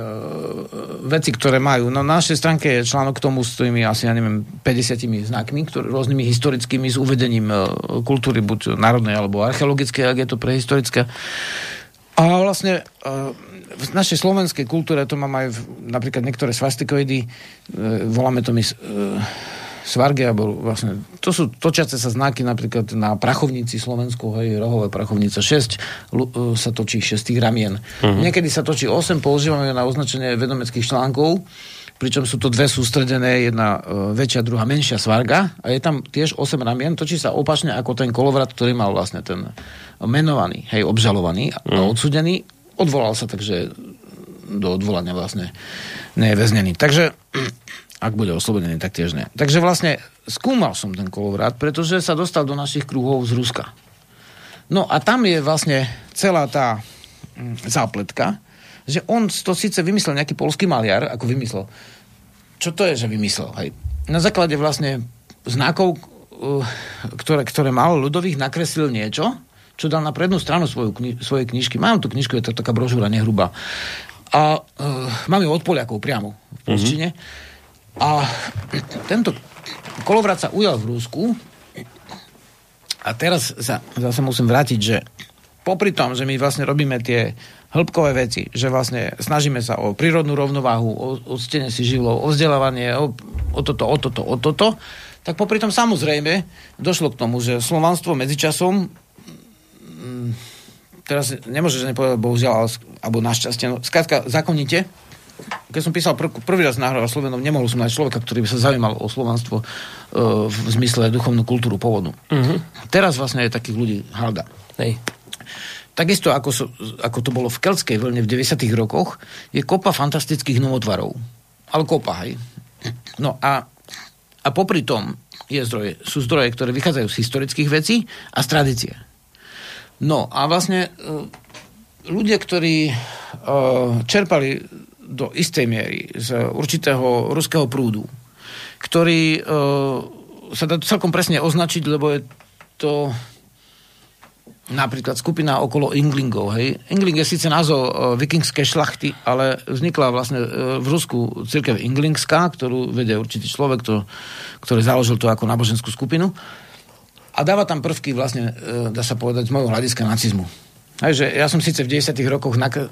veci, ktoré majú. No, na našej stránke je článok k tomu s tými asi, ja neviem, 50 znakmi, ktoré, rôznymi historickými s uvedením uh, kultúry, buď národnej alebo archeologické, ak je to prehistorické. A vlastne e, v našej slovenskej kultúre to mám aj v, napríklad niektoré svastikoidy, e, voláme to my e, svargy, alebo vlastne, to sú točiace sa znaky napríklad na prachovnici Slovensku, hej, rohové prachovnica 6, sa točí 6 ramien. Uh-huh. Niekedy sa točí 8, používame na označenie vedomeckých článkov, pričom sú to dve sústredené, jedna uh, väčšia, druhá menšia svarga a je tam tiež 8 ramien, točí sa opačne ako ten kolovrat, ktorý mal vlastne ten menovaný, hej, obžalovaný mm. a odsudený, odvolal sa, takže do odvolania vlastne nie je väznený. Takže ak bude oslobodený, tak tiež nie. Takže vlastne skúmal som ten kolovrat, pretože sa dostal do našich kruhov z Ruska. No a tam je vlastne celá tá mm, zápletka, že on to síce vymyslel nejaký polský maliar, ako vymyslel. Čo to je, že vymyslel? Hej. Na základe vlastne znakov, uh, ktoré, ktoré mal ľudových, nakreslil niečo, čo dal na prednú stranu svoju kni- svojej knižky. Mám tu knižku, je to taká brožúra, nehrubá. A uh, mám ju od Poliakov priamo v polštine. Mm-hmm. A tento kolovrat sa ujal v Rusku a teraz sa zase musím vrátiť, že popri tom, že my vlastne robíme tie hĺbkové veci, že vlastne snažíme sa o prírodnú rovnováhu, o, o stene si živlov, o vzdelávanie, o, o toto, o toto, o toto, tak popri tom samozrejme došlo k tomu, že slovanstvo medzičasom mm, teraz nemôžeš nepovedať bohužiaľ, ale, alebo našťastie, no, skrátka, zákonite, keď som písal pr- prvý raz náhrada Slovenom, nemohol som nájsť človeka, ktorý by sa zaujímal o slovanstvo uh, v zmysle duchovnú kultúru pôvodu. Uh-huh. Teraz vlastne je takých ľudí halda. Hej. Takisto ako, so, ako to bolo v keltskej vlne v 90. rokoch, je kopa fantastických novotvarov. Ale kopa, hej. No a, a popri tom je zdroje, sú zdroje, ktoré vychádzajú z historických vecí a z tradície. No a vlastne uh, ľudia, ktorí uh, čerpali do istej miery z určitého ruského prúdu, ktorý uh, sa dá celkom presne označiť, lebo je to napríklad skupina okolo Inglingov. Hej. Ingling je síce názov uh, vikingskej šlachty, ale vznikla vlastne uh, v Rusku církev Inglingská, ktorú vedie určitý človek, to, ktorý založil to ako náboženskú skupinu. A dáva tam prvky vlastne, uh, dá sa povedať, z môjho hľadiska nacizmu. Hej, že ja som síce v 90. rokoch nak-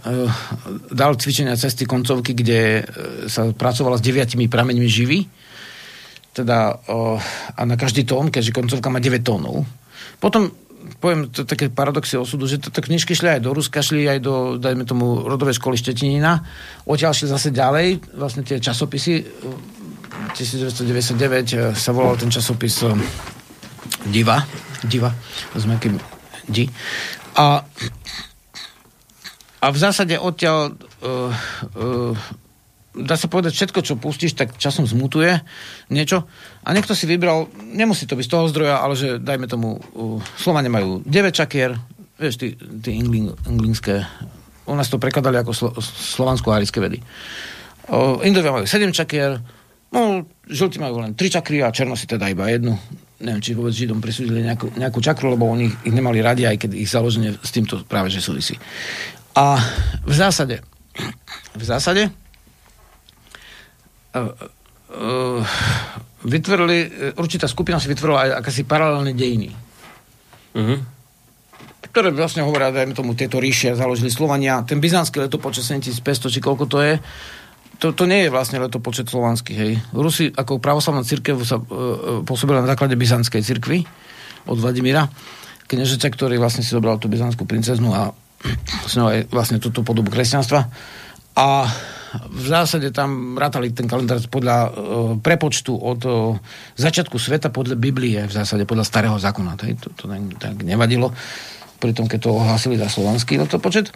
dal cvičenia cesty koncovky, kde sa pracovalo s deviatimi prameňmi živy, teda a na každý tón, keďže koncovka má 9 tónov. Potom poviem to také paradoxy osudu, že toto knižky šli aj do Ruska, šli aj do, dajme tomu, rodovej školy Štetinina. Odtiaľ šli zase ďalej, vlastne tie časopisy 1999 sa volal ten časopis Diva, Diva, s nejakým Di. A, a v zásade odtiaľ uh, uh, dá sa povedať, všetko, čo pustíš, tak časom zmutuje niečo. A niekto si vybral, nemusí to byť z toho zdroja, ale že dajme tomu, uh, Slovania majú 9 čakier, vieš, tí, tí ingling, inglingské, u nás to prekladali ako slo, slovansko-árické vedy. Uh, Indovia majú 7 čakier, no, žlti majú len 3 čakry a černo si teda iba jednu neviem, či vôbec Židom prisúdili nejakú, nejakú čakru, lebo oni ich nemali radi, aj keď ich založenie s týmto práve že súvisí. A v zásade, v zásade uh, vytvorili, určitá skupina si vytvorila aj akási paralelné dejiny. Uh-huh. Ktoré vlastne hovoria, dajme tomu, tieto ríše založili Slovania. Ten byzantský letopočet 7500, či koľko to je, to, to nie je vlastne letopočet slovanských, hej. Rusi ako pravoslavná církev sa e, e pôsobila na základe byzantskej cirkvi od Vladimíra, kniežeťa, ktorý vlastne si zobral tú byzantskú princeznu a s ňou aj vlastne túto podobu kresťanstva. A v zásade tam rátali ten kalendár podľa e, prepočtu od e, začiatku sveta podľa Biblie, v zásade podľa starého zákona. To, to, to tak nevadilo, pri tom, keď to ohlasili za slovanský letopočet.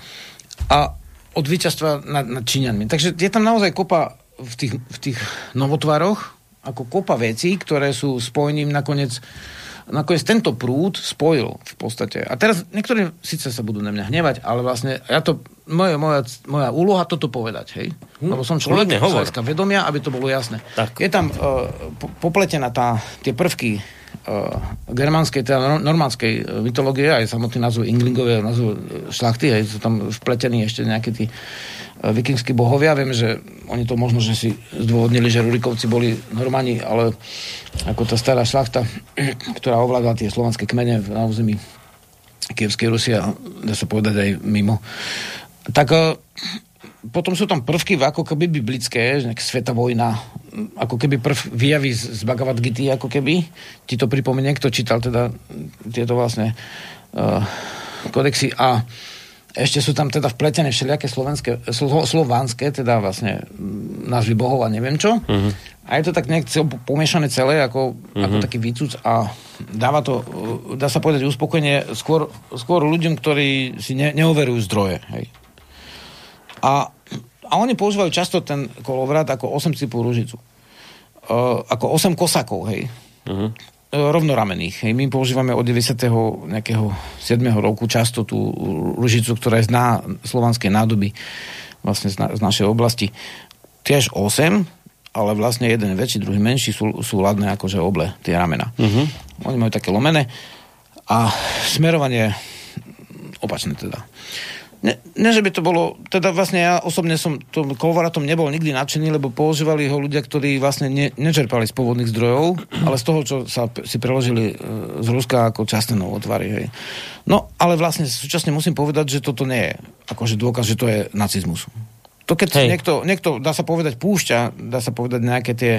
A od víťazstva nad, nad Číňanmi. Takže je tam naozaj kopa v tých, v tých novotvaroch, ako kopa vecí, ktoré sú spojením nakoniec nakoniec tento prúd spojil v podstate. A teraz niektorí síce sa budú na mňa hnevať, ale vlastne ja to, moja, moja, moja úloha toto povedať, hej? Hm, Lebo som človek z vedomia, aby to bolo jasné. Tak. Je tam uh, popletená tá, tie prvky uh, germánskej, teda normánskej uh, mytológie, aj samotný názov Inglingové, názov šlachty, aj sú tam vpletení ešte nejaké tí uh, vikingskí bohovia. Viem, že oni to možno, že si zdôvodnili, že Rurikovci boli normáni, ale ako tá stará šlachta, ktorá ovládala tie slovanské kmene na území Kievskej Rusie dá sa povedať aj mimo. Tak uh, potom sú tam prvky ako keby biblické, nejaká sveta vojna, ako keby prv vyjaví z, z Bhagavad Gita, ako keby. Ti to pripomenie, kto čítal teda tieto vlastne uh, kodexy a ešte sú tam teda vpletené všelijaké slovenské, slo, slovanské, teda vlastne názvy bohov a neviem čo. Uh-huh. A je to tak nejak cel, pomiešané celé, ako, uh-huh. ako taký výcuc a dáva to, dá sa povedať, uspokojenie skôr, skôr ľuďom, ktorí si ne, neoverujú zdroje. Hej. A a oni používajú často ten kolovrat ako 8 cipú ružicu. Uh, ako 8 kosakov, hej. Uh-huh. Uh, rovnoramených. Hej. My používame od 90. nejakého 7. roku často tú ružicu, ktorá je zná slovanskej nádoby vlastne z, na, z našej oblasti. Tiež 8, ale vlastne jeden väčší, druhý menší sú, sú ladné akože oble, tie ramena. Uh-huh. Oni majú také lomené a smerovanie opačné teda. Ne, ne, že by to bolo, teda vlastne ja osobne som tom kolvaratom nebol nikdy nadšený, lebo používali ho ľudia, ktorí vlastne ne, nečerpali z pôvodných zdrojov, ale z toho, čo sa si preložili e, z Ruska ako časté novotvary. Hej. No, ale vlastne súčasne musím povedať, že toto nie je akože dôkaz, že to je nacizmus. To keď niekto, niekto, dá sa povedať, púšťa, dá sa povedať nejaké tie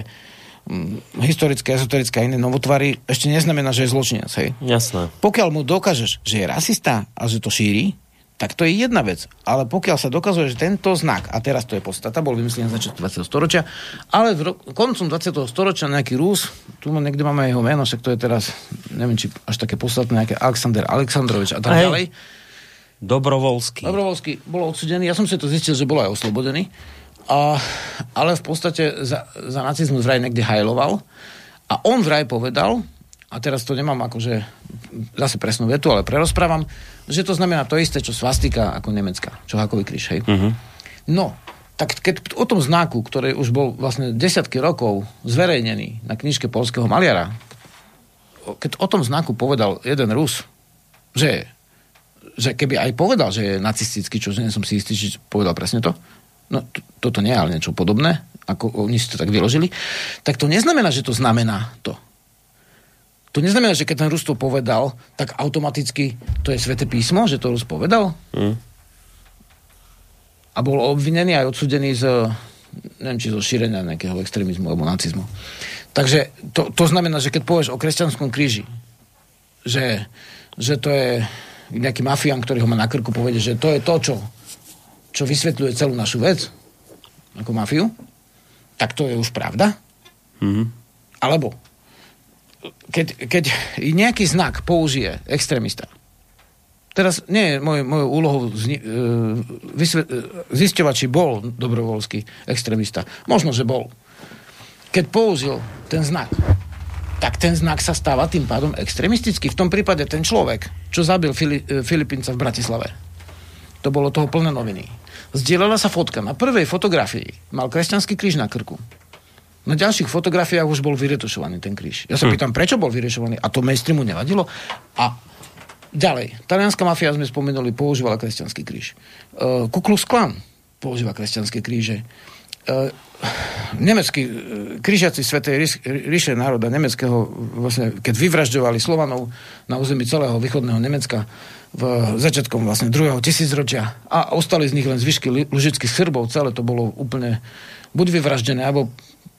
hm, historické, ezoterické a iné novotvary, ešte neznamená, že je zločinec. Hej. Jasné. Pokiaľ mu dokážeš, že je rasista a že to šíri, tak to je jedna vec. Ale pokiaľ sa dokazuje, že tento znak, a teraz to je podstata, bol vymyslený na začiatku 20. storočia, ale v ro- koncom 20. storočia nejaký Rus, tu niekde máme jeho meno, však to je teraz, neviem, či až také podstatné, nejaké Alexander Aleksandrovič a tak Hej. ďalej. Dobrovolský. Dobrovoľský bol odsudený, ja som si to zistil, že bol aj oslobodený, a, ale v podstate za, za nacizmus vraj niekde hajloval a on vraj povedal, a teraz to nemám akože zase presnú vetu, ale prerozprávam, že to znamená to isté, čo svastika ako nemecká, čo hakový kríž, hej. Mhm. No, tak keď o tom znaku, ktorý už bol vlastne desiatky rokov zverejnený na knižke polského maliara, keď o tom znaku povedal jeden Rus, že, že keby aj povedal, že je nacistický, čo nie som si istý, či povedal presne to, no to, toto nie je ale niečo podobné, ako oni si to tak vyložili, tak to neznamená, že to znamená to. To neznamená, že keď ten Rus to povedal, tak automaticky to je sveté písmo, že to Rus povedal? Mm. a bol obvinený aj odsudený z, neviem, či zo šírenia nejakého extrémizmu alebo nacizmu. Takže to, to znamená, že keď povieš o kresťanskom kríži, že, že to je nejaký mafián, ktorý ho má na krku, povede, že to je to, čo, čo vysvetľuje celú našu vec, ako mafiu, tak to je už pravda. Mhm. Alebo keď, keď nejaký znak použije extrémista, teraz nie je moj, mojou úlohou zni, e, e, zisťovať, či bol dobrovoľský extrémista. Možno, že bol. Keď použil ten znak, tak ten znak sa stáva tým pádom extrémistický. V tom prípade ten človek, čo zabil Fili, e, Filipínca v Bratislave, to bolo toho plné noviny. Zdieľala sa fotka. Na prvej fotografii mal kresťanský kríž na krku. Na ďalších fotografiách už bol vyretušovaný ten kríž. Ja sa pýtam, prečo bol vyretušovaný? A to mainstreamu nevadilo? A ďalej. Talianská mafia, sme spomenuli, používala kresťanský kríž. Uh, Ku Klux Klan používa kresťanské kríže. Uh, nemeckí uh, krížiaci Svetej Ríš- ríše národa nemeckého, vlastne, keď vyvražďovali Slovanov na území celého východného Nemecka v začiatkom vlastne druhého tisícročia a ostali z nich len zvyšky lužických Srbov, celé to bolo úplne buď vyvraždené, alebo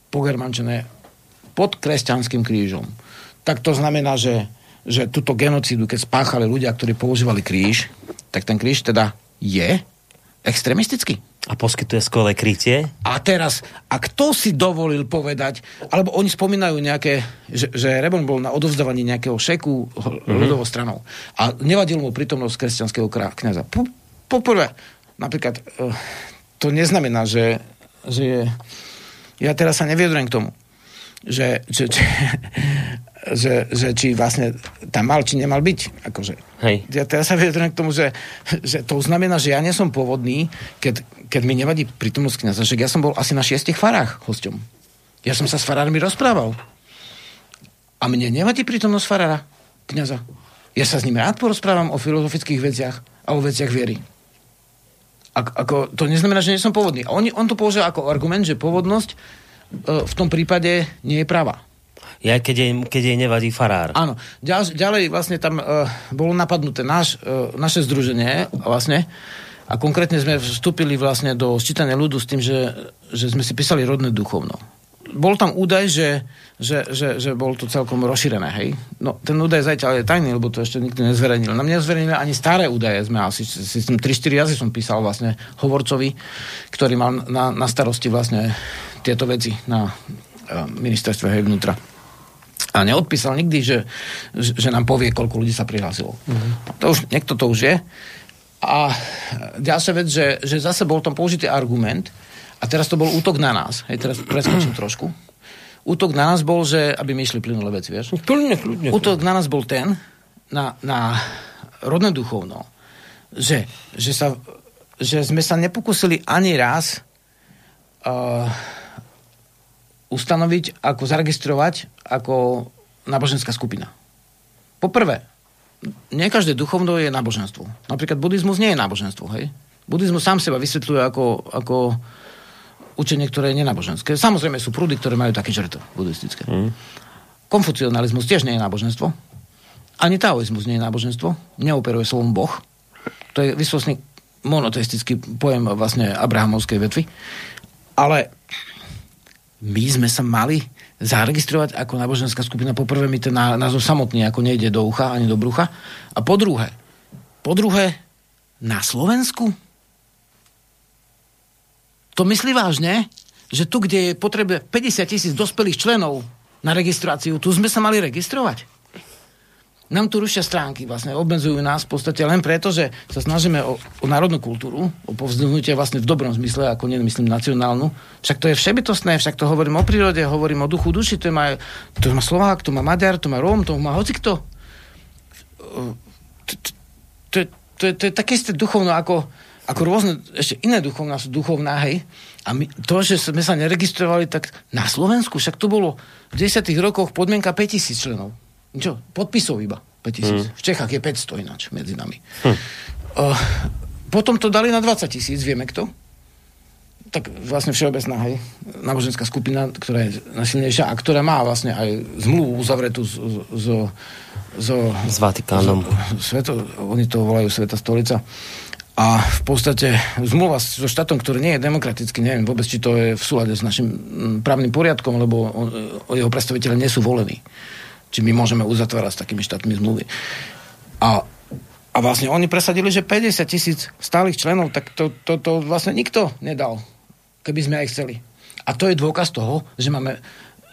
pogermančené pod kresťanským krížom. Tak to znamená, že, že túto genocídu, keď spáchali ľudia, ktorí používali kríž, tak ten kríž teda je extremistický. A poskytuje skvelé krytie? A teraz, a kto si dovolil povedať, alebo oni spomínajú nejaké, že, že Rebon bol na odovzdávaní nejakého šeku mm-hmm. ľudovou stranou a nevadil mu prítomnosť kresťanského kniaza. Po, poprvé, napríklad, eh, to neznamená, že, že je, ja teraz sa neviedrujem k tomu, že, že, že, že, že či vlastne tam mal, či nemal byť. Akože. Hej. Ja teraz sa vyjadrujem k tomu, že, že to znamená, že ja nie som pôvodný, keď, keď mi nevadí prítomnosť kniaza. Že ja som bol asi na šiestich farách hosťom. Ja som sa s farármi rozprával. A mne nevadí prítomnosť farára, kniaza. Ja sa s ním rád porozprávam o filozofických veciach a o veciach viery. Ak, ako, to neznamená, že nie som pôvodný. On, on to použil ako argument, že pôvodnosť e, v tom prípade nie je práva. Ja, keď jej, keď jej nevadí farár. Áno. Ďal, ďalej vlastne tam uh, bolo napadnuté náš, uh, naše združenie vlastne a konkrétne sme vstúpili vlastne do sčítania ľudu s tým, že, že sme si písali rodné duchovno. Bol tam údaj, že, že, že, že bol to celkom rozšírené, hej. No, ten údaj zatiaľ je tajný, lebo to ešte nikto nezverejnil. Na mňa nezverejnili ani staré údaje, sme asi, si, 3-4 razy som písal vlastne hovorcovi, ktorý mal na, na starosti vlastne tieto veci na uh, ministerstve hej, vnútra a neodpísal nikdy, že, že, že nám povie, koľko ľudí sa prihlásilo. Mm-hmm. To už, niekto to už je. A ďalšia vec, že, že zase bol tam použitý argument, a teraz to bol útok na nás. Hej, teraz preskočím trošku. Útok na nás bol, že, aby my išli plynulé veci, vieš? Kľudne, kľudne. Útok na nás bol ten, na, na rodné duchovno, že, že, sa, že sme sa nepokúsili ani raz uh, ustanoviť, ako zaregistrovať ako náboženská skupina. Poprvé, nie každé duchovno je náboženstvo. Napríklad buddhizmus nie je náboženstvo, hej? Buddhizmus sám seba vysvetľuje ako, ako učenie, ktoré je nenáboženské. Samozrejme sú prúdy, ktoré majú také žrto buddhistické. Mm. Konfucionalizmus tiež nie je náboženstvo. Ani taoizmus nie je náboženstvo. Neoperuje slovom Boh. To je vyslovný monoteistický pojem vlastne abrahamovskej vetvy. Ale my sme sa mali zaregistrovať ako náboženská skupina. Poprvé mi ten názov samotný ako nejde do ucha ani do brucha. A po druhé, po druhé, na Slovensku? To myslí vážne, že tu, kde je potrebe 50 tisíc dospelých členov na registráciu, tu sme sa mali registrovať? Nám tu rušia stránky, vlastne obmedzujú nás v podstate len preto, že sa snažíme o, o národnú kultúru, o povzdvihnutie vlastne v dobrom zmysle, ako nemyslím nacionálnu. Však to je všebytostné, však to hovorím o prírode, hovorím o duchu duši, to má, to má Slovák, to má Maďar, to má Róm, to má hocikto. To, to, to, to, je také isté duchovno ako, ako rôzne, ešte iné duchovná sú duchovná, hej. A my, to, že sme sa neregistrovali, tak na Slovensku, však to bolo v 10 rokoch podmienka 5000 členov. Čo? Podpisov iba. 5000. Hmm. V Čechách je 500 ináč medzi nami. Hmm. Uh, potom to dali na 20 tisíc, vieme kto? Tak vlastne všeobecná, hej, náboženská skupina, ktorá je nasilnejšia a ktorá má vlastne aj zmluvu uzavretú s, s, s, s Vatikánom. Sveto, oni to volajú Sveta stolica. A v podstate zmluva so štátom, ktorý nie je demokratický, neviem vôbec, či to je v súlade s našim právnym poriadkom, lebo on, jeho predstaviteľe nie sú volení či my môžeme uzatvárať s takými štátmi zmluvy. A, a vlastne oni presadili, že 50 tisíc stálych členov, tak to, to, to vlastne nikto nedal, keby sme aj chceli. A to je dôkaz toho, že máme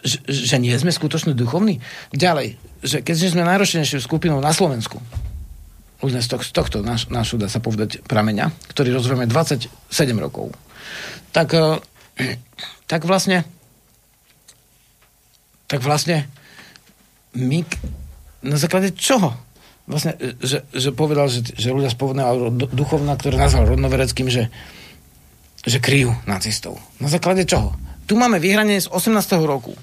že, že nie sme skutočne duchovní. Ďalej, že keďže sme najročnejšou skupinou na Slovensku, ľudia z, z tohto náš, nášu, dá sa povedať, prameňa, ktorý rozvojeme 27 rokov, tak, eh, tak vlastne tak vlastne my na základe čoho? Vlastne, že, že povedal, že, že ľudia z pôvodného duchovna, ktoré nazval rodnovereckým, že, že kryjú nacistov. Na základe čoho? Tu máme vyhranie z 18. roku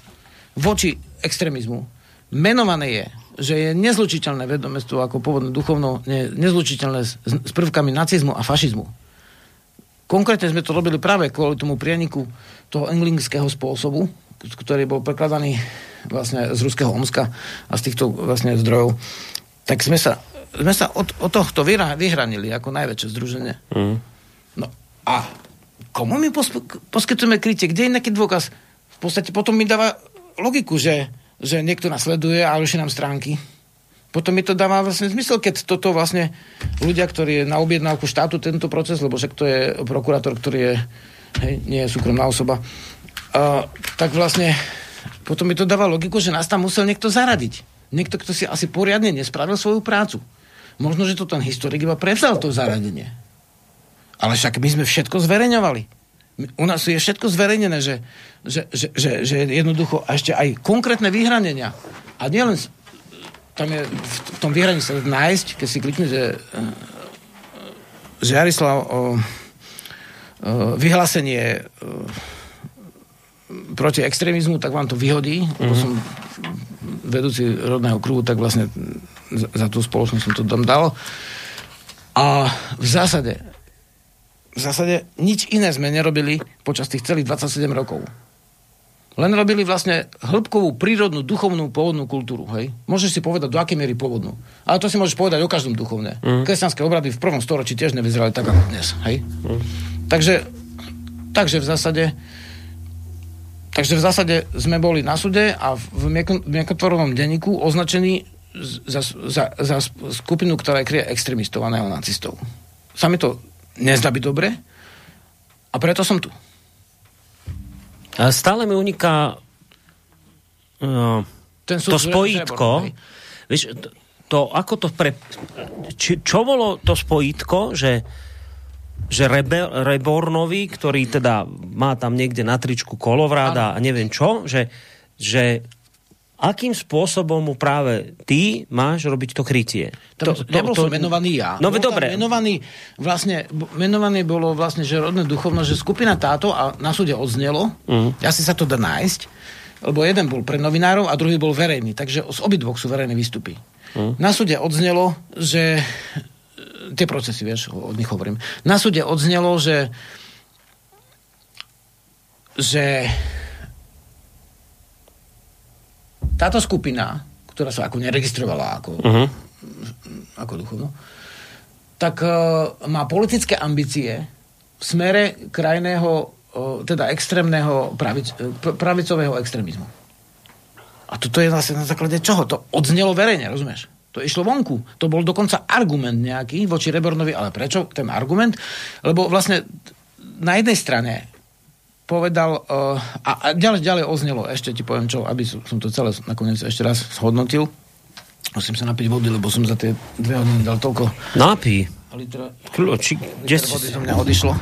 voči extrémizmu. Menované je, že je nezlučiteľné vedomestvo ako pôvodné duchovno, ne, nezlučiteľné s, s prvkami nacizmu a fašizmu. Konkrétne sme to robili práve kvôli tomu prieniku toho englingského spôsobu, ktorý bol prekladaný vlastne z ruského Omska a z týchto vlastne zdrojov, tak sme sa, sme sa od, od tohto vyhranili ako najväčšie združenie. Mm. No a komu my pos, poskytujeme krytie? Kde je nejaký dôkaz? V podstate potom mi dáva logiku, že, že niekto nás sleduje a ruší nám stránky. Potom mi to dáva vlastne zmysel, keď toto vlastne ľudia, ktorí je na objednávku štátu tento proces, lebo však to je prokurátor, ktorý je, hej, nie je súkromná osoba, uh, tak vlastne potom mi to dáva logiku, že nás tam musel niekto zaradiť. Niekto, kto si asi poriadne nespravil svoju prácu. Možno, že to ten historik iba prevzal to zaradenie. Ale však my sme všetko zverejňovali. U nás je všetko zverejnené, že, že, že, že, že jednoducho a ešte aj konkrétne vyhranenia. A nielen tam je v tom vyhraní sa nájsť, keď si klikne, že, že Jarislav o, o, vyhlásenie o, proti extrémizmu, tak vám to vyhodí, mm-hmm. lebo mhm. som vedúci rodného kruhu, tak vlastne za, za tú spoločnosť som to tam dal. A v zásade v zásade nič iné sme nerobili počas tých celých 27 rokov. Len robili vlastne hĺbkovú, prírodnú, duchovnú, pôvodnú kultúru. Hej? Môžeš si povedať, do akej miery pôvodnú. Ale to si môžeš povedať o každom duchovne. Mm. Kresťanské obrady v prvom storočí tiež nevyzerali tak ako dnes. Hej? Mm. Takže, takže v zásade Takže v zásade sme boli na súde a v miekotvorovom denníku označení za, za, za skupinu, ktorá je kryje extrémistov a neonacistov. Sa mi to nezdá byť dobre a preto som tu. A stále mi uniká uh, Ten to spojítko. Vieš, to, to, ako to pre... Či, čo bolo to spojítko, že že Rebe, Rebornovi, ktorý teda má tam niekde na tričku kolovráda a neviem čo, že, že akým spôsobom mu práve ty máš robiť to krytie. To, to, nebol to, som menovaný ja. No dobre. Menovaný, vlastne, menovaný bolo vlastne, že rodné duchovno, že skupina táto a na súde odznelo, uh-huh. asi sa to dá nájsť, lebo jeden bol pre novinárov a druhý bol verejný, takže z obidvoch sú verejné výstupy. Uh-huh. Na súde odznelo, že tie procesy, vieš, od nich hovorím. Na súde odznelo, že že táto skupina, ktorá sa ako neregistrovala ako, uh-huh. ako duchovno, tak uh, má politické ambície v smere krajného, uh, teda extrémneho pravic, pravicového extrémizmu. A toto je vlastne na základe čoho? To odznelo verejne, rozumieš? To išlo vonku. To bol dokonca argument nejaký voči Rebornovi. Ale prečo ten argument? Lebo vlastne na jednej strane povedal, uh, a, a ďalej, ďalej oznelo, ešte ti poviem čo, aby som to celé nakoniec ešte raz zhodnotil. Musím sa napiť vody, lebo som za tie dve hodiny dal toľko. Napí. Litra, Kľúči, kde si... vody zo mňa odišlo.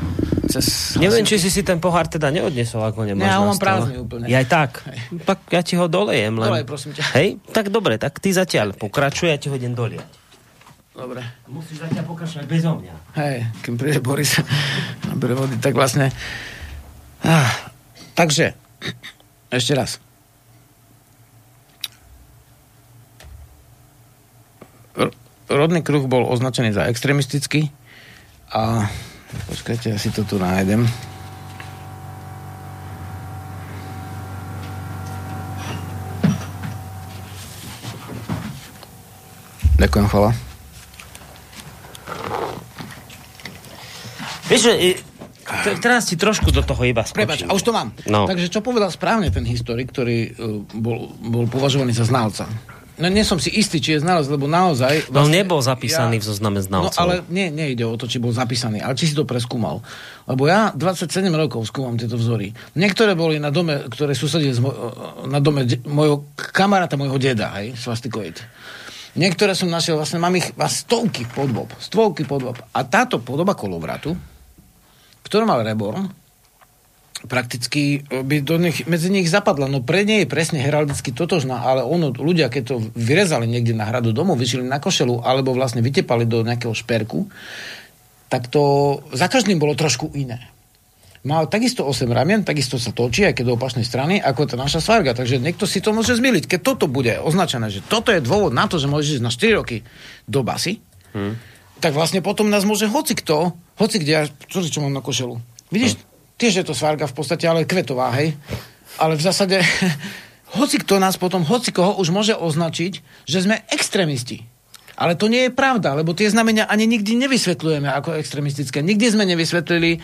Cez Neviem, či si si ten pohár teda neodnesol, ako nemáš Ja ho mám prázdny úplne. Ja aj tak. Tak ja ti ho dolejem. Len... Dolej, prosím ťa. Hej, tak dobre, tak ty zatiaľ pokračuj, ja ti ho idem doliať. Dobre. Musíš zatiaľ pokračovať bezo mňa. Hej, kým príde Boris na vody, tak vlastne... Ah, takže, ešte raz. Rodný kruh bol označený za extremistický a počkajte, ja si to tu nájdem. Ďakujem, chvala. Vieš, teraz ti trošku do toho iba Prepač, skočím. a už to mám. No. Takže čo povedal správne ten historik, ktorý uh, bol, bol považovaný za znalca? No nie som si istý, či je znalec, lebo naozaj... No nebol zapísaný v zozname No znalcov. ale nie, nejde o to, či bol zapísaný, ale či si to preskúmal. Lebo ja 27 rokov skúmam tieto vzory. Niektoré boli na dome, ktoré susedie z mo- na dome de- môjho kamaráta, môjho deda, hej, svastikoid. Niektoré som našiel, vlastne mám ich stovky podob, stovky podob. A táto podoba kolovratu, ktorú mal Reborn, prakticky e, by do nich, medzi nich zapadla. No pre nie je presne heraldicky totožná, ale ono, ľudia, keď to vyrezali niekde na hradu domu, vyšili na košelu, alebo vlastne vytepali do nejakého šperku, tak to za každým bolo trošku iné. Mal takisto 8 ramien, takisto sa točí, aj keď do opačnej strany, ako tá naša svarga. Takže niekto si to môže zmiliť. Keď toto bude označené, že toto je dôvod na to, že môžeš ísť na 4 roky do basy, hmm. Tak vlastne potom nás môže hoci kto, hoci kde, ja, čo, čo mám na košelu. Vidíš, tiež je to svarga v podstate, ale kvetová, hej. Ale v zásade, hoci kto nás potom, hoci koho už môže označiť, že sme extrémisti. Ale to nie je pravda, lebo tie znamenia ani nikdy nevysvetľujeme ako extremistické. Nikdy sme nevysvetlili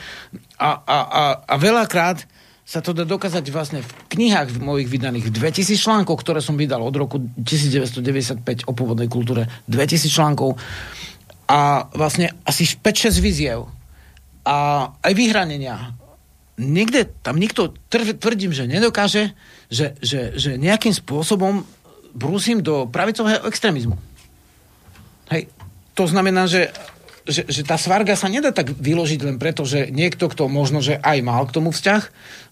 a, a, a, a veľakrát sa to dá dokázať vlastne v knihách mojich vydaných 2000 článkov, ktoré som vydal od roku 1995 o pôvodnej kultúre. 2000 článkov a vlastne asi 5-6 víziev a aj vyhranenia. Niekde tam nikto, tvrdím, že nedokáže, že, že, že nejakým spôsobom brúsim do pravicového extrémizmu. Hej, to znamená, že, že, že tá svarga sa nedá tak vyložiť len preto, že niekto, kto možno, že aj mal k tomu vzťah,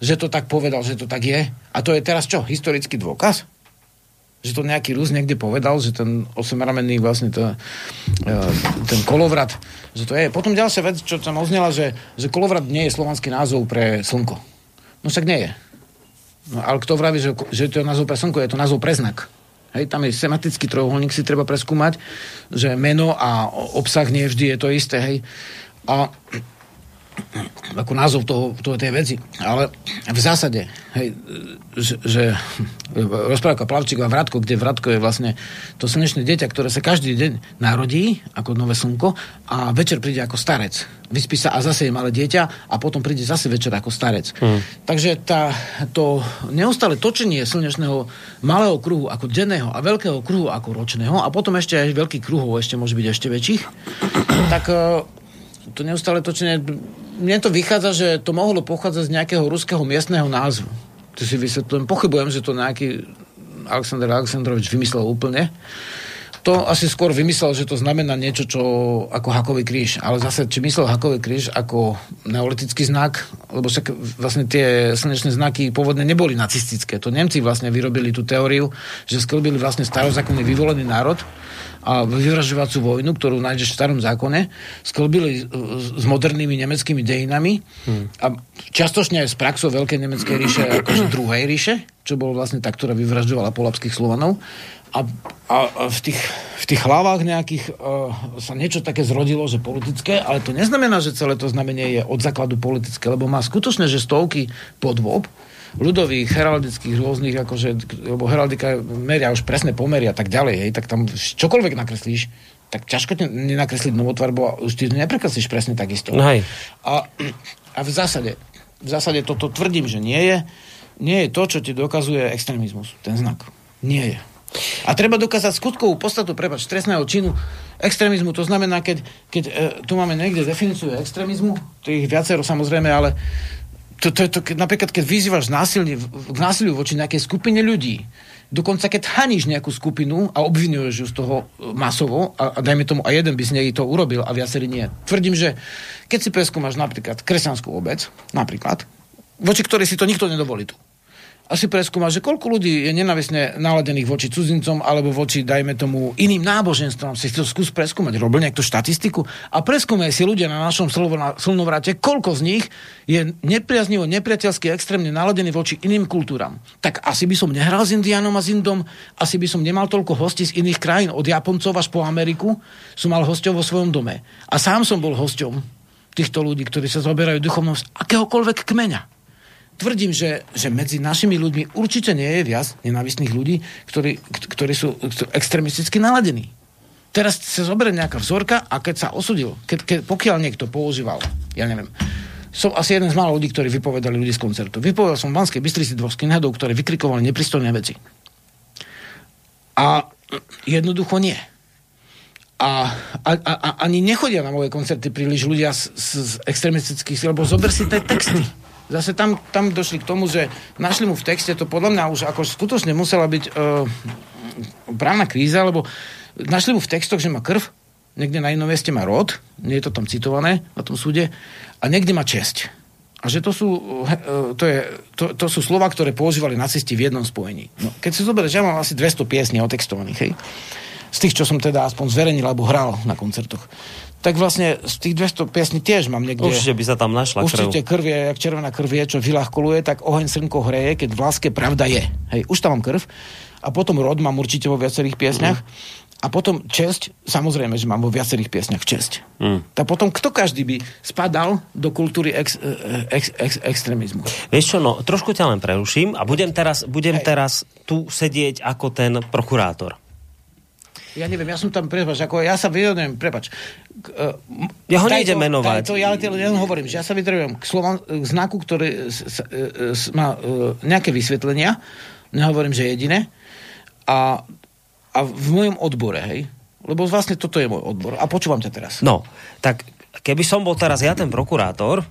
že to tak povedal, že to tak je. A to je teraz čo? Historický dôkaz? Že to nejaký Rus niekde povedal, že ten osemramenný vlastne to, e, ten kolovrat, že to je. Potom ďalšia vec, čo tam oznela, že, že kolovrat nie je slovanský názov pre slnko. No však nie je. No ale kto vraví, že, že to je názov pre slnko, je to názov pre znak. Hej, tam je sematický trojuholník, si treba preskúmať, že meno a obsah nie vždy je to isté, hej. A ako názov toho, toho tej veci. Ale v zásade, hej, že, že rozprávka Plavčík a Vratko, kde Vratko je vlastne to slnečné dieťa, ktoré sa každý deň narodí ako nové slnko a večer príde ako starec. Vyspí sa a zase je malé dieťa a potom príde zase večer ako starec. Mm. Takže tá, to neustále točenie slnečného malého kruhu ako denného a veľkého kruhu ako ročného a potom ešte aj veľký kruhov ešte môže byť ešte väčších, tak to neustále točenie, mne to vychádza, že to mohlo pochádzať z nejakého ruského miestneho názvu. To si vysvetľujem. Pochybujem, že to nejaký Aleksandr Aleksandrovič vymyslel úplne. To asi skôr vymyslel, že to znamená niečo, čo ako hakový kríž. Ale zase, či myslel hakový kríž ako neolitický znak, lebo však vlastne tie slnečné znaky pôvodne neboli nacistické. To Nemci vlastne vyrobili tú teóriu, že sklbili vlastne starozákonný vyvolený národ a vyvražďovacú vojnu, ktorú nájdeš v starom zákone, sklbili s modernými nemeckými dejinami hmm. a častočne aj s praxou Veľkej nemeckej ríše, akože druhej ríše, čo bolo vlastne tá, ktorá vyvražďovala polapských Slovanov. A, a, a v, tých, v tých hlavách nejakých uh, sa niečo také zrodilo, že politické, ale to neznamená, že celé to znamenie je od základu politické, lebo má skutočne, že stovky podôb, ľudových, heraldických rôznych, akože, lebo heraldika meria už presné pomery a tak ďalej, hej, tak tam čokoľvek nakreslíš, tak ťažko nenakresliť novotvarbu a už ty neprekreslíš presne takisto. No hej. A, a v zásade, v zásade toto tvrdím, že nie je, nie je to, čo ti dokazuje extrémizmus, ten znak. Nie je. A treba dokázať skutkovú podstatu, prepač, trestného činu extrémizmu. To znamená, keď, keď e, tu máme niekde definíciu extrémizmu, to je ich viacero samozrejme, ale to, to, to, keď, napríklad, keď vyzývaš násilne, k násiliu voči nejakej skupine ľudí, dokonca keď haníš nejakú skupinu a obvinuješ ju z toho e, masovo, a, a dajme tomu, a jeden by z nej to urobil a viacerí nie. Tvrdím, že keď si preskúmaš napríklad kresťanskú obec, napríklad, voči ktorej si to nikto nedovolí tu asi preskúma, že koľko ľudí je nenavisne naladených voči cudzincom alebo voči, dajme tomu, iným náboženstvom. Si to skús preskúmať. Robil nejakú štatistiku a preskúmaj si ľudia na našom slnovrate, koľko z nich je nepriaznivo, nepriateľsky, extrémne naladený voči iným kultúram. Tak asi by som nehral s Indianom a s Indom, asi by som nemal toľko hostí z iných krajín, od Japoncov až po Ameriku, som mal hostov vo svojom dome. A sám som bol hosťom týchto ľudí, ktorí sa zoberajú duchovnosť akéhokoľvek kmeňa tvrdím, že, že medzi našimi ľuďmi určite nie je viac nenávistných ľudí, ktorí, ktorí sú extremisticky naladení. Teraz sa zoberie nejaká vzorka a keď sa osudil, keď, keď, pokiaľ niekto používal, ja neviem, som asi jeden z málo ľudí, ktorí vypovedali ľudí z koncertu. Vypovedal som v Banskej Bystrici dvoch skinheadov, ktorí vykrikovali nepristojné veci. A jednoducho nie. A, a, a, ani nechodia na moje koncerty príliš ľudia z, z, z extremistických, lebo zober si tie texty zase tam, tam došli k tomu, že našli mu v texte, to podľa mňa už ako skutočne musela byť uh, právna kríza, lebo našli mu v textoch, že má krv, niekde na inom mieste má rod, nie je to tam citované na tom súde, a niekde má česť. A že to sú, uh, to, je, to, to sú slova, ktoré používali nacisti v jednom spojení. No, keď si zoberieš, ja mám asi 200 piesní otextovaných, hej? z tých, čo som teda aspoň zverejnil alebo hral na koncertoch tak vlastne z tých 200 piesní tiež mám niekde... Určite by sa tam našla krv. Určite krv je, jak červená krv je, čo koluje, tak oheň srnko hreje, keď v láske pravda je. Hej, už tam mám krv. A potom rod mám určite vo viacerých piesňach. Mm. A potom česť, samozrejme, že mám vo viacerých piesňach česť. Mm. Tak potom kto každý by spadal do kultúry ex, ex, ex, extrémizmu? Vieš čo, no, trošku ťa len preruším a budem teraz, budem teraz tu sedieť ako ten prokurátor ja neviem, ja som tam, prepač, ako ja sa vyjadrujem, prepač. Uh, ja ho nejdem menovať. To, ja, ja hovorím, že ja sa vyjadrujem k, slovan, k znaku, ktorý s, s, s, má uh, nejaké vysvetlenia, nehovorím, že jediné, a, a v mojom odbore, hej, lebo vlastne toto je môj odbor. A počúvam ťa teraz. No, tak keby som bol teraz ja ten prokurátor,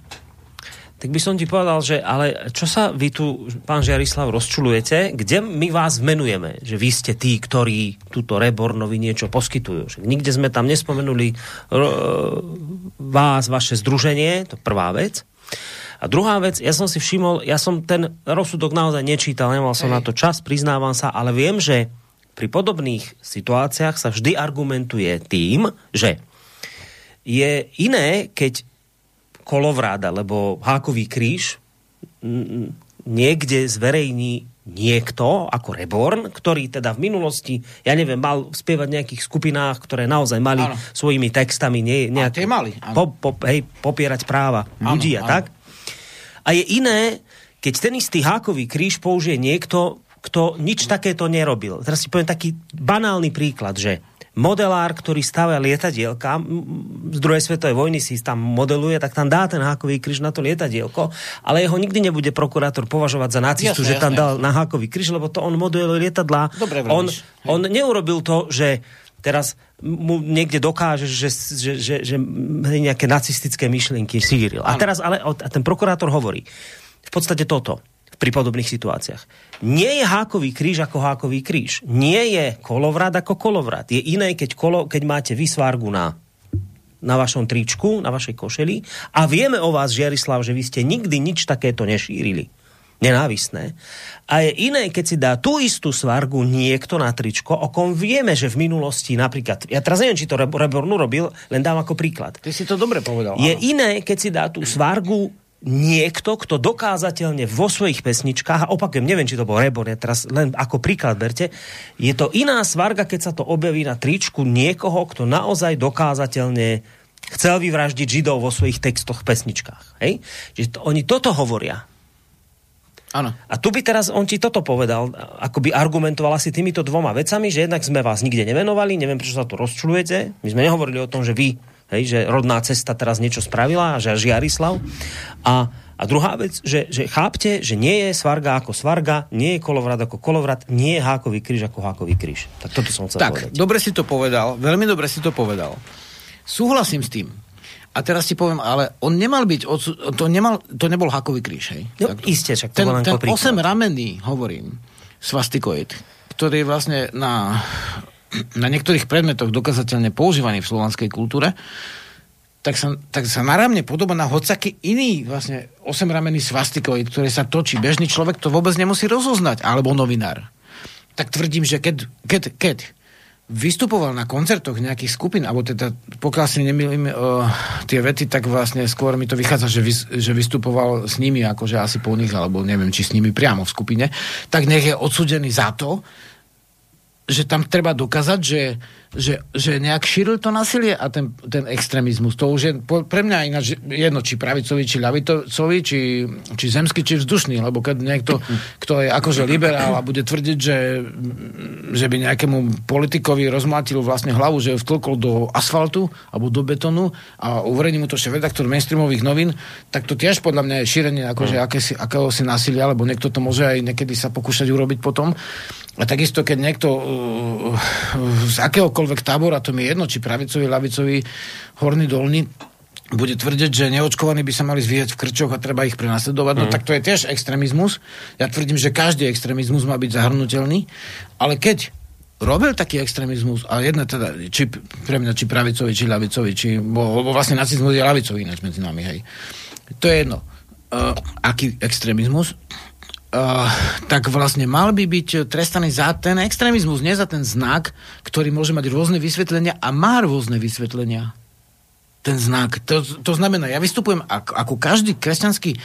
tak by som ti povedal, že ale čo sa vy tu, pán Žiarislav, rozčulujete, kde my vás menujeme? Že vy ste tí, ktorí túto Rebornovi niečo poskytujú. Že nikde sme tam nespomenuli vás, vaše združenie, to prvá vec. A druhá vec, ja som si všimol, ja som ten rozsudok naozaj nečítal, nemal som Hej. na to čas, priznávam sa, ale viem, že pri podobných situáciách sa vždy argumentuje tým, že je iné, keď kolovrád alebo hákový kríž niekde zverejní niekto, ako Reborn, ktorý teda v minulosti, ja neviem, mal spievať v nejakých skupinách, ktoré naozaj mali ano. svojimi textami nie, nejak, mali, po, po, hej, popierať práva ano, ľudí a ano. tak. A je iné, keď ten istý hákový kríž použije niekto, kto nič takéto nerobil. Teraz si poviem taký banálny príklad, že modelár, ktorý stavia lietadielka, z druhej svetovej vojny si tam modeluje, tak tam dá ten hákový kríž na to lietadielko, ale jeho nikdy nebude prokurátor považovať za nacistu, jasne, že tam jasne. dal na hákový kríž, lebo to on modeluje lietadla. Dobre, on, on neurobil to, že teraz mu niekde dokáže, že, že, že, že nejaké nacistické myšlienky šíril. A teraz ale a ten prokurátor hovorí v podstate toto pri podobných situáciách. Nie je hákový kríž ako hákový kríž. Nie je kolovrat ako kolovrat. Je iné, keď, kolo, keď máte vysvárgu na, na vašom tričku, na vašej košeli a vieme o vás, Žiarislav, že vy ste nikdy nič takéto nešírili. Nenávisné. A je iné, keď si dá tú istú svargu niekto na tričko, o kom vieme, že v minulosti napríklad, ja teraz neviem, či to Reborn urobil, len dám ako príklad. Ty si to dobre povedal. Je áno. iné, keď si dá tú svargu niekto, kto dokázateľne vo svojich pesničkách, a opakujem, neviem, či to bol Rebor, ja teraz len ako príklad berte, je to iná svarga, keď sa to objaví na tričku niekoho, kto naozaj dokázateľne chcel vyvraždiť Židov vo svojich textoch, pesničkách. Hej? Čiže to, oni toto hovoria. Áno. A tu by teraz on ti toto povedal, ako by argumentoval asi týmito dvoma vecami, že jednak sme vás nikde nevenovali, neviem, prečo sa tu rozčulujete. My sme nehovorili o tom, že vy hej, že rodná cesta teraz niečo spravila, že až Jarislav. A, a druhá vec, že, že chápte, že nie je svarga ako svarga, nie je kolovrat ako kolovrat, nie je hákový kríž ako hákový kríž. Tak toto som chcel tak, povedať. dobre si to povedal, veľmi dobre si to povedal. Súhlasím s tým. A teraz ti poviem, ale on nemal byť, to, nemal, to nebol hakový kríž, hej? No, Takto. iste, však to ten, ten ako príklad. 8 ramenný, hovorím, svastikoid, ktorý je vlastne na, na niektorých predmetoch dokazateľne používaný v slovanskej kultúre, tak sa, tak sa naravne podoba na hocaký iný vlastne 8 ramenný svastikoid, ktorý sa točí. Bežný človek to vôbec nemusí rozoznať, alebo novinár. Tak tvrdím, že keď, keď, keď vystupoval na koncertoch nejakých skupín, alebo teda, pokiaľ si nemýlim uh, tie vety, tak vlastne skôr mi to vychádza, že, vys, že vystupoval s nimi, akože asi po nich, alebo neviem, či s nimi priamo v skupine, tak nech je odsudený za to, že tam treba dokázať, že, že, že nejak šíril to násilie a ten, ten extrémizmus. To už je pre mňa ináč jedno, či pravicový, či ľavicový, či, či zemský, či vzdušný, lebo keď niekto, kto je akože liberál a bude tvrdiť, že, že by nejakému politikovi rozmlátil vlastne hlavu, že ju vtlkol do asfaltu alebo do betonu a uverejní mu to šéf-redaktor mainstreamových novín, tak to tiež podľa mňa je šírenie akože akési, akéhosi násilia, alebo niekto to môže aj niekedy sa pokúšať urobiť potom. A takisto, keď niekto uh, z akéhokoľvek tábora, to mi je jedno, či pravicový, lavicový, horný, dolný, bude tvrdiť, že neočkovaní by sa mali zvíjať v krčoch a treba ich prenasledovať, mm. no tak to je tiež extrémizmus. Ja tvrdím, že každý extrémizmus má byť zahrnutelný, ale keď robil taký extrémizmus, a jedna teda, či pre mňa, či pravicový, či ľavicový, či, bo, bo vlastne nacizmus je ľavicový ináč medzi nami, hej. To je jedno. Uh, aký extrémizmus? Uh, tak vlastne mal by byť trestaný za ten extrémizmus, nie za ten znak, ktorý môže mať rôzne vysvetlenia a má rôzne vysvetlenia. Ten znak. To, to znamená, ja vystupujem ako, ako každý kresťanský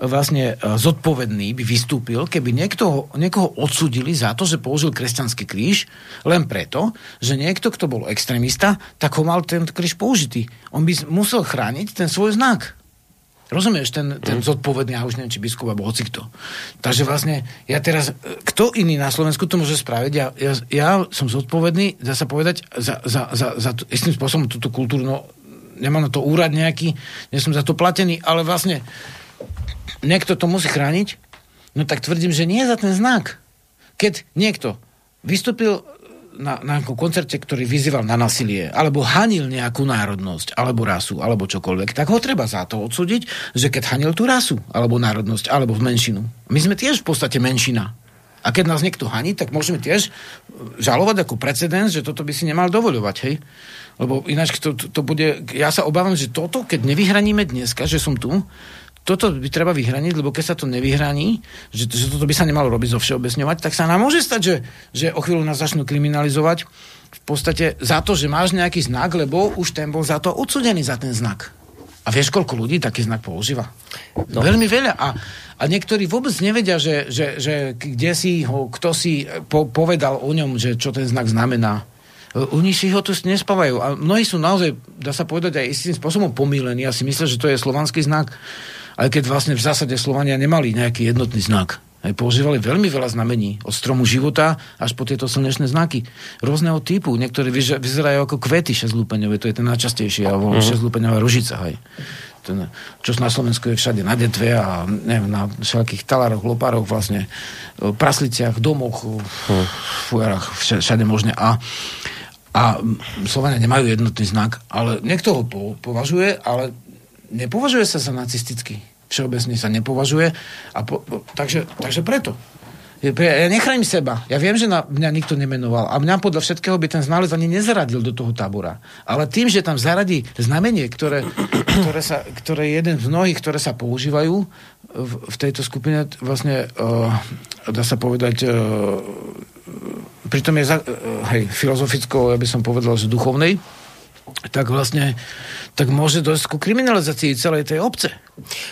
vlastne uh, zodpovedný by vystúpil, keby niekto, niekoho odsudili za to, že použil kresťanský kríž, len preto, že niekto, kto bol extrémista, tak ho mal ten kríž použitý. On by musel chrániť ten svoj znak. Rozumieš, ten, ten zodpovedný, ja už neviem, či biskup alebo hocikto. Takže vlastne, ja teraz, e, kto iný na Slovensku to môže spraviť? Ja, ja, ja som zodpovedný, dá sa povedať, za, za, za, za istým spôsobom túto kultúru, no, nemám na to úrad nejaký, nie som za to platený, ale vlastne niekto to musí chrániť, no tak tvrdím, že nie za ten znak. Keď niekto vystúpil na, na nejakom koncerte, ktorý vyzýval na nasilie, alebo hanil nejakú národnosť, alebo rasu, alebo čokoľvek, tak ho treba za to odsúdiť, že keď hanil tú rasu, alebo národnosť, alebo v menšinu. My sme tiež v podstate menšina. A keď nás niekto haní, tak môžeme tiež žalovať ako precedens, že toto by si nemal dovoľovať, hej? Lebo ináč to, to, to bude... Ja sa obávam, že toto, keď nevyhraníme dneska, že som tu, toto by treba vyhraniť, lebo keď sa to nevyhraní, že, že toto by sa nemalo robiť zo všeobecňovať, tak sa nám môže stať, že, že o chvíľu nás začnú kriminalizovať v podstate za to, že máš nejaký znak, lebo už ten bol za to odsudený za ten znak. A vieš, koľko ľudí taký znak používa? No. Veľmi veľa. A, a niektorí vôbec nevedia, že, že, že kde si ho, kto si po, povedal o ňom, že čo ten znak znamená. Oni si ho tu nespávajú. A mnohí sú naozaj, dá sa povedať, aj istým spôsobom pomílení. Ja si myslím, že to je slovanský znak aj keď vlastne v zásade Slovania nemali nejaký jednotný znak. Aj používali veľmi veľa znamení. Od stromu života až po tieto slnečné znaky. Rôzneho typu. Niektoré vyzerajú ako kvety šestlúpeňové. To je ten najčastejší. Alebo uh-huh. šestlúpeňová ružica. Hej. Ten, čo na Slovensku je všade na detve a neviem, na všelakých talároch, lopároch vlastne, prasliciach, domoch, uh-huh. fujarách, všade možne. A, a Slovania nemajú jednotný znak, ale niekto ho považuje, ale nepovažuje sa za nacistický. Všeobecne sa nepovažuje. A po, takže, takže preto. Ja nechránim seba. Ja viem, že na mňa nikto nemenoval. A mňa podľa všetkého by ten znalec ani nezaradil do toho tábora. Ale tým, že tam zaradí znamenie, ktoré, ktoré, sa, ktoré je jeden z mnohých, ktoré sa používajú v, v tejto skupine, vlastne uh, dá sa povedať uh, pritom je za, uh, hej, filozofickou, ja by som povedal, že duchovnej, tak vlastne tak môže dojsť ku kriminalizácii celej tej obce.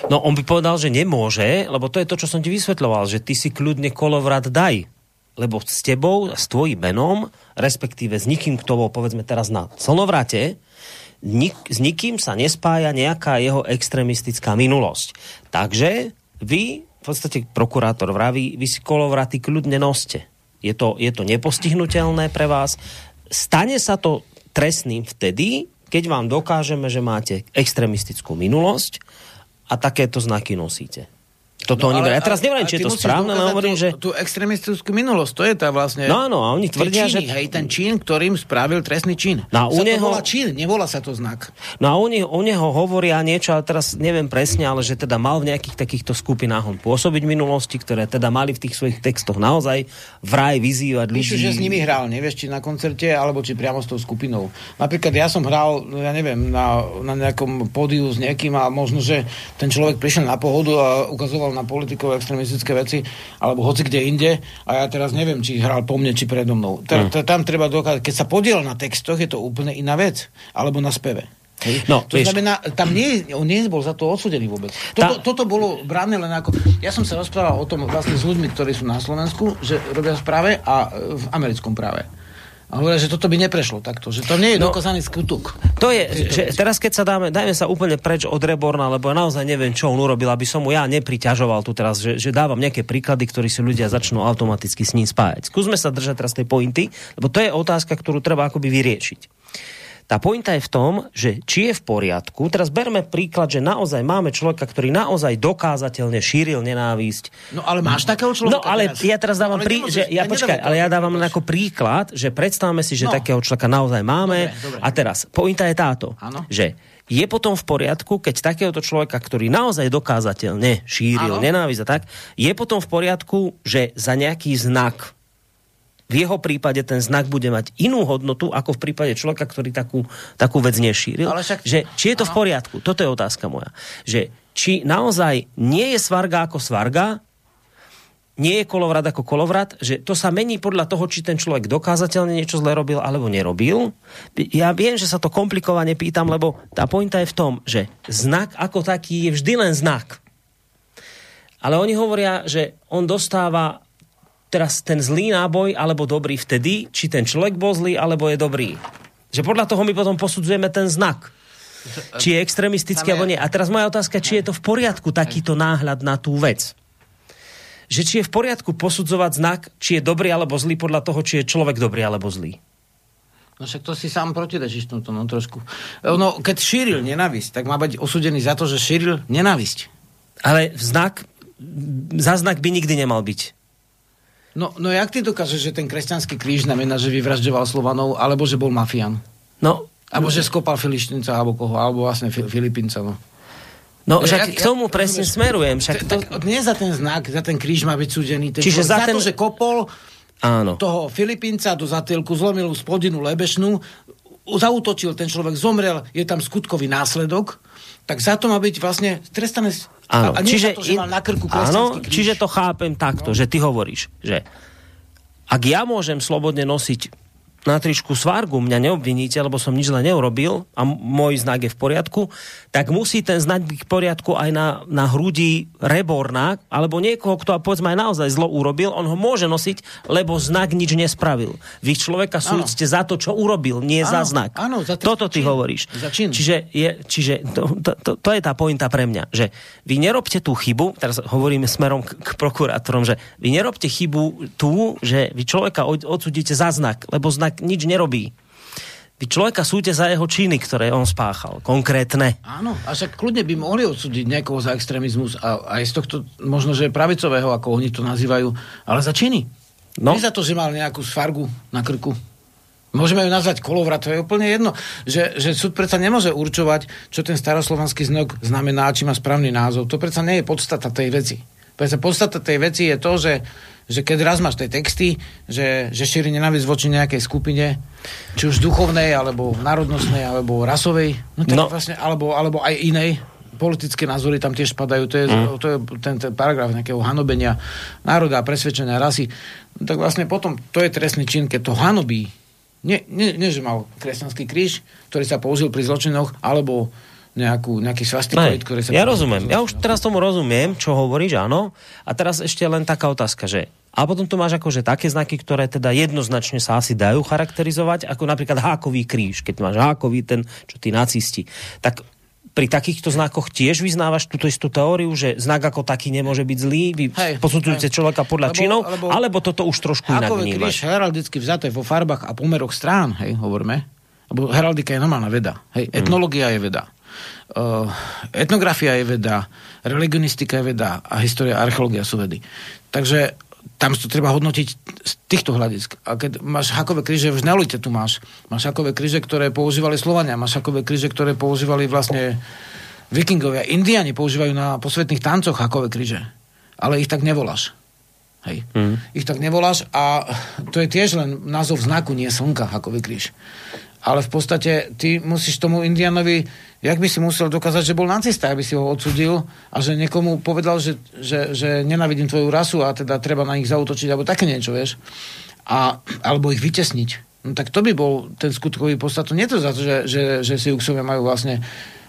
No on by povedal, že nemôže, lebo to je to, čo som ti vysvetľoval, že ty si kľudne kolovrat daj. Lebo s tebou, s tvojim menom, respektíve s nikým, kto bol povedzme teraz na slnovrate, nik, s nikým sa nespája nejaká jeho extremistická minulosť. Takže vy, v podstate prokurátor vraví, vy si kolovraty kľudne noste. Je to, je to nepostihnutelné pre vás. Stane sa to trestným vtedy, keď vám dokážeme, že máte extremistickú minulosť a takéto znaky nosíte. Toto no, oni ale, Ja teraz neviem, či je to správne, ale hovorím, že... Tú extremistickú minulosť, to je tá vlastne... No áno, a oni tvrdia, číny, že... Hej, ten čín, ktorým spravil trestný čín. No, u sa neho... to volá čín, nevolá sa to znak. No a u u neho hovoria niečo, ale teraz neviem presne, ale že teda mal v nejakých takýchto skupinách on pôsobiť minulosti, ktoré teda mali v tých svojich textoch naozaj vraj vyzývať ľudí. Píšu, že s nimi hral, nevieš, či na koncerte, alebo či priamo s tou skupinou. Napríklad ja som hral, ja neviem, na, na nejakom pódiu s niekým a možno, že ten človek prišiel na pohodu a ukazoval na politikov extremistické veci, alebo hoci kde inde. A ja teraz neviem, či hral po mne, či predo mnou. T- t- tam treba dokázať, keď sa podiel na textoch, je to úplne iná vec. Alebo na speve. Hej. No, to vieš. znamená, tam nie, on nie bol za to odsudený vôbec. Toto, tá... toto bolo bráne len ako... Ja som sa rozprával o tom vlastne s ľuďmi, ktorí sú na Slovensku, že robia v práve a v americkom práve. A hovoria, že toto by neprešlo takto, že to nie je no, dokázaný skutok. To je, že teraz keď sa dáme, dajme sa úplne preč od Reborna, lebo ja naozaj neviem, čo on urobil, aby som mu ja nepriťažoval tu teraz, že, že dávam nejaké príklady, ktorí si ľudia začnú automaticky s ním spájať. Skúsme sa držať teraz tej pointy, lebo to je otázka, ktorú treba akoby vyriešiť. Tá pointa je v tom, že či je v poriadku, teraz berme príklad, že naozaj máme človeka, ktorý naozaj dokázateľne šíril nenávisť. No ale máš takého človeka? No ale teraz? ja teraz dávam no, prí, že, ja, počkaj, ale ja dávam len ako príklad, že predstavme si, že no. takého človeka naozaj máme. Dobre, dobre. A teraz, pointa je táto, ano? že je potom v poriadku, keď takéhoto človeka, ktorý naozaj dokázateľne šíril ano? nenávisť a tak, je potom v poriadku, že za nejaký znak v jeho prípade ten znak bude mať inú hodnotu, ako v prípade človeka, ktorý takú, takú vec nešíril. Ale však... že, či je to v poriadku? Toto je otázka moja. Že či naozaj nie je svarga ako svarga, nie je kolovrat ako kolovrat, že to sa mení podľa toho, či ten človek dokázateľne niečo zle robil alebo nerobil. Ja viem, že sa to komplikovane pýtam, lebo tá pointa je v tom, že znak ako taký je vždy len znak. Ale oni hovoria, že on dostáva teraz ten zlý náboj alebo dobrý vtedy, či ten človek bol zlý alebo je dobrý. Že podľa toho my potom posudzujeme ten znak. Či je extremistický alebo nie. A teraz moja otázka, či je to v poriadku takýto náhľad na tú vec. Že či je v poriadku posudzovať znak, či je dobrý alebo zlý podľa toho, či je človek dobrý alebo zlý. No však to si sám protirečíš to no trošku. No, keď šíril nenávisť, tak má byť osudený za to, že šíril nenávisť. Ale znak, za znak by nikdy nemal byť. No, no jak ty dokážeš, že ten kresťanský kríž znamená, že vyvražďoval Slovanov, alebo že bol mafián? No. Alebo že skopal Filištinca, alebo koho, alebo vlastne Filipinca, no. No, však ja, k tomu ja, presne ja, smerujem. Však to... Tak, nie za ten znak, za ten kríž má byť súdený. Ten Čiže za, ten... to, že kopol Áno. toho Filipínca do zatýlku, zlomil spodinu lebešnú, zautočil, ten človek zomrel, je tam skutkový následok, tak za to má byť vlastne trestané Áno, a čiže, to, že mal na krku áno, kríž. čiže to chápem takto, no. že ty hovoríš, že ak ja môžem slobodne nosiť na tričku svargu, mňa neobviníte, lebo som nič zle neurobil a môj znak je v poriadku, tak musí ten znak byť v poriadku aj na, na hrudi reborná, alebo niekoho, kto povedzme aj naozaj zlo urobil, on ho môže nosiť, lebo znak nič nespravil. Vy človeka súďte za to, čo urobil, nie ano, za znak. Ano, za Toto ty čin. hovoríš. Za čin. Čiže, je, čiže to, to, to, to je tá pointa pre mňa, že vy nerobte tú chybu, teraz hovoríme smerom k, k prokurátorom, že vy nerobte chybu tú, že vy človeka odsudíte za znak, lebo znak tak nič nerobí. Vy človeka súte za jeho činy, ktoré on spáchal, konkrétne. Áno, a však kľudne by mohli odsúdiť niekoho za extrémizmus a aj z tohto, možno, že pravicového, ako oni to nazývajú, ale za činy. No. Nie za to, že mal nejakú sfargu na krku. Môžeme ju nazvať kolovrat, to je úplne jedno. Že, že súd predsa nemôže určovať, čo ten staroslovanský znok znamená, či má správny názov. To predsa nie je podstata tej veci. Predsa podstata tej veci je to, že že keď raz máš tie texty, že, že šíri nenávisť voči nejakej skupine, či už duchovnej, alebo národnostnej, alebo rasovej, no tak no. vlastne, alebo, alebo aj inej, politické názory tam tiež spadajú, to je, mm. to je ten, ten paragraf nejakého hanobenia národa a presvedčenia rasy, no tak vlastne potom to je trestný čin, keď to hanobí. Nie, nie, nie, že mal kresťanský kríž, ktorý sa použil pri zločinoch, alebo nejakú, nejaký svastikoid, ktorý sa... Ja rozumiem. Ja už teraz tomu rozumiem, čo hovoríš, áno. A teraz ešte len taká otázka, že a potom tu máš akože také znaky, ktoré teda jednoznačne sa asi dajú charakterizovať, ako napríklad hákový kríž, keď máš hákový ten, čo tí nacisti. Tak pri takýchto znakoch tiež vyznávaš túto istú teóriu, že znak ako taký nemôže byť zlý, vy hej, posudzujete hej. človeka podľa lebo, činov, alebo, alebo toto už trošku inak vnímaš. kríž heraldicky vzaté vo farbách a pomeroch strán, hej, hovoríme, lebo heraldika je normálna veda. Hej, etnológia je veda. Uh, etnografia je veda, religionistika je veda a história a archeológia sú vedy. Takže tam to treba hodnotiť z týchto hľadisk. A keď máš hakové kríže, v neolite tu máš. Máš hakové kríže, ktoré používali Slovania, máš hakové kríže, ktoré používali vlastne vikingovia. Indiani používajú na posvetných tancoch hakové kríže. Ale ich tak nevoláš. Hej. Mm. Ich tak nevoláš a to je tiež len názov znaku, nie slnka, hakový kríž. Ale v podstate ty musíš tomu Indianovi, jak by si musel dokázať, že bol nacista, aby si ho odsudil a že niekomu povedal, že, že, že nenavidím tvoju rasu a teda treba na nich zautočiť, alebo také niečo, vieš. A, alebo ich vytesniť. No tak to by bol ten skutkový podstat. Nie to za to, že, že, že si Uxovia majú vlastne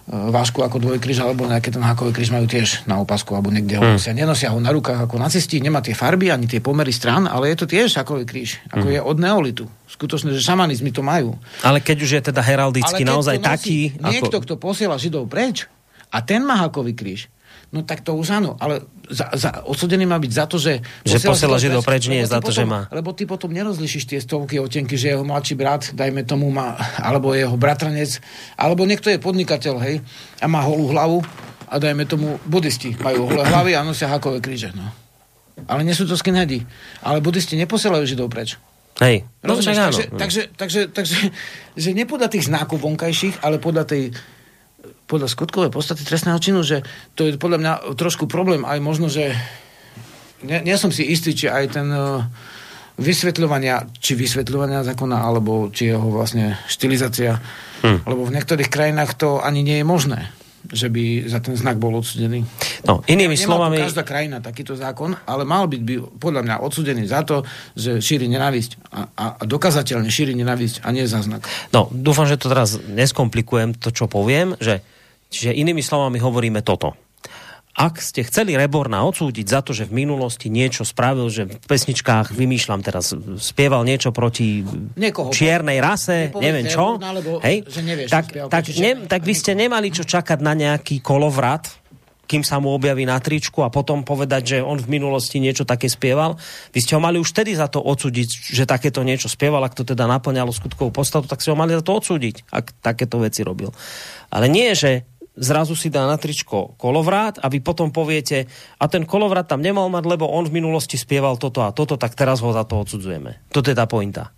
vášku ako dvojkryž, alebo nejaké ten hákový kríž majú tiež na opasku, alebo niekde ho hmm. nosia. Nenosia ho na rukách ako nacisti, nemá tie farby ani tie pomery stran, ale je to tiež hákový kríž, ako hmm. je od neolitu. Skutočne, že šamanizmy to majú. Ale keď už je teda heraldicky naozaj taký... Niekto, ako... kto posiela Židov preč, a ten má hákový kríž, no tak to už áno, ale za, za, odsudený má byť za to, že... Že posiela Židov preč, nie za to, potom, že má. Lebo ty potom nerozlišíš tie stovky otenky, že jeho mladší brat, dajme tomu, má, alebo jeho bratranec, alebo niekto je podnikateľ, hej, a má holú hlavu a dajme tomu, budisti majú holé hlavy a nosia hakové kríže, no. Ale nie sú to skinheady. Ale budisti neposielajú Židov preč. Hej. No, takže, takže, takže, takže, takže, že nie podľa tých znakov vonkajších, ale podľa tej podľa skutkovej podstaty trestného činu, že to je podľa mňa trošku problém, aj možno, že nie, nie som si istý, či aj ten uh, vysvetľovania, či vysvetľovania zákona, alebo či jeho vlastne štilizácia, hm. lebo v niektorých krajinách to ani nie je možné že by za ten znak bol odsudený. No, inými ja, slovami... každá krajina takýto zákon, ale mal byť by, podľa mňa odsudený za to, že šíri nenávisť a, a, a dokazateľne šíri nenávisť a nie za znak. No, dúfam, že to teraz neskomplikujem to, čo poviem, že čiže inými slovami hovoríme toto ak ste chceli Reborna odsúdiť za to, že v minulosti niečo spravil, že v pesničkách, vymýšľam teraz, spieval niečo proti Niekoho, čiernej rase, neviem čo, Reborna, lebo, hej, že nevieš, tak, spieval, tak, ne, tak vy ste nemali čo čakať na nejaký kolovrat, kým sa mu objaví na tričku a potom povedať, že on v minulosti niečo také spieval. Vy ste ho mali už vtedy za to odsúdiť, že takéto niečo spieval, ak to teda naplňalo skutkovú podstatu, tak ste ho mali za to odsúdiť, ak takéto veci robil. Ale nie, že zrazu si dá na tričko kolovrát a vy potom poviete, a ten kolovrát tam nemal mať, lebo on v minulosti spieval toto a toto, tak teraz ho za to odsudzujeme. Toto je tá pointa.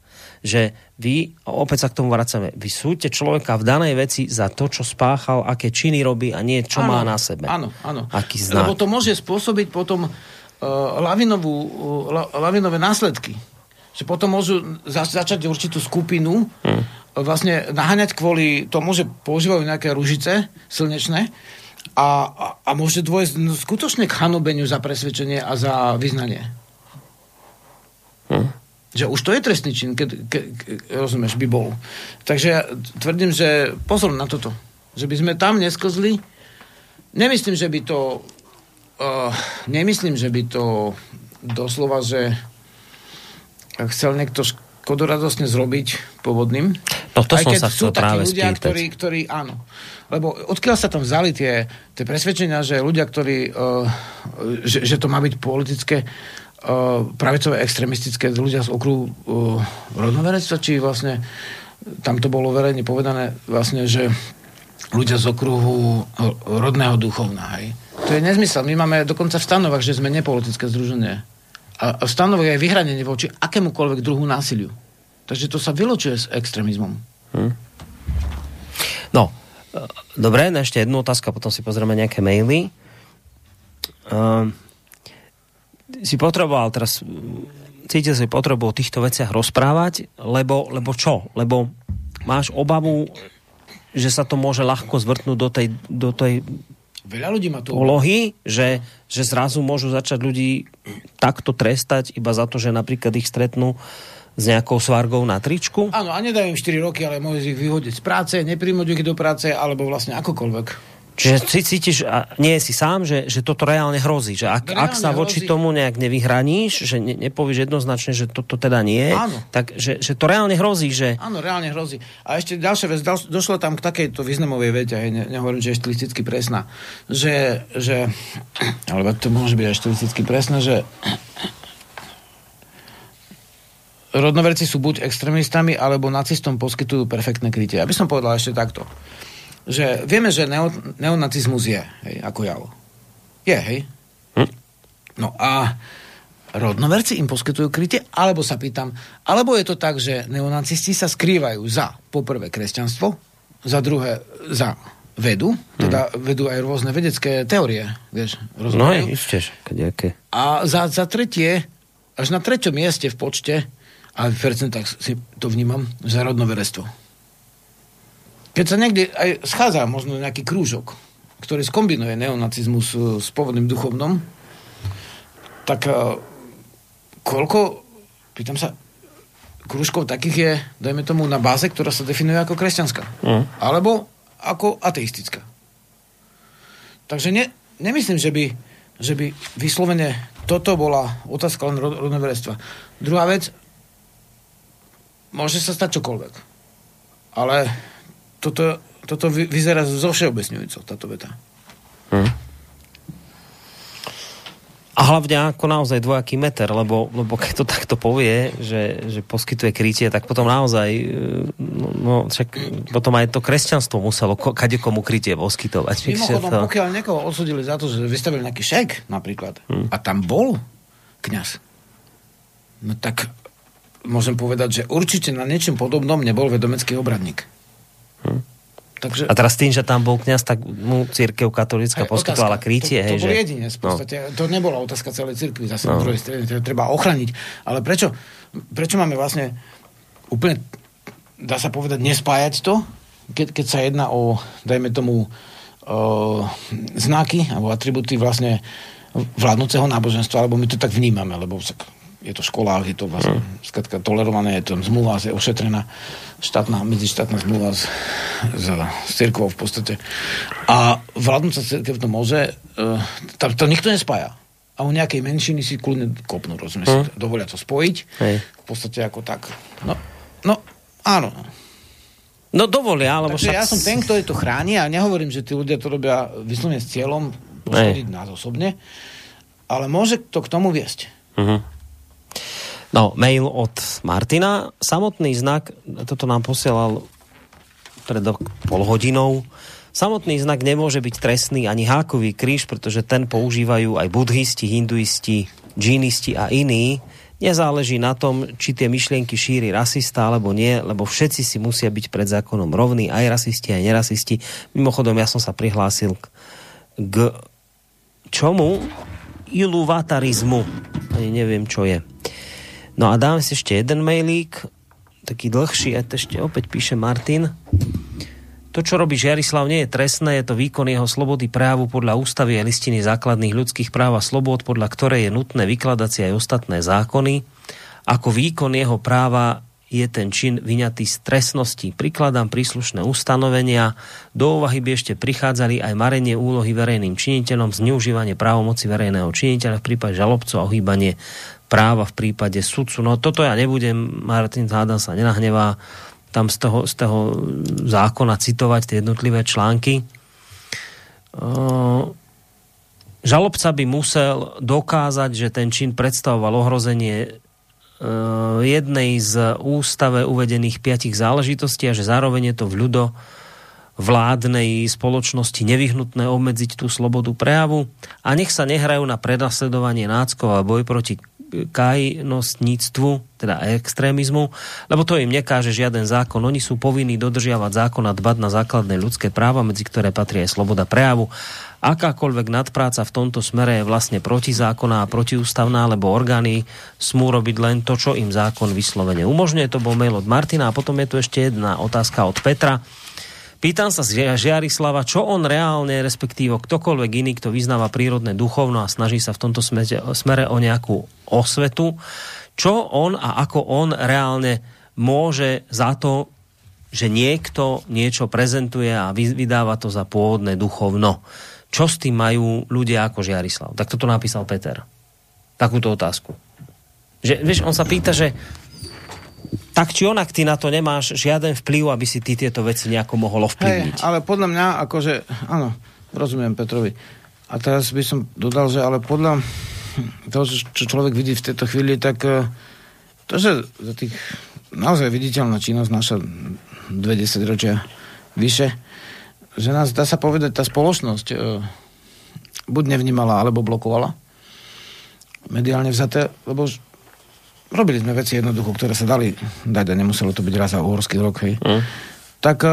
Že vy, opäť sa k tomu vracame, vy súďte človeka v danej veci za to, čo spáchal, aké činy robí a nie čo ano, má na sebe. Áno, áno. Aký znak. Lebo to môže spôsobiť potom uh, lavinovú, uh, lavinové následky. Že potom môžu za, začať určitú skupinu hmm vlastne naháňať kvôli tomu, že používajú nejaké ružice slnečné a, a, a môže dôjsť skutočne k hanobeniu za presvedčenie a za vyznanie. Hm. Že už to je trestný čin, keď, ke, ke, rozumieš, by bol. Takže ja tvrdím, že pozor na toto. Že by sme tam neskozli. Nemyslím, že by to uh, nemyslím, že by to doslova, že chcel niekto škodoradosne zrobiť povodným. No to Aj som sa sú takí ľudia, ktorí, ktorí, áno. Lebo odkiaľ sa tam vzali tie, tie presvedčenia, že ľudia, ktorí, uh, že, že to má byť politické, uh, pravicové, extremistické ľudia z okruhu uh, rodnoverectva, či vlastne tam to bolo verejne povedané vlastne, že ľudia z okruhu rodného duchovna. Hej. To je nezmysel. My máme dokonca v stanovách, že sme nepolitické združenie. A stanovuje aj vyhranenie voči akémukoľvek druhu násiliu. Takže to sa vyločuje s extrémizmom. Hm. No, e, dobre, na ešte jednu otázku, potom si pozrieme nejaké maily. Uh, si potreboval teraz cítil si potrebu o týchto veciach rozprávať, lebo, lebo čo? Lebo máš obavu, že sa to môže ľahko zvrtnúť do tej, do tej Veľa ľudí má to polohy, že, že zrazu môžu začať ľudí takto trestať iba za to, že napríklad ich stretnú s nejakou svargou na tričku? Áno, a nedajú im 4 roky, ale môžu ich vyhodiť z práce, nepríjmuť ich do práce, alebo vlastne akokoľvek. Čiže si cítiš, a nie si sám, že, že toto reálne hrozí. Že ak, ak sa voči hrozí. tomu nejak nevyhraníš, že ne, nepovieš jednoznačne, že toto teda nie, Áno. tak že, že to reálne hrozí. Že... Áno, reálne hrozí. A ešte ďalšia vec, došlo tam k takejto významovej vete, ne, nehovorím, že je štilisticky presná, že, že alebo to môže byť aj štilisticky presné, že rodnoverci sú buď extrémistami, alebo nacistom poskytujú perfektné krytie. Aby som povedal ešte takto. Že vieme, že neo, neonacizmus je, hej, ako javo. Je, hej. Hm? No a rodnoverci im poskytujú krytie, alebo sa pýtam, alebo je to tak, že neonacisti sa skrývajú za, poprvé, kresťanstvo, za druhé, za vedu, teda hmm. vedú aj rôzne vedecké teórie, vieš, No aj, ešte, kadejaké. A za, za tretie, až na treťom mieste v počte, a v percentách si to vnímam, za rodnoverestvo. Keď sa niekde aj schádza možno nejaký krúžok, ktorý skombinuje neonacizmus s pôvodným duchovnom, tak uh, koľko, pýtam sa, krúžkov takých je, dajme tomu, na báze, ktorá sa definuje ako kresťanská. Mm. Alebo ako ateistická. Takže ne, nemyslím, že by, že by vyslovene toto bola otázka len rodnoverestva. Druhá vec, môže sa stať čokoľvek. Ale toto, toto vyzerá zo všeobecňujúco, táto veta. Hmm. A hlavne ako naozaj dvojaký meter, lebo, lebo keď to takto povie, že, že poskytuje krytie, tak potom naozaj, e, no, no však potom aj to kresťanstvo muselo ko, kade komu krytie poskytovať. Mimochodom, to... pokiaľ niekoho odsudili za to, že vystavili nejaký šek napríklad, hmm. a tam bol kňaz, no tak môžem povedať, že určite na niečom podobnom nebol vedomecký obradník. Hmm. Takže... A teraz tým, že tam bol kňaz, tak mu církev katolická poskytovala krytie. To, to, to bol v podstate. No. To nebola otázka celej církvy, zase no. na druhej strane, to treba ochraniť. Ale prečo, prečo máme vlastne úplne, dá sa povedať, nespájať to, keď, keď sa jedná o, dajme tomu, o, znaky alebo atributy vlastne vládnúceho náboženstva, alebo my to tak vnímame, lebo je to škola, je to vlastne mm. tolerované, je to zmluva, je ošetrená štátna, medzištátna zmluva s, s, s cirkvou v podstate. A vládnúca cirkev to môže, uh, tam to nikto nespája. A u nejakej menšiny si kľudne kopnú, rozumieš, mm. dovolia to spojiť. Hej. V podstate ako tak. No, no áno. No dovolia, alebo však... ja som ten, ktorý to chráni a nehovorím, že tí ľudia to robia vyslovene s cieľom poškodiť nás osobne, ale môže to k tomu viesť. Uh-huh. No, mail od Martina. Samotný znak, toto nám posielal pred pol hodinou, Samotný znak nemôže byť trestný ani hákový kríž, pretože ten používajú aj budhisti, hinduisti, džínisti a iní. Nezáleží na tom, či tie myšlienky šíri rasista alebo nie, lebo všetci si musia byť pred zákonom rovní, aj rasisti, aj nerasisti. Mimochodom, ja som sa prihlásil k, k čomu? Iluvatarizmu. Ani neviem, čo je. No a dáme si ešte jeden mailík, taký dlhší, a ešte opäť píše Martin. To, čo robí Žiarislav, nie je trestné, je to výkon jeho slobody právu podľa ústavy a listiny základných ľudských práv a slobod, podľa ktorej je nutné vykladať si aj ostatné zákony. Ako výkon jeho práva je ten čin vyňatý z trestnosti. Prikladám príslušné ustanovenia. Do úvahy by ešte prichádzali aj marenie úlohy verejným činiteľom, zneužívanie právomoci verejného činiteľa v prípade žalobcov a ohýbanie práva v prípade sudcu. No toto ja nebudem, Martin Hádam sa nenahnevá tam z toho, z toho zákona citovať tie jednotlivé články. Žalobca by musel dokázať, že ten čin predstavoval ohrozenie jednej z ústave uvedených piatich záležitostí a že zároveň je to v ľudo vládnej spoločnosti nevyhnutné obmedziť tú slobodu prejavu a nech sa nehrajú na prenasledovanie náckov a boj proti kajnostníctvu, teda extrémizmu, lebo to im nekáže žiaden zákon. Oni sú povinní dodržiavať zákon a dbať na základné ľudské práva, medzi ktoré patrí aj sloboda prejavu. Akákoľvek nadpráca v tomto smere je vlastne protizákonná a protiústavná, lebo orgány smú robiť len to, čo im zákon vyslovene umožňuje. To bol mail od Martina a potom je tu ešte jedna otázka od Petra Pýtam sa Žiarislava, čo on reálne, respektíve ktokoľvek iný, kto vyznáva prírodné duchovno a snaží sa v tomto smere, o nejakú osvetu, čo on a ako on reálne môže za to, že niekto niečo prezentuje a vydáva to za pôvodné duchovno. Čo s tým majú ľudia ako Žiarislav? Tak toto napísal Peter. Takúto otázku. Že, vieš, on sa pýta, že tak či onak ty na to nemáš žiaden vplyv, aby si ty tieto veci nejako mohol ovplyvniť. Hey, ale podľa mňa, akože, áno, rozumiem Petrovi. A teraz by som dodal, že ale podľa toho, čo človek vidí v tejto chvíli, tak uh, to, že za tých naozaj viditeľná činnosť naša 20 ročia vyše, že nás, dá sa povedať, tá spoločnosť e, buď nevnímala, alebo blokovala mediálne vzaté, lebo robili sme veci jednoducho, ktoré sa dali dať a nemuselo to byť raz za uhorský rok, hej. Mm. Tak e,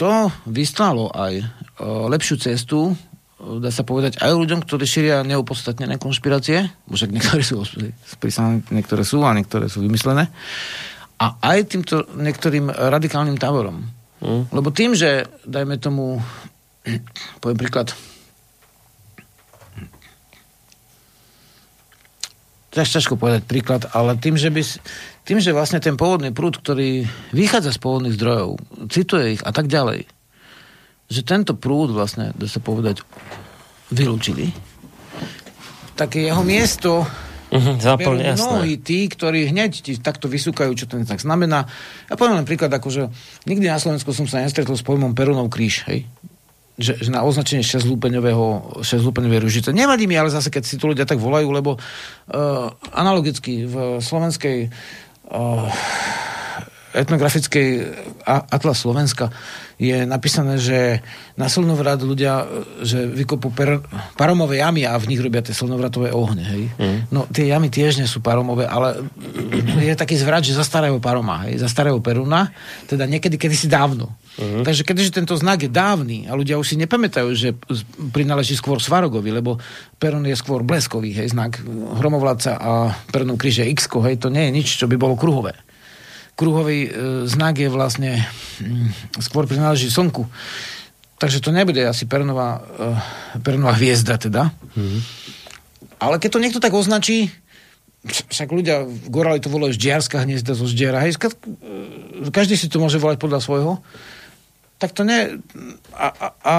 to vyslalo aj e, lepšiu cestu dá sa povedať, aj ľuďom, ktorí šíria neopodstatnené konšpirácie, však niektoré sú spísané, niektoré sú a niektoré sú vymyslené, a aj týmto niektorým radikálnym táborom. Mm. Lebo tým, že, dajme tomu, poviem príklad, ťažko povedať príklad, ale tým, že, by, tým, že vlastne ten pôvodný prúd, ktorý vychádza z pôvodných zdrojov, cituje ich a tak ďalej, že tento prúd vlastne, dá sa povedať, vylúčili, tak jeho miesto Uh-huh, zaplň, mnohí tí, ktorí hneď ti takto vysúkajú, čo ten tak znamená. Ja poviem len príklad, akože nikdy na Slovensku som sa nestretol s pojmom Perunov kríž, hej? Že, že na označenie 6-lúpeňového 6 ružice. Nevadí mi, ale zase, keď si tu ľudia tak volajú, lebo uh, analogicky v slovenskej uh, etnografickej Atlas Slovenska je napísané, že na slnovrad ľudia, že vykopú per, paromové jamy a v nich robia tie slnovratové ohne, hej. Mm. No tie jamy tiež nie sú paromové, ale je taký zvrat, že za starého paroma, hej, za starého peruna, teda niekedy, kedy si dávno. Mm. Takže keďže tento znak je dávny a ľudia už si nepamätajú, že prináleží skôr Svarogovi, lebo Perun je skôr bleskový, hej, znak hromovladca a Perunov kríž je x hej, to nie je nič, čo by bolo kruhové kruhový e, znak je vlastne mm, skôr prináleží slnku. Takže to nebude asi Pernová, e, Pernová hviezda teda. Mm-hmm. Ale keď to niekto tak označí, však ľudia v Gorali to volajú ždiarská hniezda zo ždiara, hej, e, každý si to môže volať podľa svojho, tak to nie, a, a, a,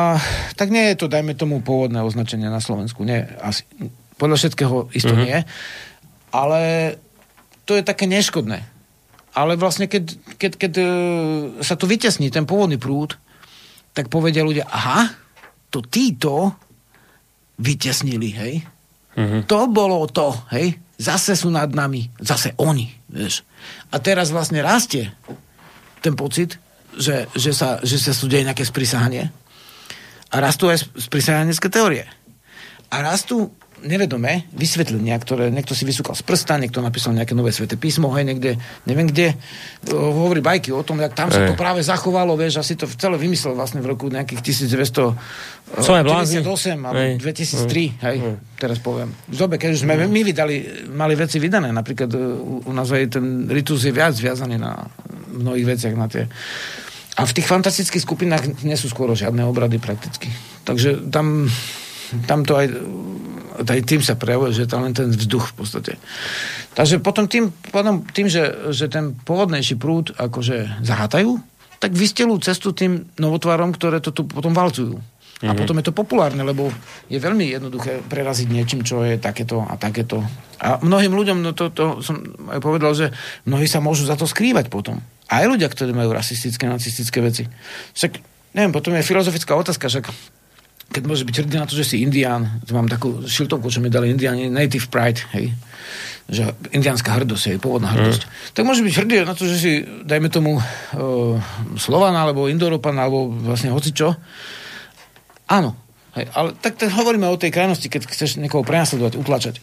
tak nie je to, dajme tomu, pôvodné označenie na Slovensku. Nie, asi, podľa všetkého isto mm-hmm. nie. Ale to je také neškodné ale vlastne keď, keď, keď e, sa to vytesní, ten pôvodný prúd, tak povedia ľudia, aha, to títo vytesnili, hej. Mm-hmm. To bolo to, hej. Zase sú nad nami, zase oni, vieš. A teraz vlastne rastie ten pocit, že, že, sa, že sa tu deje nejaké sprisahanie. A rastú aj sprisahanecké teórie. A rastú nevedomé vysvetlenia, ktoré niekto si vysúkal z prsta, niekto napísal nejaké nové sveté písmo, hej, niekde, neviem kde, hovorí bajky o tom, jak tam sa to práve zachovalo, vieš, asi to celé vymyslel vlastne v roku nejakých 1998 alebo 2003, hej, teraz poviem. V dobe, keď už sme my vydali, mali veci vydané, napríklad u nás aj ten ritus je viac zviazaný na mnohých veciach, na tie a v tých fantastických skupinách nie sú skoro žiadne obrady prakticky. Takže tam tam to aj, aj tým sa prejavuje, že je tam len ten vzduch v podstate. Takže potom tým, potom tým že, že ten pôvodnejší prúd akože zahátajú, tak vystelú cestu tým novotvarom, ktoré to tu potom valcujú. A mm-hmm. potom je to populárne, lebo je veľmi jednoduché preraziť niečím, čo je takéto a takéto. A mnohým ľuďom, no to, to som aj povedal, že mnohí sa môžu za to skrývať potom. Aj ľudia, ktorí majú rasistické, nacistické veci. Však, neviem, potom je filozofická otázka, však keď môže byť hrdý na to, že si indián, to mám takú šiltovku, čo mi dali indiáni, native pride, hej, že indiánska hrdosť, hej, pôvodná hrdosť, mm. tak môže byť hrdý na to, že si, dajme tomu, uh, Slovan, alebo Indoeuropan, alebo vlastne hocičo. Áno, hej, ale tak, tak hovoríme o tej krajnosti, keď chceš niekoho prenasledovať, utlačať.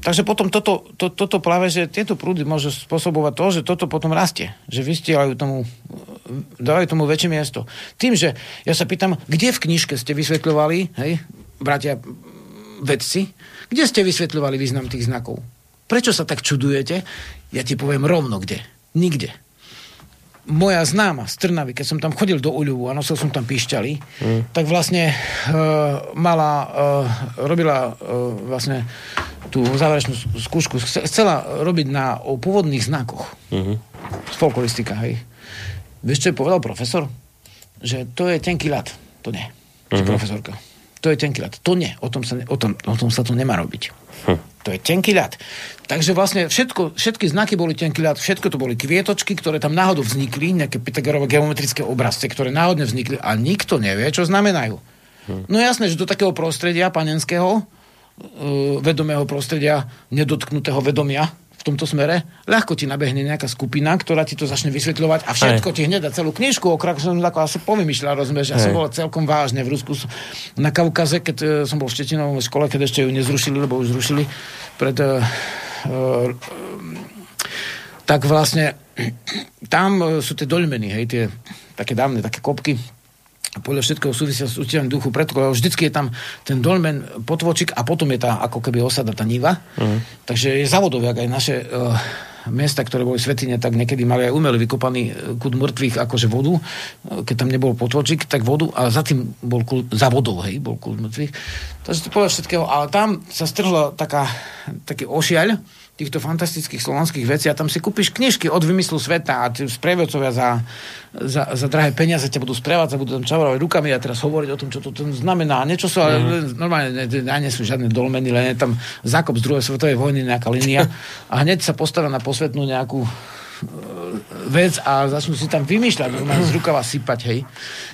Takže potom toto, to, toto práve, že tieto prúdy môžu spôsobovať to, že toto potom rastie. Že vystielajú tomu, dávajú tomu väčšie miesto. Tým, že ja sa pýtam, kde v knižke ste vysvetľovali, hej, bratia vedci, kde ste vysvetľovali význam tých znakov? Prečo sa tak čudujete? Ja ti poviem rovno kde. Nikde moja známa z Trnavy, keď som tam chodil do Uľuvu a nosil som tam píšťaly, mm. tak vlastne uh, mala, uh, robila uh, vlastne tú záverečnú skúšku, chcela robiť na o pôvodných znakoch. Mm-hmm. Folkloristika, hej. Vieš, čo je povedal profesor? Že to je tenký ľad. To nie. Mm-hmm. Profesorka. To je tenký ľad. To nie. O tom sa, o tom, o tom sa to nemá robiť. Hm. To je tenký ľad. Takže vlastne všetko, všetky znaky boli tenký ľad, všetko to boli kvietočky, ktoré tam náhodou vznikli, nejaké Pythagorové geometrické obrazce, ktoré náhodne vznikli a nikto nevie, čo znamenajú. Hm. No jasné, že do takého prostredia panenského vedomého prostredia, nedotknutého vedomia v tomto smere, ľahko ti nabehne nejaká skupina, ktorá ti to začne vysvetľovať a všetko Aj. ti hneď dá celú knižku, okrát som ako asi povymýšľal, rozumieš, ja som bol celkom vážne v Rusku. Na Kaukaze, keď uh, som bol v Štetinovom škole, keď ešte ju nezrušili, lebo už zrušili pred uh, uh, tak vlastne tam sú tie doľmeny, hej, tie také dávne, také kopky, podľa všetkého súvisia s úctivom duchu predkov. Vždycky je tam ten dolmen, potvočik a potom je tá ako keby osada, tá niva. Uh-huh. Takže je závodov, aj naše uh, miesta, ktoré boli svetine, tak niekedy mali aj umelý vykopaný eh, kud mŕtvych akože vodu, eh, keď tam nebol potvočik, tak vodu a za tým bol kult, za vodou, hej, bol kud mŕtvych. Takže to podľa všetkého, ale tam sa strhla taká, taký ošiaľ, týchto fantastických slovanských vecí a tam si kúpiš knižky od vymyslu sveta a sprievodcovia za, za, za drahé peniaze ťa budú sprevádzať, budú tam čavarovať rukami a teraz hovoriť o tom, čo to, to znamená. Niečo sú, mm. normálne ne, ne, nie sú žiadne dolmeny, len je tam zákop z druhej svetovej vojny, nejaká linia a hneď sa postavia na posvetnú nejakú e, vec a začnú si tam vymýšľať, normálne z rukava sypať, hej.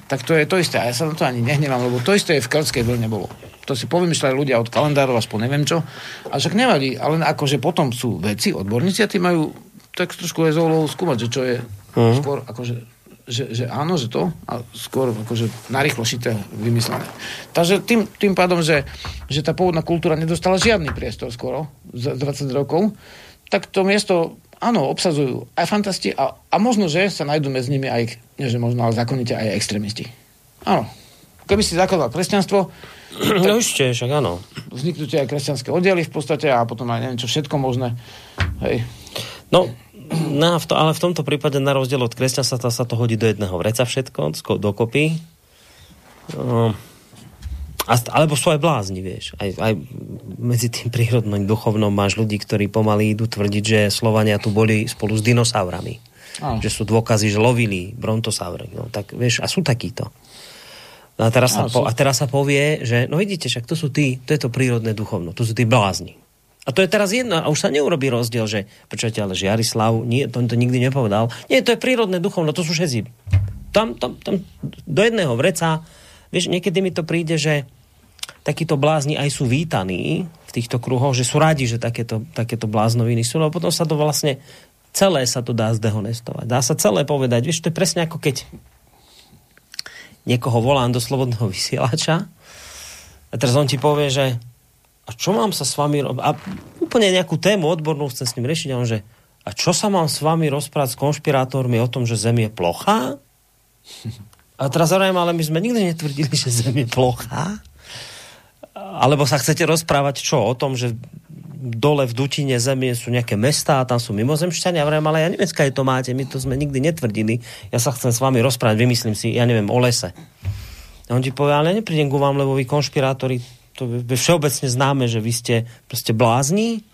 Tak to je to isté. A ja sa na to ani nehnevám, lebo to isté je v keltskej vlne bolo to si povymýšľali ľudia od kalendárov až po neviem čo. A však nevadí, ale akože potom sú veci, odborníci a tí majú tak trošku aj zoologu skúmať, že čo je uh-huh. skôr akože že, že áno, že to, a skôr akože narýchlo šité vymyslené. Takže tým, tým pádom, že, že tá pôvodná kultúra nedostala žiadny priestor skoro za 20 rokov, tak to miesto, áno, obsazujú aj fantasti a, a možno, že sa nájdú medzi nimi aj, nie že možno, ale zákonite aj extrémisti. Áno. Keby si zakladal kresťanstvo, No ešte, však áno. Vzniknú aj kresťanské oddiely v podstate a potom aj neviem čo všetko možné. Hej. No, no v to, ale v tomto prípade na rozdiel od kresťanstva sa to hodí do jedného vreca všetko, dokopy. No, a, alebo sú aj blázni, vieš. Aj, aj medzi tým prírodným duchovnom máš ľudí, ktorí pomaly idú tvrdiť, že Slovania tu boli spolu s dinosaurami. Ah. Že sú dôkazy, že lovili brontosaury. No, tak vieš, a sú takíto. No a teraz, sa po, a teraz sa povie, že no vidíte, však to sú tí, to je to prírodné duchovno, to sú tí blázni. A to je teraz jedno, a už sa neurobí rozdiel, že počujete, ale že Jarislav, nie, to, to nikdy nepovedal. Nie, to je prírodné duchovno, to sú všetci. Tam, tam, tam do jedného vreca, vieš, niekedy mi to príde, že takíto blázni aj sú vítaní v týchto kruhoch, že sú radi, že takéto, takéto bláznoviny sú, no potom sa to vlastne celé sa to dá zdehonestovať. Dá sa celé povedať, vieš, to je presne ako keď niekoho volám do slobodného vysielača a teraz on ti povie, že a čo mám sa s vami robiť? A úplne nejakú tému odbornú chcem s ním riešiť a on, že a čo sa mám s vami rozprávať s konšpirátormi o tom, že Zem je plochá? A teraz hovorím, ale my sme nikdy netvrdili, že Zem je plochá. Alebo sa chcete rozprávať čo? O tom, že dole v Dutine zemie sú nejaké mestá a tam sú mimozemšťania. Ja ale ja neviem, je to máte, my to sme nikdy netvrdili. Ja sa chcem s vami rozprávať, vymyslím si, ja neviem, o lese. A on ti povie, ale neprídem ku vám, lebo vy konšpirátori, to je všeobecne známe, že vy ste proste blázni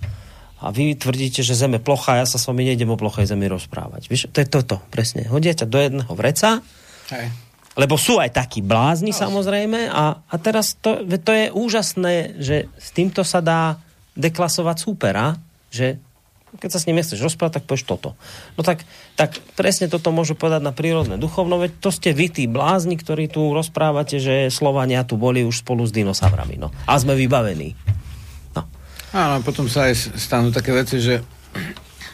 a vy tvrdíte, že zeme plocha, ja sa s vami nejdem o plochej zemi rozprávať. Víš, to je toto, presne. Hodia ťa do jedného vreca, Hej. lebo sú aj takí blázni no, samozrejme a, a teraz to, to je úžasné, že s týmto sa dá deklasovať súpera, že keď sa s ním nechceš rozprávať, tak povieš toto. No tak, tak presne toto môžu povedať na prírodné duchovno, veď to ste vy, tí blázni, ktorí tu rozprávate, že Slovania tu boli už spolu s dinosaurami. No. A sme vybavení. No. Áno, potom sa aj stanú také veci, že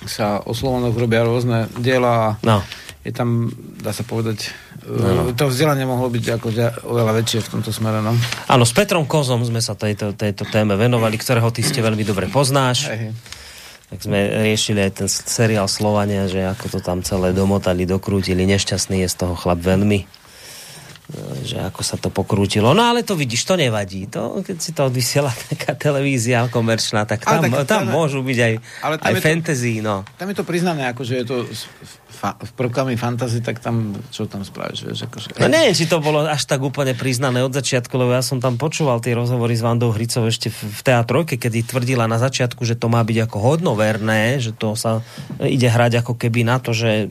sa o Slovanoch robia rôzne diela a no. je tam, dá sa povedať, No. To vzdelanie mohlo byť ako oveľa väčšie v tomto smere. No. Áno, s Petrom Kozom sme sa tejto, tejto téme venovali, ktorého ty ste veľmi dobre poznáš. Hej. Tak sme riešili aj ten seriál Slovania, že ako to tam celé domotali, dokrútili. Nešťastný je z toho chlap veľmi že ako sa to pokrútilo. No ale to vidíš, to nevadí. To, keď si to odvysiela taká televízia komerčná, tak tam, tak, tam, tam môžu byť aj, ale tam aj fantasy. To, no. Tam je to priznané, ako, že je to fa- prvkami fantasy, tak tam, čo tam spravíš? Vieš, akože, no neviem, či to bolo až tak úplne priznané od začiatku, lebo ja som tam počúval tie rozhovory s Vandou Hricov ešte v, v teatrojke, kedy tvrdila na začiatku, že to má byť ako hodnoverné, že to sa ide hrať ako keby na to, že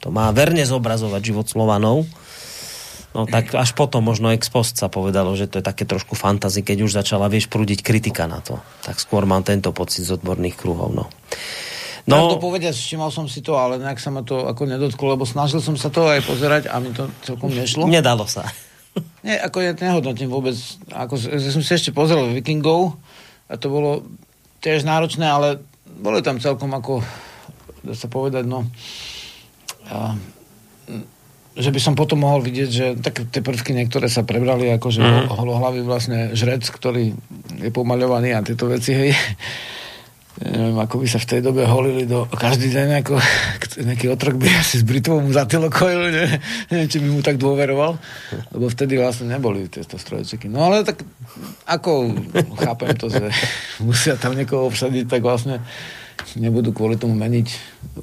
to má verne zobrazovať život Slovanov No tak až potom možno ex post sa povedalo, že to je také trošku fantazy, keď už začala, vieš, prúdiť kritika na to. Tak skôr mám tento pocit z odborných kruhov, no. No, to povedať, všimol som si to, ale nejak sa ma to ako nedotklo, lebo snažil som sa to aj pozerať a mi to celkom nešlo. Nedalo sa. Nie, ako ja nehodnotím vôbec. Ako, ja som si ešte pozrel Vikingov, a to bolo tiež náročné, ale boli tam celkom ako, dá sa povedať, no, a, že by som potom mohol vidieť, že tak tie prvky niektoré sa prebrali, ako že mm. holohlavý vlastne žrec, ktorý je pomaľovaný a tieto veci, hej neviem, ako by sa v tej dobe holili do každý deň, ako nejaký otrok by asi s zatylok hojil, ne, neviem, či by mu tak dôveroval, lebo vtedy vlastne neboli tieto strojčeky. No ale tak ako chápem to, že musia tam niekoho obsadiť, tak vlastne nebudú kvôli tomu meniť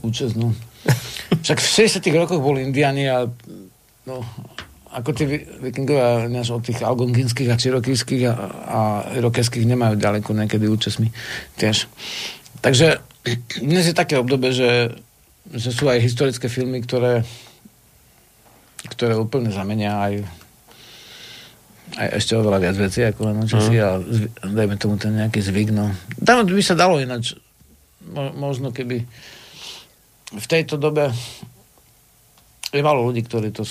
účest, no. Však v 60 rokoch boli Indiani a no, ako tí vikingovia než od tých algonkinských a čirokýských a, a irokeských nemajú ďaleko niekedy účastmi tiež. Takže dnes je také obdobie, že, že sú aj historické filmy, ktoré, ktoré úplne zamenia aj, aj ešte oveľa viac vecí ako len časy mm. a dajme tomu ten nejaký zvyk. No. Tam by sa dalo ináč mo, možno keby v tejto dobe je málo ľudí, ktorí to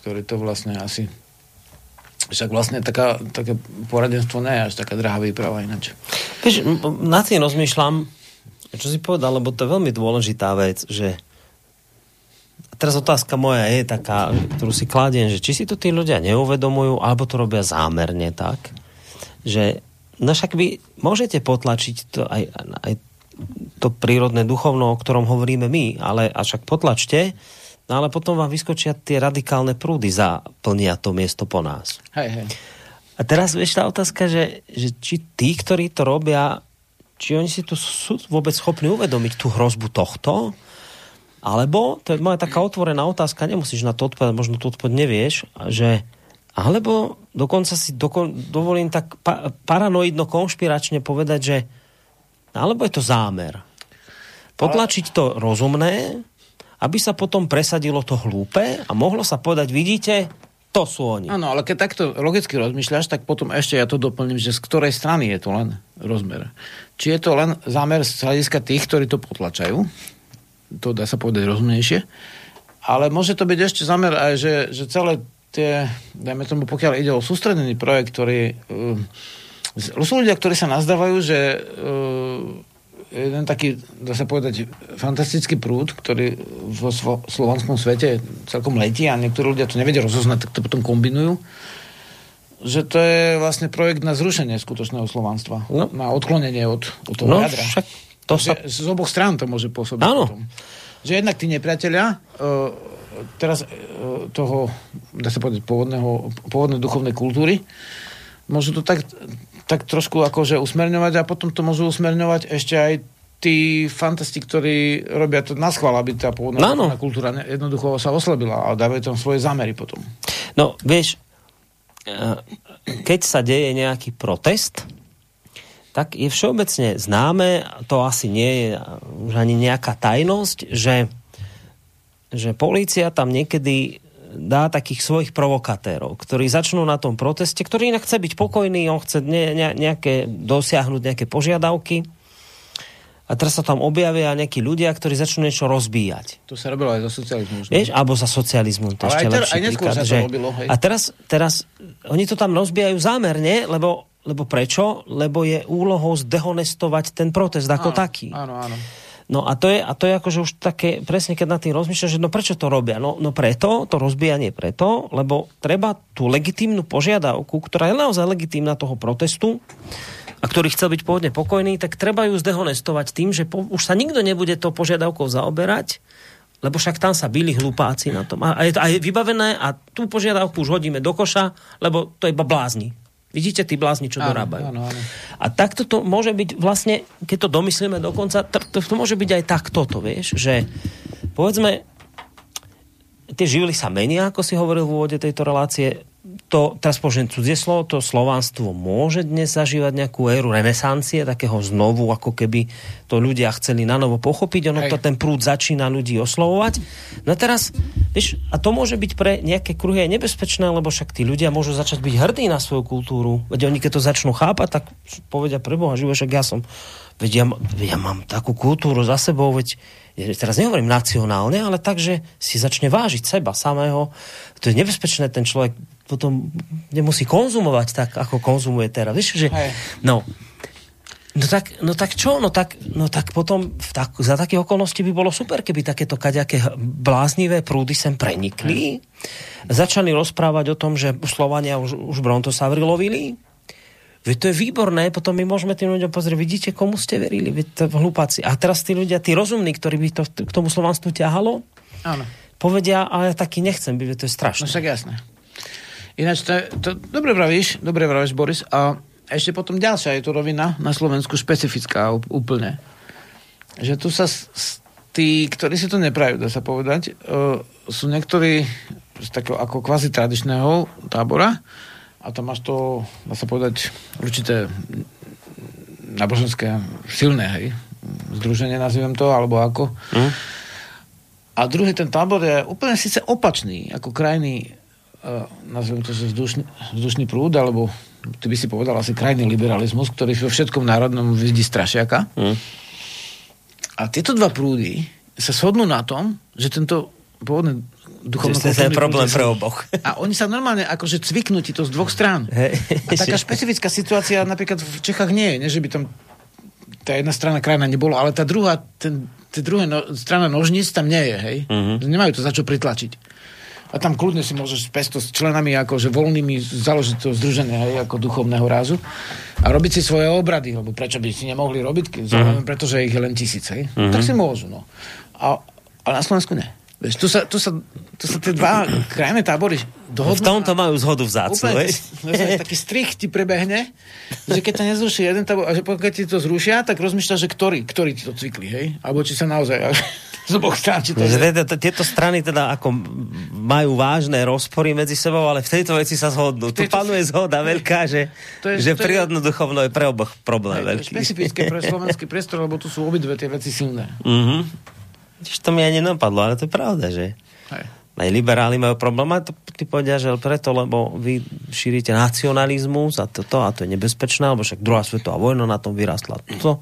ktorý to vlastne asi však vlastne taká, také poradenstvo nie je až taká drahá výprava ináč. Vieš, na tým rozmýšľam, čo si povedal, lebo to je veľmi dôležitá vec, že teraz otázka moja je taká, ktorú si kladiem, že či si to tí ľudia neuvedomujú, alebo to robia zámerne tak, že no však vy môžete potlačiť to aj, aj to prírodné duchovno, o ktorom hovoríme my, ale a však potlačte, No ale potom vám vyskočia tie radikálne prúdy, zaplnia to miesto po nás. Hej, hej. A teraz vieš tá otázka, že, že či tí, ktorí to robia, či oni si tu sú vôbec schopní uvedomiť tú hrozbu tohto, alebo, to je moja taká otvorená otázka, nemusíš na to odpovedať, možno to odpovedť nevieš, že alebo dokonca si dokon, dovolím tak pa, paranoidno konšpiračne povedať, že alebo je to zámer. Potlačiť to rozumné, aby sa potom presadilo to hlúpe a mohlo sa povedať, vidíte, to sú oni. Áno, ale keď takto logicky rozmýšľaš, tak potom ešte ja to doplním, že z ktorej strany je to len rozmer. Či je to len zámer z hľadiska tých, ktorí to potlačajú, to dá sa povedať rozumnejšie, ale môže to byť ešte zámer aj, že, že celé tie, dajme tomu, pokiaľ ide o sústredený projekt, ktorý... Uh, sú ľudia, ktorí sa nazdávajú, že uh, jeden taký, dá sa povedať, fantastický prúd, ktorý vo slovanskom svete celkom letí a niektorí ľudia to nevedia rozoznať, tak to potom kombinujú že to je vlastne projekt na zrušenie skutočného slovanstva. No. Na odklonenie od, od toho no, jadra. Však to sa... Z oboch strán to môže pôsobiť. Áno. Potom. Že jednak tí nepriatelia uh, teraz uh, toho, dá sa povedať, pôvodného, pôvodnej duchovnej kultúry môžu to tak tak trošku akože usmerňovať a potom to môžu usmerňovať ešte aj tí fantasti, ktorí robia to na schvál, aby tá pôvodná no, no. kultúra jednoducho sa oslabila a dávajú tam svoje zámery potom. No, vieš, eh, keď sa deje nejaký protest, tak je všeobecne známe, to asi nie je už ani nejaká tajnosť, že, že polícia tam niekedy dá takých svojich provokatérov, ktorí začnú na tom proteste, ktorý inak chce byť pokojný, on chce ne, ne, nejaké, dosiahnuť nejaké požiadavky a teraz sa tam objavia nejakí ľudia, ktorí začnú niečo rozbíjať. To sa robilo aj za socializmu. Vieš, alebo za socializmu, to ešte aj, ter, aj príklad, sa že... to robilo, hej. A teraz, teraz oni to tam rozbijajú zámerne, lebo, lebo prečo? Lebo je úlohou zdehonestovať ten protest ako áno, taký. Áno, áno. No a to je, a to je akože už také, presne keď nad tým rozmýšľaš, že no prečo to robia? No, no preto, to rozbijanie preto, lebo treba tú legitímnu požiadavku, ktorá je naozaj legitímna toho protestu, a ktorý chcel byť pôvodne pokojný, tak treba ju zdehonestovať tým, že po, už sa nikto nebude to požiadavkou zaoberať, lebo však tam sa byli hlupáci na tom. A, a, je, a je vybavené a tú požiadavku už hodíme do koša, lebo to je iba blázni. Vidíte, tí blázni, čo áno, dorábajú. Áno, áno. A takto to môže byť vlastne, keď to domyslíme dokonca, to, to, môže byť aj takto, to vieš, že povedzme, tie živly sa menia, ako si hovoril v úvode tejto relácie, to, teraz použijem cudzie slovo, to slovánstvo môže dnes zažívať nejakú éru renesancie, takého znovu, ako keby to ľudia chceli na novo pochopiť, ono Hej. to ten prúd začína ľudí oslovovať. No teraz, vieš, a to môže byť pre nejaké kruhy aj nebezpečné, lebo však tí ľudia môžu začať byť hrdí na svoju kultúru. Veď oni keď to začnú chápať, tak povedia preboha, živo, však ja som, veď ja, ja mám takú kultúru za sebou, veď teraz nehovorím nacionálne, ale tak, že si začne vážiť seba samého. To je nebezpečné, ten človek potom nemusí konzumovať tak, ako konzumuje teraz. Vieš, že... Hej. No, No tak, no tak čo? No tak, no tak potom v tak, za také okolnosti by bolo super, keby takéto kaďaké bláznivé prúdy sem prenikli. Začali rozprávať o tom, že Slovania už, už Brontosavry lovili. Veď to je výborné, potom my môžeme tým ľuďom pozrieť, vidíte, komu ste verili, veď to hlupáci. A teraz tí ľudia, tí rozumní, ktorí by to k tomu Slovanstvu ťahalo, Áno. povedia, ale ja taký nechcem byť, to je strašné. No však jasné. Ináč, to, to, dobre vravíš, dobre vravíš, Boris. A ešte potom ďalšia je tu rovina na Slovensku špecifická úplne. Že tu sa s, s, tí, ktorí si to neprajú, dá sa povedať, uh, sú niektorí z takého ako kvazi tradičného tábora a tam máš to, dá sa povedať, určité náboženské silné, hej, združenie nazviem to, alebo ako. Hm? A druhý ten tábor je úplne síce opačný, ako krajný, nazviem to, že vzdušný, vzdušný prúd, alebo ty by si povedal asi krajný liberalizmus, ktorý vo všetkom národnom vidí strašiaka. Hm? A tieto dva prúdy sa shodnú na tom, že tento pôvodný duchovno je problém pre oboch. A oni sa normálne akože cviknú ti to z dvoch strán. A taká špecifická situácia napríklad v Čechách nie je, nie, že by tam tá jedna strana krajina nebola, ale tá druhá, ten, tá druhá no, strana nožníc tam nie je, hej. Mhm. Nemajú to za čo pritlačiť. A tam kľudne si môžeš pesto s členami akože voľnými založiť to združenie hej, ako duchovného rázu a robiť si svoje obrady, lebo prečo by si nemohli robiť, keď mm pretože ich je len tisíc, hej. Tak si môžu, no. A, a na Slovensku nie. Vieš, tu sa, tu sa, tu sa tie dva krajné tábory dohodnú. V tomto majú zhodu vzácnu, Úplne, vieš, taký strich ti prebehne, že keď ťa nezruší jeden tábor, a že pokiaľ ti to zrušia, tak rozmýšľaš, že ktorý, ktorý ti to cvikli, hej? Alebo či sa naozaj z oboch strán, či to je... tieto, tieto strany teda ako majú vážne rozpory medzi sebou, ale v tejto veci sa zhodnú. Tu panuje zhoda veľká, že, To je- že to je- prírodno duchovno je pre oboch problém je veľký. špecifické pre slovenský priestor, lebo tu sú obidve tie veci silné. Mhm. Vidíš, to mi ani napadlo, ale to je pravda, že Hej. aj liberáli majú problém, a to ty povedia, že preto, lebo vy šírite nacionalizmus a toto, a to je nebezpečné, lebo však druhá svetová vojna na tom vyrastla. To,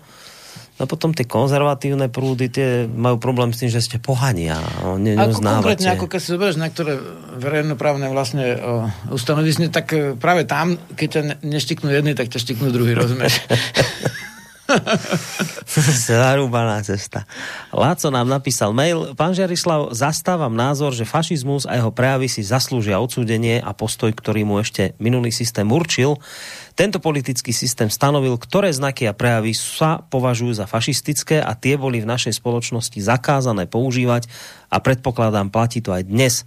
No potom tie konzervatívne prúdy, tie majú problém s tým, že ste pohania. Ne, Ako konkrétne, ako keď si zoberieš niektoré verejnoprávne vlastne uh, ustanovizne, tak uh, práve tam, keď ťa ne- neštiknú jedni, tak ťa štiknú druhý, rozumieš? Zarúbaná cesta. Láco nám napísal mail. Pán Žarislav, zastávam názor, že fašizmus a jeho prejavy si zaslúžia odsúdenie a postoj, ktorý mu ešte minulý systém určil. Tento politický systém stanovil, ktoré znaky a prejavy sa považujú za fašistické a tie boli v našej spoločnosti zakázané používať a predpokladám, platí to aj dnes.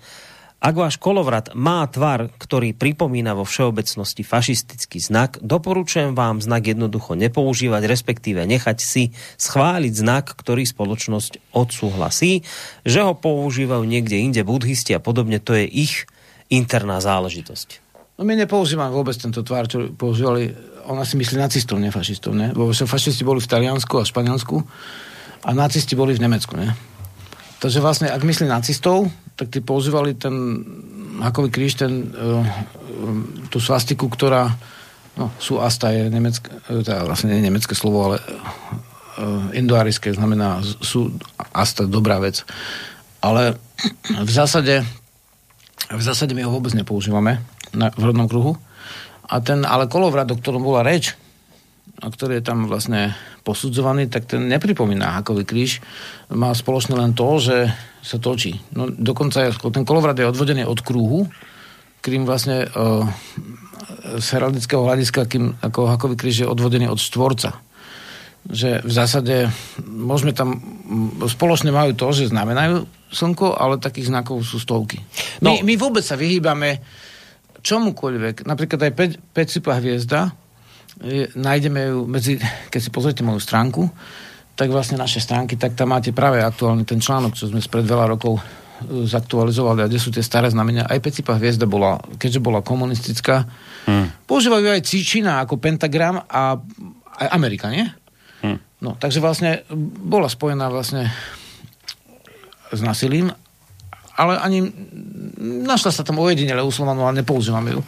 Ak váš kolovrat má tvar, ktorý pripomína vo všeobecnosti fašistický znak, doporučujem vám znak jednoducho nepoužívať, respektíve nechať si schváliť znak, ktorý spoločnosť odsúhlasí, že ho používajú niekde inde budhisti a podobne, to je ich interná záležitosť. No my nepoužívame vôbec tento tvár, čo používali, ona si myslí nacistov, ne fašistov, ne? Lebo fašisti boli v Taliansku a Španielsku a nacisti boli v Nemecku, ne? Takže vlastne, ak myslí nacistov, tak tí používali ten hakový kríž, ten, uh, um, tú svastiku, ktorá, no, sú asta je nemecké, eh, teda vlastne nie nemecké slovo, ale indoarické, znamená, sú asta dobrá vec. Ale v zásade v zásade my ho vôbec nepoužívame na, v rodnom kruhu. A ten, ale kolovrat, o ktorom bola reč, a ktorý je tam vlastne posudzovaný, tak ten nepripomína hakový kríž. Má spoločné len to, že sa točí. No, dokonca ten kolovrat je odvodený od kruhu, kým vlastne uh, z heraldického hľadiska, kým ako hakový kríž je odvodený od štvorca. Že v zásade môžeme tam, spoločne majú to, že znamenajú slnko, ale takých znakov sú stovky. No. My, my vôbec sa vyhýbame čomukoľvek, napríklad aj 5, 5 cypá hviezda, je, nájdeme ju medzi, keď si pozrite moju stránku, tak vlastne naše stránky, tak tam máte práve aktuálny ten článok, čo sme spred veľa rokov e, zaktualizovali a kde sú tie staré znamenia. Aj Pecipa hviezda bola, keďže bola komunistická, hmm. používajú aj Čína ako pentagram a aj Amerika, nie? Hm. No, takže vlastne bola spojená vlastne s násilím, ale ani našla sa tam ojedinele u Slovanov, ale nepoužívame ju.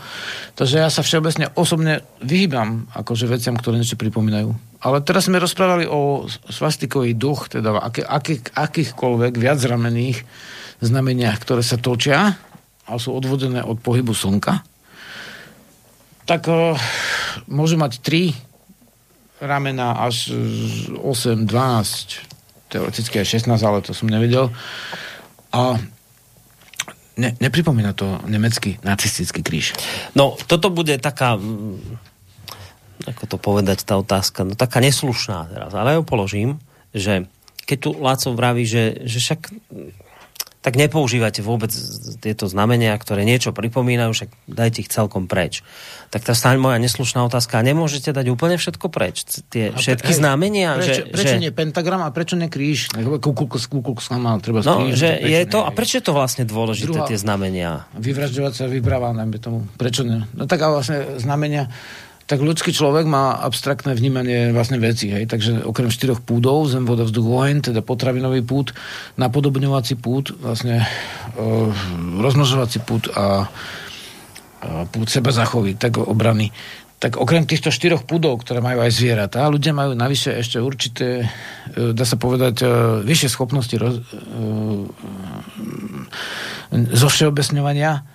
Takže ja sa všeobecne osobne vyhýbam akože veciam, ktoré niečo pripomínajú. Ale teraz sme rozprávali o svastikový duch, teda aké, aké, akýchkoľvek viacramených znameniach, ktoré sa točia a sú odvodené od pohybu slnka. Tak uh, môžu mať 3 ramena až 8, 12, teoreticky aj 16, ale to som nevedel. A ne, nepripomína to nemecký nacistický kríž. No, toto bude taká mm, ako to povedať, tá otázka, no taká neslušná teraz, ale ja ju položím, že keď tu Láco vraví, že, že však tak nepoužívate vôbec tieto znamenia, ktoré niečo pripomínajú, však dajte ich celkom preč. Tak tá stále moja neslušná otázka, nemôžete dať úplne všetko preč? Tie všetky pre, znamenia? Prečo, že, prečo že... nie pentagram a prečo nie kríž? Má treba no, že je to, a prečo je to vlastne dôležité, Druhá, tie znamenia? Vyvražďovať sa vypráva, najmä tomu. Prečo nie? No tak a vlastne znamenia tak ľudský človek má abstraktné vnímanie vlastne veci, hej, takže okrem štyroch púdov, zem, voda, vzduch, oheň, teda potravinový pút, napodobňovací pút, vlastne e, rozmnožovací pút a, a pút seba zachovy, tak obrany. Tak okrem týchto štyroch púdov, ktoré majú aj zvieratá, ľudia majú navyše ešte určité, e, dá sa povedať, e, vyššie schopnosti roz, e, zo všeobecňovania,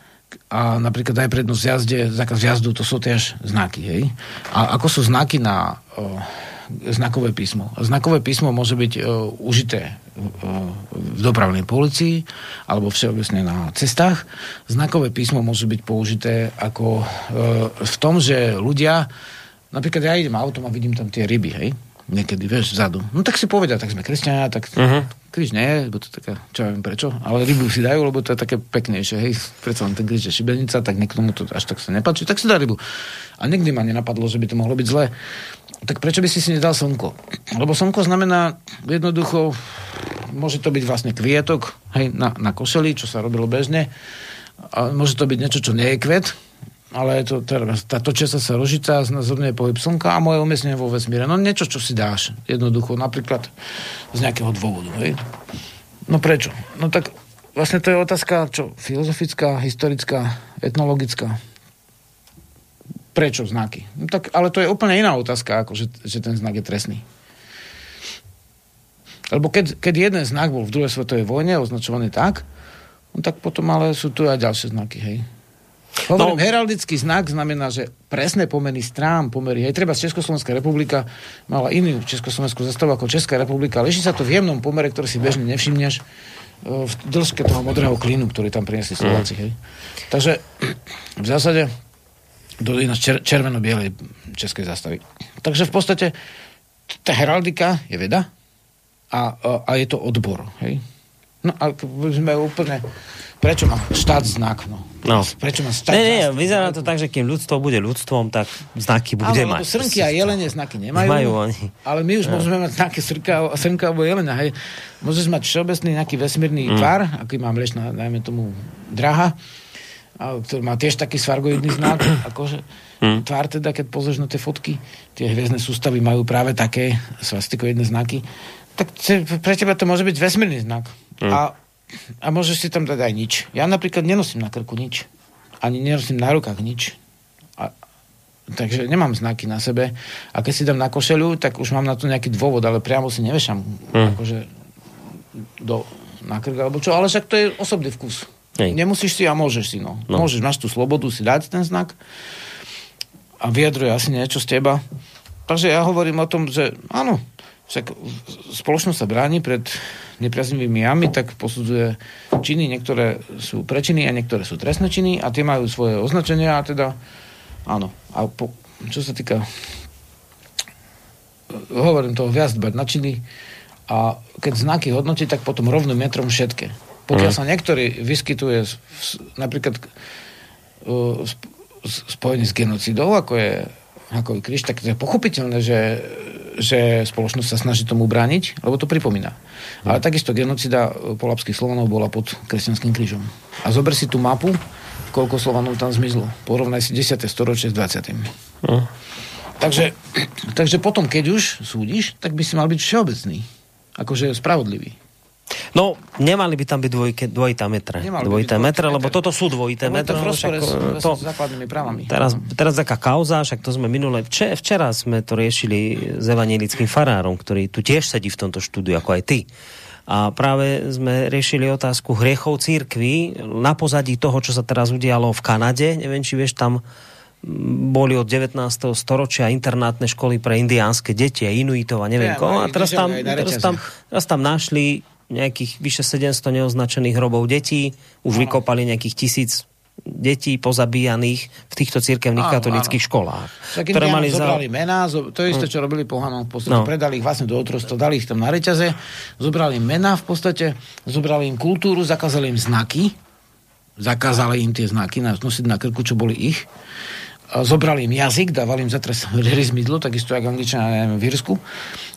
a napríklad aj prednosť jazde, zákaz jazdu, to sú tiež znaky, hej. A ako sú znaky na o, znakové písmo? Znakové písmo môže byť o, užité o, v dopravnej policii alebo všeobecne na cestách. Znakové písmo môže byť použité ako o, v tom, že ľudia, napríklad ja idem autom a vidím tam tie ryby, hej niekedy, vieš, vzadu. No tak si povedia, tak sme kresťania, tak uh-huh. kríž nie, lebo to taká, čo ja viem prečo, ale rybu si dajú, lebo to je také peknejšie, hej, predsa len ten kríž je šibenica, tak niekto mu to až tak sa nepáči, tak si dá rybu. A nikdy ma nenapadlo, že by to mohlo byť zlé. Tak prečo by si si nedal slnko? Lebo slnko znamená jednoducho, môže to byť vlastne kvietok, hej, na, na košeli, čo sa robilo bežne, a môže to byť niečo, čo nie je kvet, ale to, teraz, tá točiaca sa rožica znázorňuje pohyb slnka a moje umiestnenie vo vesmíre. No niečo, čo si dáš. Jednoducho, napríklad z nejakého dôvodu. Hej? No prečo? No tak vlastne to je otázka, čo? Filozofická, historická, etnologická. Prečo znaky? No tak, ale to je úplne iná otázka, ako že, že ten znak je trestný. Lebo keď, keď jeden znak bol v druhej svetovej vojne označovaný tak, no tak potom ale sú tu aj ďalšie znaky, hej. Hovorím, no, heraldický znak znamená, že presné pomery strán, pomery. Hej, treba Československá republika mala inú Československú zastavu ako Česká republika. Leží sa to v jemnom pomere, ktorý si bežne nevšimneš e, v dĺžke toho modrého klínu, ktorý tam priniesli Slováci. Hej. Takže v zásade do čer- červeno-bielej českej zastavy. Takže v podstate tá heraldika je veda a, a, a je to odbor. Hej. No a sme úplne Prečo má štát znak? No? No. Prečo má štát nie, nie, vyzerá to tak, že kým ľudstvo bude ľudstvom, tak znaky bude ale, mať. srnky a jelene znaky nemajú. Majú oni. Ale my už no. môžeme mať nejaké srnka, srnka alebo jelenia. Hej. Môžeš mať všeobecný nejaký vesmírny mm. tvar, aký má mlečná, dajme tomu, draha, ktorý má tiež taký svargoidný znak, akože mm. tvár teda, keď pozrieš na tie fotky, tie hviezdne sústavy majú práve také svastikoidné znaky, tak pre teba to môže byť vesmírny znak. Mm. A a môžeš si tam dať aj nič. Ja napríklad nenosím na krku nič. Ani nenosím na rukách nič. A, takže nemám znaky na sebe. A keď si dám na košelu, tak už mám na to nejaký dôvod, ale priamo si nevešam hmm. akože do, na krk alebo čo. Ale však to je osobný vkus. Hej. Nemusíš si a môžeš si. No. no. Môžeš, máš tú slobodu si dať ten znak a vyjadruje asi niečo z teba. Takže ja hovorím o tom, že áno, však spoločnosť sa bráni pred nepriaznivými jami, tak posudzuje činy, niektoré sú prečiny a niektoré sú trestné činy a tie majú svoje označenia a teda áno. A po, čo sa týka hovorím toho viac dbať na činy a keď znaky hodnotí, tak potom rovným metrom všetké. Pokiaľ mm. sa niektorý vyskytuje napríklad uh, spojený s genocidou, ako je ako je kríž, tak to je pochopiteľné, že že spoločnosť sa snaží tomu brániť, lebo to pripomína. Ale takisto genocida polapských Slovanov bola pod kresťanským krížom. A zober si tú mapu, koľko Slovanov tam zmizlo. Porovnaj si 10. storočie s 20. Hmm. Takže, takže potom, keď už súdiš, tak by si mal byť všeobecný. Akože spravodlivý. No, nemali by tam byť dvojke, dvojité metre. Nemali dvojité metre, lebo toto sú dvojité metre. To, však, to, základnými právami. Teraz, teraz taká kauza, však to sme minule, včera, včera sme to riešili s evanelickým farárom, ktorý tu tiež sedí v tomto štúdiu, ako aj ty. A práve sme riešili otázku hriechov církvy na pozadí toho, čo sa teraz udialo v Kanade. Neviem, či vieš, tam boli od 19. storočia internátne školy pre indiánske deti a inuitov a neviem ja, koho. A teraz tam, teraz, tam, teraz tam našli nejakých vyše 700 neoznačených hrobov detí, už no. vykopali nejakých tisíc detí pozabíjaných v týchto cirkevných áno, katolických áno. školách. Tak ktoré mali zobrali za... mená, to isté, čo robili pohanom, v podstate no. predali ich vlastne do otrostva, dali ich tam na reťaze, zobrali im mená v podstate, zobrali im kultúru, zakázali im znaky, zakázali im tie znaky nosiť na krku, čo boli ich zobrali im jazyk, dávali im zatres rezmidlo, takisto ako angličania v Írsku,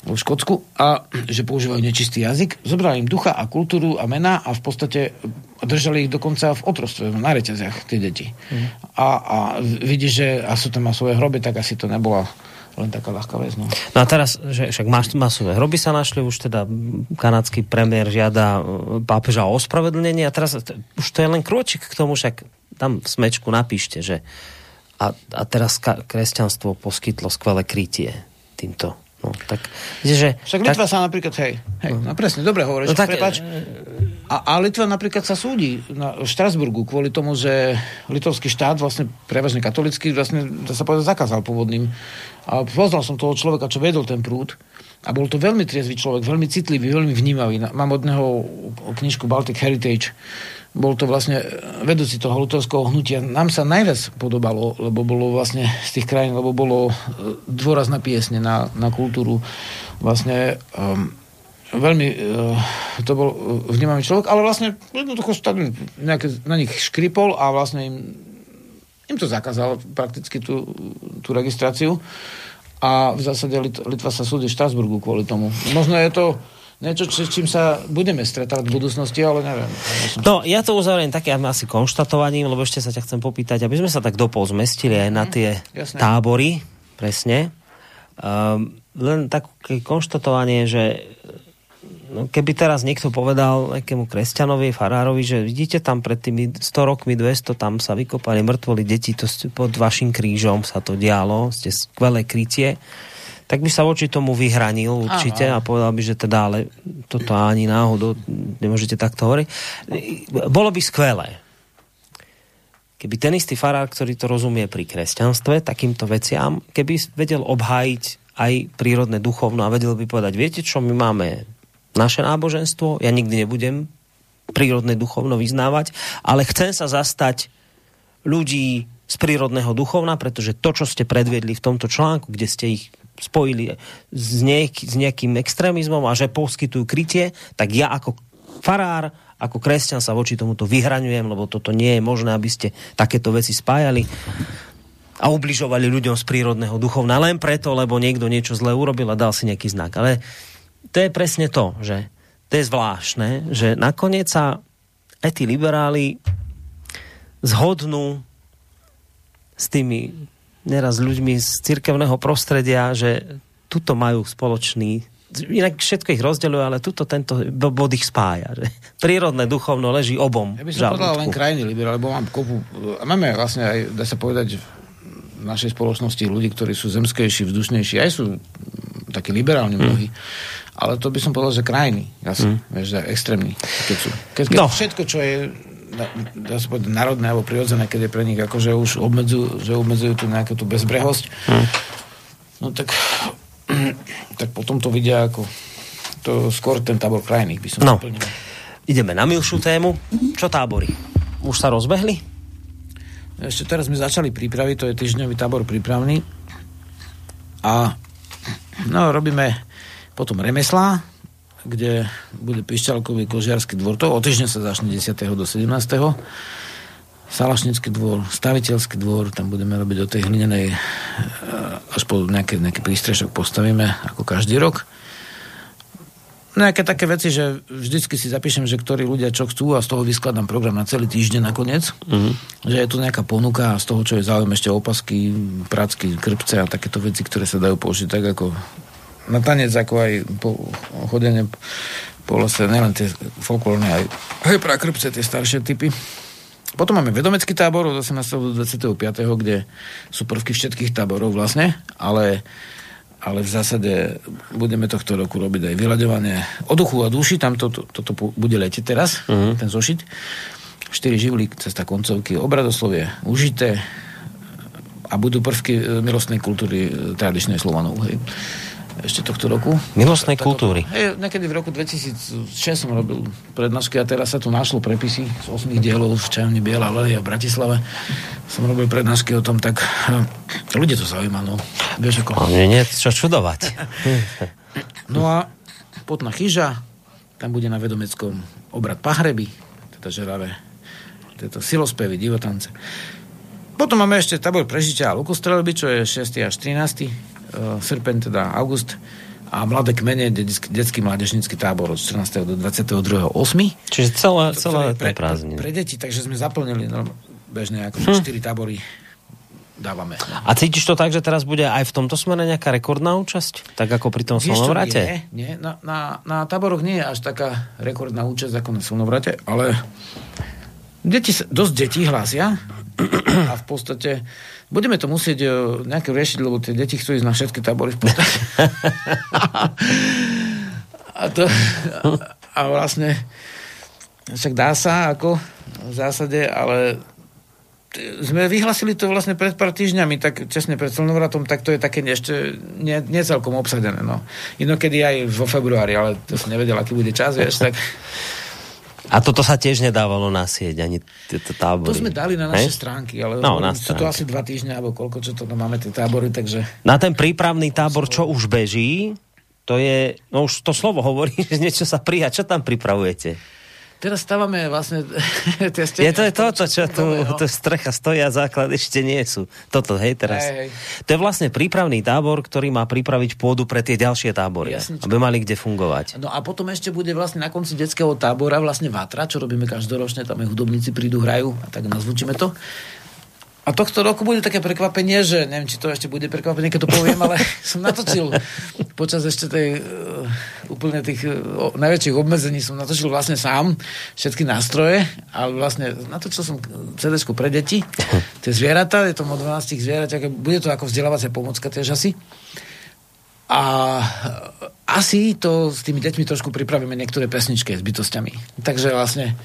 v Škótsku, a že používajú nečistý jazyk. Zobrali im ducha a kultúru a mená a v podstate držali ich dokonca v otrostve, na reťaziach, tie deti. Mm. A, a vidíš, že a sú tam masové hroby, tak asi to nebola len taká ľahká vec. No. no a teraz, že však masové hroby sa našli, už teda kanadský premiér žiada e, pápeža o ospravedlnenie a teraz už to je len krôčik k tomu, však tam v smečku napíšte, že a, a teraz kresťanstvo poskytlo skvelé krytie týmto. No, tak, že, Však Litva tak, sa napríklad, hej, hej no, no presne, dobre hovoríš, no, tak, prepáč. A, a Litva napríklad sa súdi na Štrasburgu kvôli tomu, že litovský štát, vlastne prevažne katolický, vlastne, dá sa povedať, zakázal pôvodným. A poznal som toho človeka, čo vedol ten prúd. A bol to veľmi triezvy človek, veľmi citlivý, veľmi vnímavý. Mám od neho knižku Baltic Heritage, bol to vlastne vedúci toho lutovského hnutia. Nám sa najviac podobalo, lebo bolo vlastne z tých krajín, lebo bolo e, dôraz na piesne, na, na kultúru. Vlastne um, veľmi uh, to bol vnímavý človek, ale vlastne jednoducho tak nejaké, na nich škripol a vlastne im, im to zakázal prakticky tú, tú registráciu. A v zásade Litva sa súdi v Štrasburgu kvôli tomu. Možno je to niečo, s čím sa budeme stretávať v budúcnosti, ale neviem. No, ja to uzavriem takým asi konštatovaním, lebo ešte sa ťa chcem popýtať, aby sme sa tak dopol zmestili aj na mhm, tie Jasne. tábory, presne. Um, len také konštatovanie, že no, keby teraz niekto povedal nejakému kresťanovi, farárovi, že vidíte tam pred tými 100 rokmi, 200, tam sa vykopali mŕtvoli deti, to pod vašim krížom sa to dialo, ste skvelé krytie tak by sa voči tomu vyhranil určite Aha. a povedal by, že teda ale toto ani náhodou nemôžete takto hovoriť. Bolo by skvelé, keby ten istý farár, ktorý to rozumie pri kresťanstve, takýmto veciam, keby vedel obhájiť aj prírodné duchovno a vedel by povedať, viete čo, my máme naše náboženstvo, ja nikdy nebudem prírodné duchovno vyznávať, ale chcem sa zastať ľudí z prírodného duchovna, pretože to, čo ste predviedli v tomto článku, kde ste ich spojili s, nejak, s nejakým extrémizmom a že poskytujú krytie, tak ja ako farár, ako kresťan sa voči tomuto vyhraňujem, lebo toto nie je možné, aby ste takéto veci spájali a ubližovali ľuďom z prírodného duchovna len preto, lebo niekto niečo zle urobil a dal si nejaký znak. Ale to je presne to, že to je zvláštne, že nakoniec sa aj tí liberáli zhodnú s tými neraz ľuďmi z cirkevného prostredia, že tuto majú spoločný inak všetko ich rozdeľuje, ale tuto tento bod ich spája. Že prírodné duchovno leží obom. Ja by som povedal len krajiny liberál, lebo mám kopu, a máme vlastne aj, dá sa povedať, v našej spoločnosti ľudí, ktorí sú zemskejší, vzdušnejší, aj sú takí liberálni mm. mnohí. Ale to by som povedal, že krajiny, jasne, mm. vieš, že extrémni, keď sú. Keď, keď no. všetko, čo je dá sa povedať, národné alebo prirodzené, keď je pre nich akože už obmedzujú, že obmedzujú tu nejakú tú bezbrehosť, hmm. no tak, tak potom to vidia ako to skôr ten tábor krajných by som no. Doplnil. Ideme na milšiu tému. Čo tábory? Už sa rozbehli? Ešte teraz sme začali prípravy, to je týždňový tábor prípravný. A no, robíme potom remeslá, kde bude pišťalkový kožiarský dvor. To o týždeň sa začne 10. do 17. Salašnický dvor, staviteľský dvor, tam budeme robiť o tej hlinenej, eh, až po nejaký, nejaký prístrešok postavíme, ako každý rok. Nejaké také veci, že vždycky si zapíšem, že ktorí ľudia čo chcú a z toho vyskladám program na celý týždeň nakoniec. Mm-hmm. Že je tu nejaká ponuka a z toho, čo je záujem ešte opasky, prácky, krpce a takéto veci, ktoré sa dajú použiť tak, ako na tanec, ako aj po chodenie po lese, nielen tie folklórne, aj, aj krpce, tie staršie typy. Potom máme vedomecký tábor od 18. do 25., kde sú prvky všetkých táborov vlastne, ale, ale v zásade budeme tohto roku robiť aj vyľadovanie o duchu a duši, tam toto to, to, to bude letieť teraz, uh-huh. ten zošit. 4 živly, cesta koncovky, obradoslovie užité, a budú prvky e, milostnej kultúry e, tradičnej Slovanov. Hej. Ešte tohto roku. Milostnej kultúry. Hej, niekedy v roku 2006 som robil prednášky a teraz sa tu našlo prepisy z 8 dielov v Čajovni Biela Lelia v Bratislave. Som robil prednášky o tom, tak e, ľudia to zaujíma, no. Vieš ako... No, nie, čo čudovať. no a potná chyža, tam bude na vedomeckom obrad pahreby, teda žeravé, tieto silospevy, divotance. Potom máme ešte tábor prežitia a lukostrelby, čo je 6. až 13. Uh, e, srpen, teda august a mladé kmene, detský, mládežnický tábor od 14. do 22. 8. Čiže celé, celé pre, pre, pre, deti, takže sme zaplnili no, bežne ako hm. 4 tábory dávame. A cítiš to tak, že teraz bude aj v tomto smere nejaká rekordná účasť? Tak ako pri tom slnovrate? Nie, nie. Na, na, na táboroch nie je až taká rekordná účasť ako na slnovrate, ale deti, dosť detí hlásia a v podstate budeme to musieť uh, nejako riešiť, lebo tie deti chcú ísť na všetky tábory v podstate. a, to, a, vlastne však dá sa ako v zásade, ale sme vyhlasili to vlastne pred pár týždňami, tak česne pred slnovratom, tak to je také ešte nie, nie celkom obsadené. No. Inokedy aj vo februári, ale to som nevedel, aký bude čas, vieš, tak a toto sa tiež nedávalo na sieť, ani tieto tábory. To sme dali na naše Hej? stránky, ale no, na stránky. to asi dva týždne, alebo koľko, čo to máme tie tábory, takže... Na ten prípravný tábor, čo už beží, to je, no už to slovo hovorí, že niečo sa prijať. Čo tam pripravujete? Teraz stávame vlastne tie steny. Je to je toto, čo tu, no. to strecha stojí a základ ešte nie sú. Toto, hej, teraz. Hej, hej. To je vlastne prípravný tábor, ktorý má pripraviť pôdu pre tie ďalšie tábory, Jasnička. aby mali kde fungovať. No a potom ešte bude vlastne na konci detského tábora vlastne Vatra, čo robíme každoročne, tam aj hudobníci prídu, hrajú a tak nazvučíme to. A tohto roku bude také prekvapenie, že neviem, či to ešte bude prekvapenie, keď to poviem, ale som natočil počas ešte tej uh, úplne tých uh, najväčších obmedzení som natočil vlastne sám všetky nástroje, ale vlastne natočil som cd pre deti, tie zvieratá, je to o 12 zvierat, bude to ako vzdelávacia pomocka tiež asi. A asi to s tými deťmi trošku pripravíme niektoré pesničky s bytostiami. Takže vlastne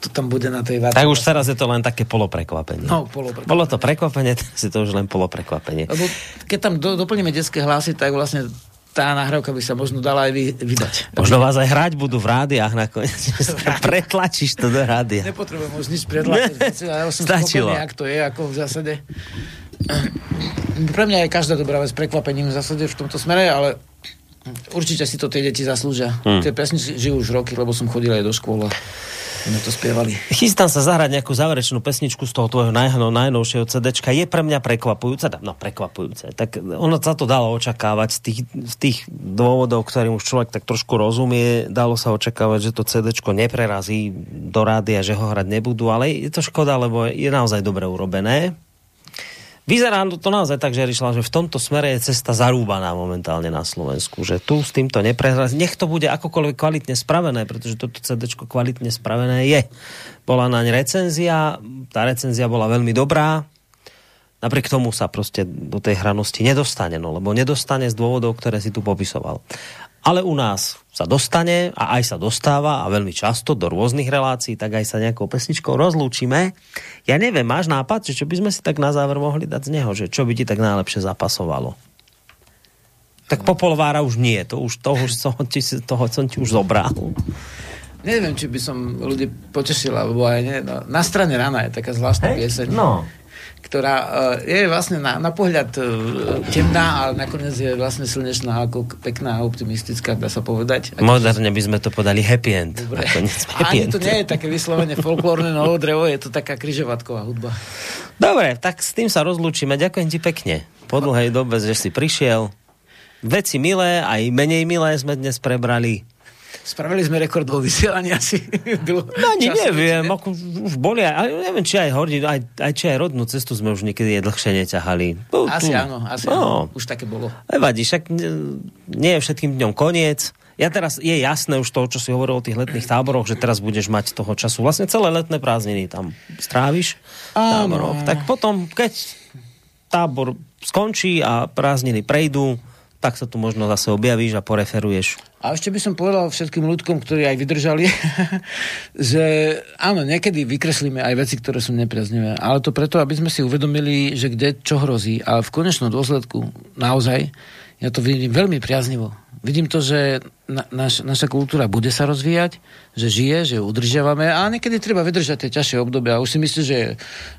to tam bude na tej vate. Tak už teraz je to len také poloprekvapenie. No, poloprekvapenie. Bolo to prekvapenie, teraz je to už len poloprekvapenie. Lebo keď tam do, doplníme detské hlasy, tak vlastne tá nahrávka by sa možno dala aj vy, vydať. Možno vás aj hrať budú v rádiách nakoniec. Pretlačíš to do rádia. Nepotrebujem už nič pretlačiť. Ja som Stačilo. ak to je, ako v zásade. Pre mňa je každá dobrá vec prekvapením v zásade v tomto smere, ale určite si to tie deti zaslúžia. Hmm. Tie pesničky žijú už roky, lebo som chodil aj do škôl sme to spievali. Chystám sa zahrať nejakú záverečnú pesničku z toho tvojho najhno, najnovšieho CD. Je pre mňa prekvapujúce, no prekvapujúce. Tak ono sa to dalo očakávať z tých, z tých dôvodov, ktorým už človek tak trošku rozumie. Dalo sa očakávať, že to CD neprerazí do rádia, že ho hrať nebudú, ale je to škoda, lebo je naozaj dobre urobené. Vyzerá to naozaj tak, že rišla, že v tomto smere je cesta zarúbaná momentálne na Slovensku. Že tu s týmto neprehrazí. Nech to bude akokoľvek kvalitne spravené, pretože toto CD kvalitne spravené je. Bola naň recenzia, tá recenzia bola veľmi dobrá, napriek tomu sa proste do tej hranosti nedostane, no, lebo nedostane z dôvodov, ktoré si tu popisoval ale u nás sa dostane a aj sa dostáva a veľmi často do rôznych relácií, tak aj sa nejakou pesničkou rozlúčime. Ja neviem, máš nápad, že čo by sme si tak na záver mohli dať z neho, že čo by ti tak najlepšie zapasovalo? Tak Popolvára už nie, to už, to už som, ti, toho som ti už zobral. Neviem, či by som ľudí potešil, alebo aj nie. No, na strane rana je taká zvláštna hey, pieseň. No ktorá eh, je vlastne na, na pohľad eh, temná, ale nakoniec je vlastne slnečná, ako pekná a optimistická, dá sa povedať. Moderne by sme to podali happy end. Dobre. happy Ani end. to nie je také vyslovene folklórne novo drevo, je to taká kryžovatková hudba. Dobre, tak s tým sa rozlúčime. Ďakujem ti pekne. Po dlhej dobe, že si prišiel. Veci milé, aj menej milé sme dnes prebrali. Spravili sme rekord vo vysielaní asi. no ani neviem, ako už boli, aj, neviem, či aj hodinu, aj, aj či aj rodnú cestu sme už niekedy dlhšie neťahali. Asi áno, asi no. áno, už také bolo. Nevadí, však nie je všetkým dňom koniec. Ja teraz, je jasné už to, čo si hovoril o tých letných táboroch, že teraz budeš mať toho času. Vlastne celé letné prázdniny tam stráviš. Táboroch. Tak potom, keď tábor skončí a prázdniny prejdú, tak sa tu možno zase objavíš a poreferuješ. A ešte by som povedal všetkým ľudkom, ktorí aj vydržali, že áno, niekedy vykreslíme aj veci, ktoré sú nepriaznivé, ale to preto, aby sme si uvedomili, že kde čo hrozí, ale v konečnom dôsledku naozaj ja to vidím veľmi priaznivo vidím to, že na, naš, naša kultúra bude sa rozvíjať, že žije, že ju udržiavame a niekedy treba vydržať tie ťažšie obdobia. Už si myslíš, že,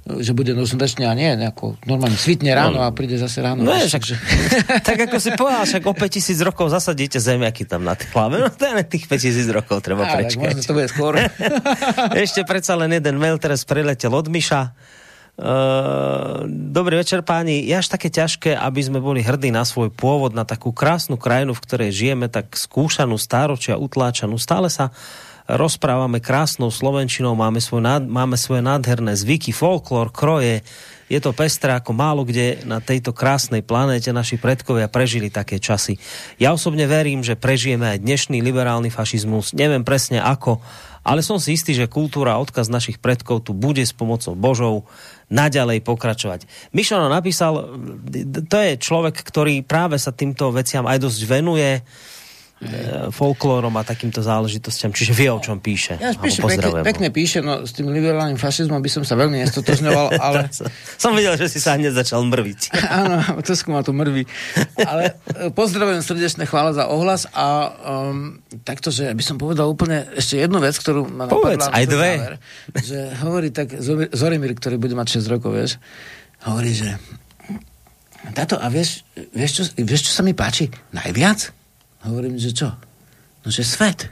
že bude nočnodačne a nie, nejako normálne svitne ráno no, a príde zase ráno. No, však, že... tak ako si povedal, však o 5000 rokov zasadíte zemiaky tam na hlave. No to je tých 5000 rokov treba a, prečkať. Tak to bude skôr. Ešte predsa len jeden mail teraz priletel od Miša dobrý večer páni. Je až také ťažké, aby sme boli hrdí na svoj pôvod, na takú krásnu krajinu, v ktorej žijeme, tak skúšanú, stáročia, utláčanú. Stále sa rozprávame krásnou slovenčinou, máme, svoj, máme svoje nádherné zvyky, folklór, kroje. Je to pestré ako málo kde na tejto krásnej planéte naši predkovia prežili také časy. Ja osobne verím, že prežijeme aj dnešný liberálny fašizmus. Neviem presne ako, ale som si istý, že kultúra a odkaz našich predkov tu bude s pomocou Božou naďalej pokračovať. Mišano napísal, to je človek, ktorý práve sa týmto veciam aj dosť venuje, folklórom a takýmto záležitostiam, čiže vie, o čom píše. Ja píše, pekne, pekne píše, no s tým liberálnym fašizmom by som sa veľmi nestotožňoval, ale... som videl, že si sa hneď začal mrviť. Áno, to ma tu mrví. Ale e, pozdravujem srdečne, chvála za ohlas a um, takto, že by som povedal úplne ešte jednu vec, ktorú ma napadla. Povedz, aj dve. Záver, že hovorí tak Zorimir, ktorý bude mať 6 rokov, vieš, hovorí, že táto, a vieš, vieš, čo, vieš, čo sa mi páči? Najviac? Hovorím, že čo? No, že svet.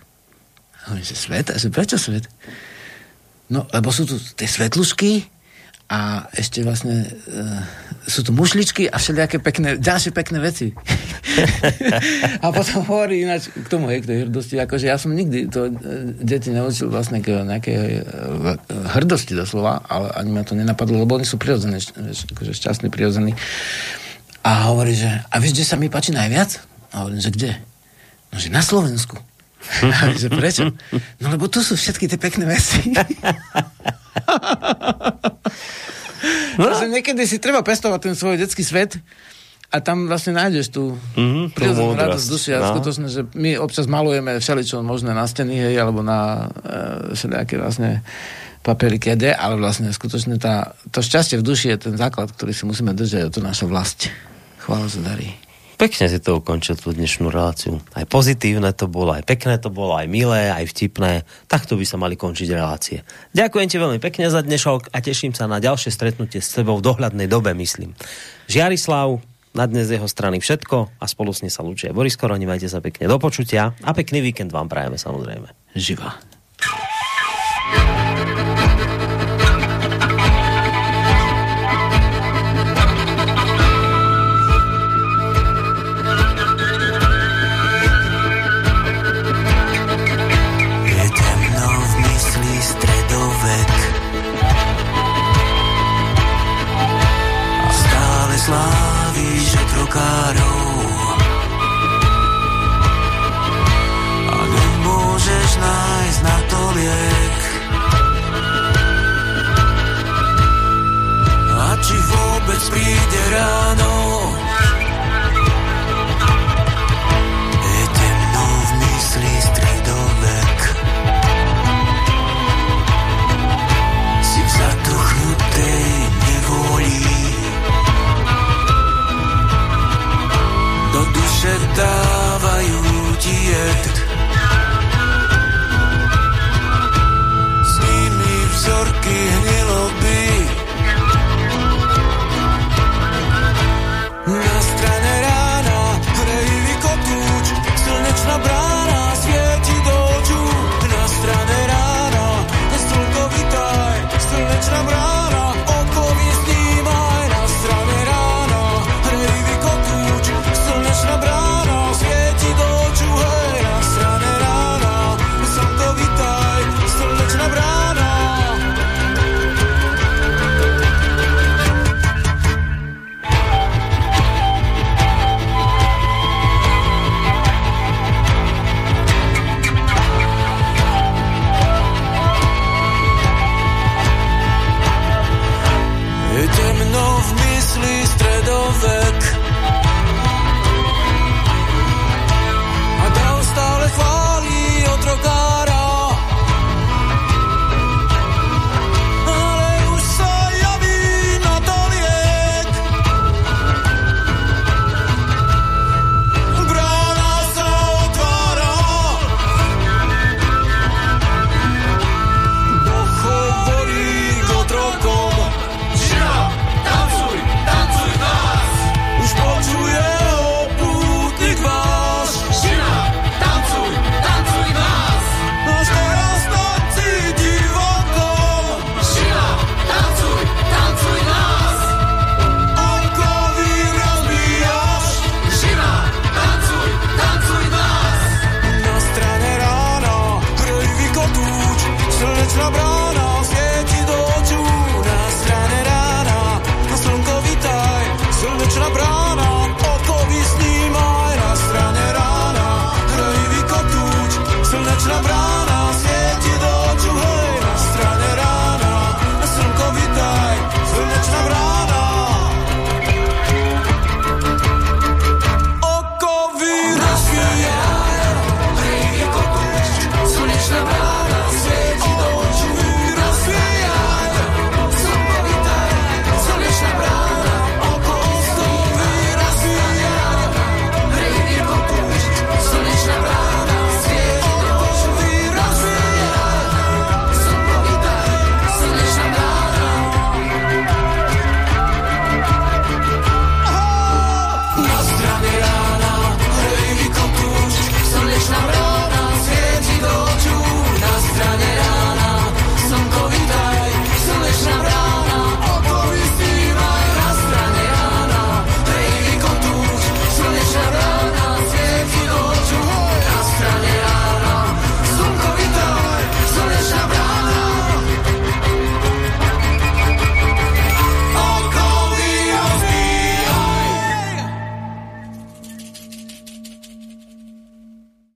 Hovorím, že svet? A že prečo svet? No, lebo sú tu tie svetlušky a ešte vlastne e, sú tu mušličky a všelijaké pekné, ďalšie pekné veci. a potom hovorí ináč k tomu, hej, k tej hrdosti, akože ja som nikdy to e, deti naučil vlastne k nejakej e, hrdosti doslova, ale ani ma to nenapadlo, lebo oni sú prirodzené, akože šťastní, prirodzení. A hovorí, že a vieš, kde sa mi páči najviac? A hovorím, že kde? No, že na Slovensku. A že prečo? No lebo tu sú všetky tie pekné veci. no. že niekedy si treba pestovať ten svoj detský svet a tam vlastne nájdeš tú mm-hmm, prirodzenú radosť duši. A no. skutočne, že my občas malujeme všeličo možné na steny, hej, alebo na e, všelijaké vlastne papieriky ale vlastne skutočne tá, to šťastie v duši je ten základ, ktorý si musíme držať, a to naša vlast. Chvála za darí. Pekne si to ukončil tú dnešnú reláciu. Aj pozitívne to bolo, aj pekné to bolo, aj milé, aj vtipné. Takto by sa mali končiť relácie. Ďakujem ti veľmi pekne za dnešok a teším sa na ďalšie stretnutie s tebou v dohľadnej dobe, myslím. Žiarislav, na dnes z jeho strany všetko a spolu s sa lúčia Boris Koroni, majte sa pekne do počutia a pekný víkend vám prajeme samozrejme. Živa. liek. A či vôbec príde ráno,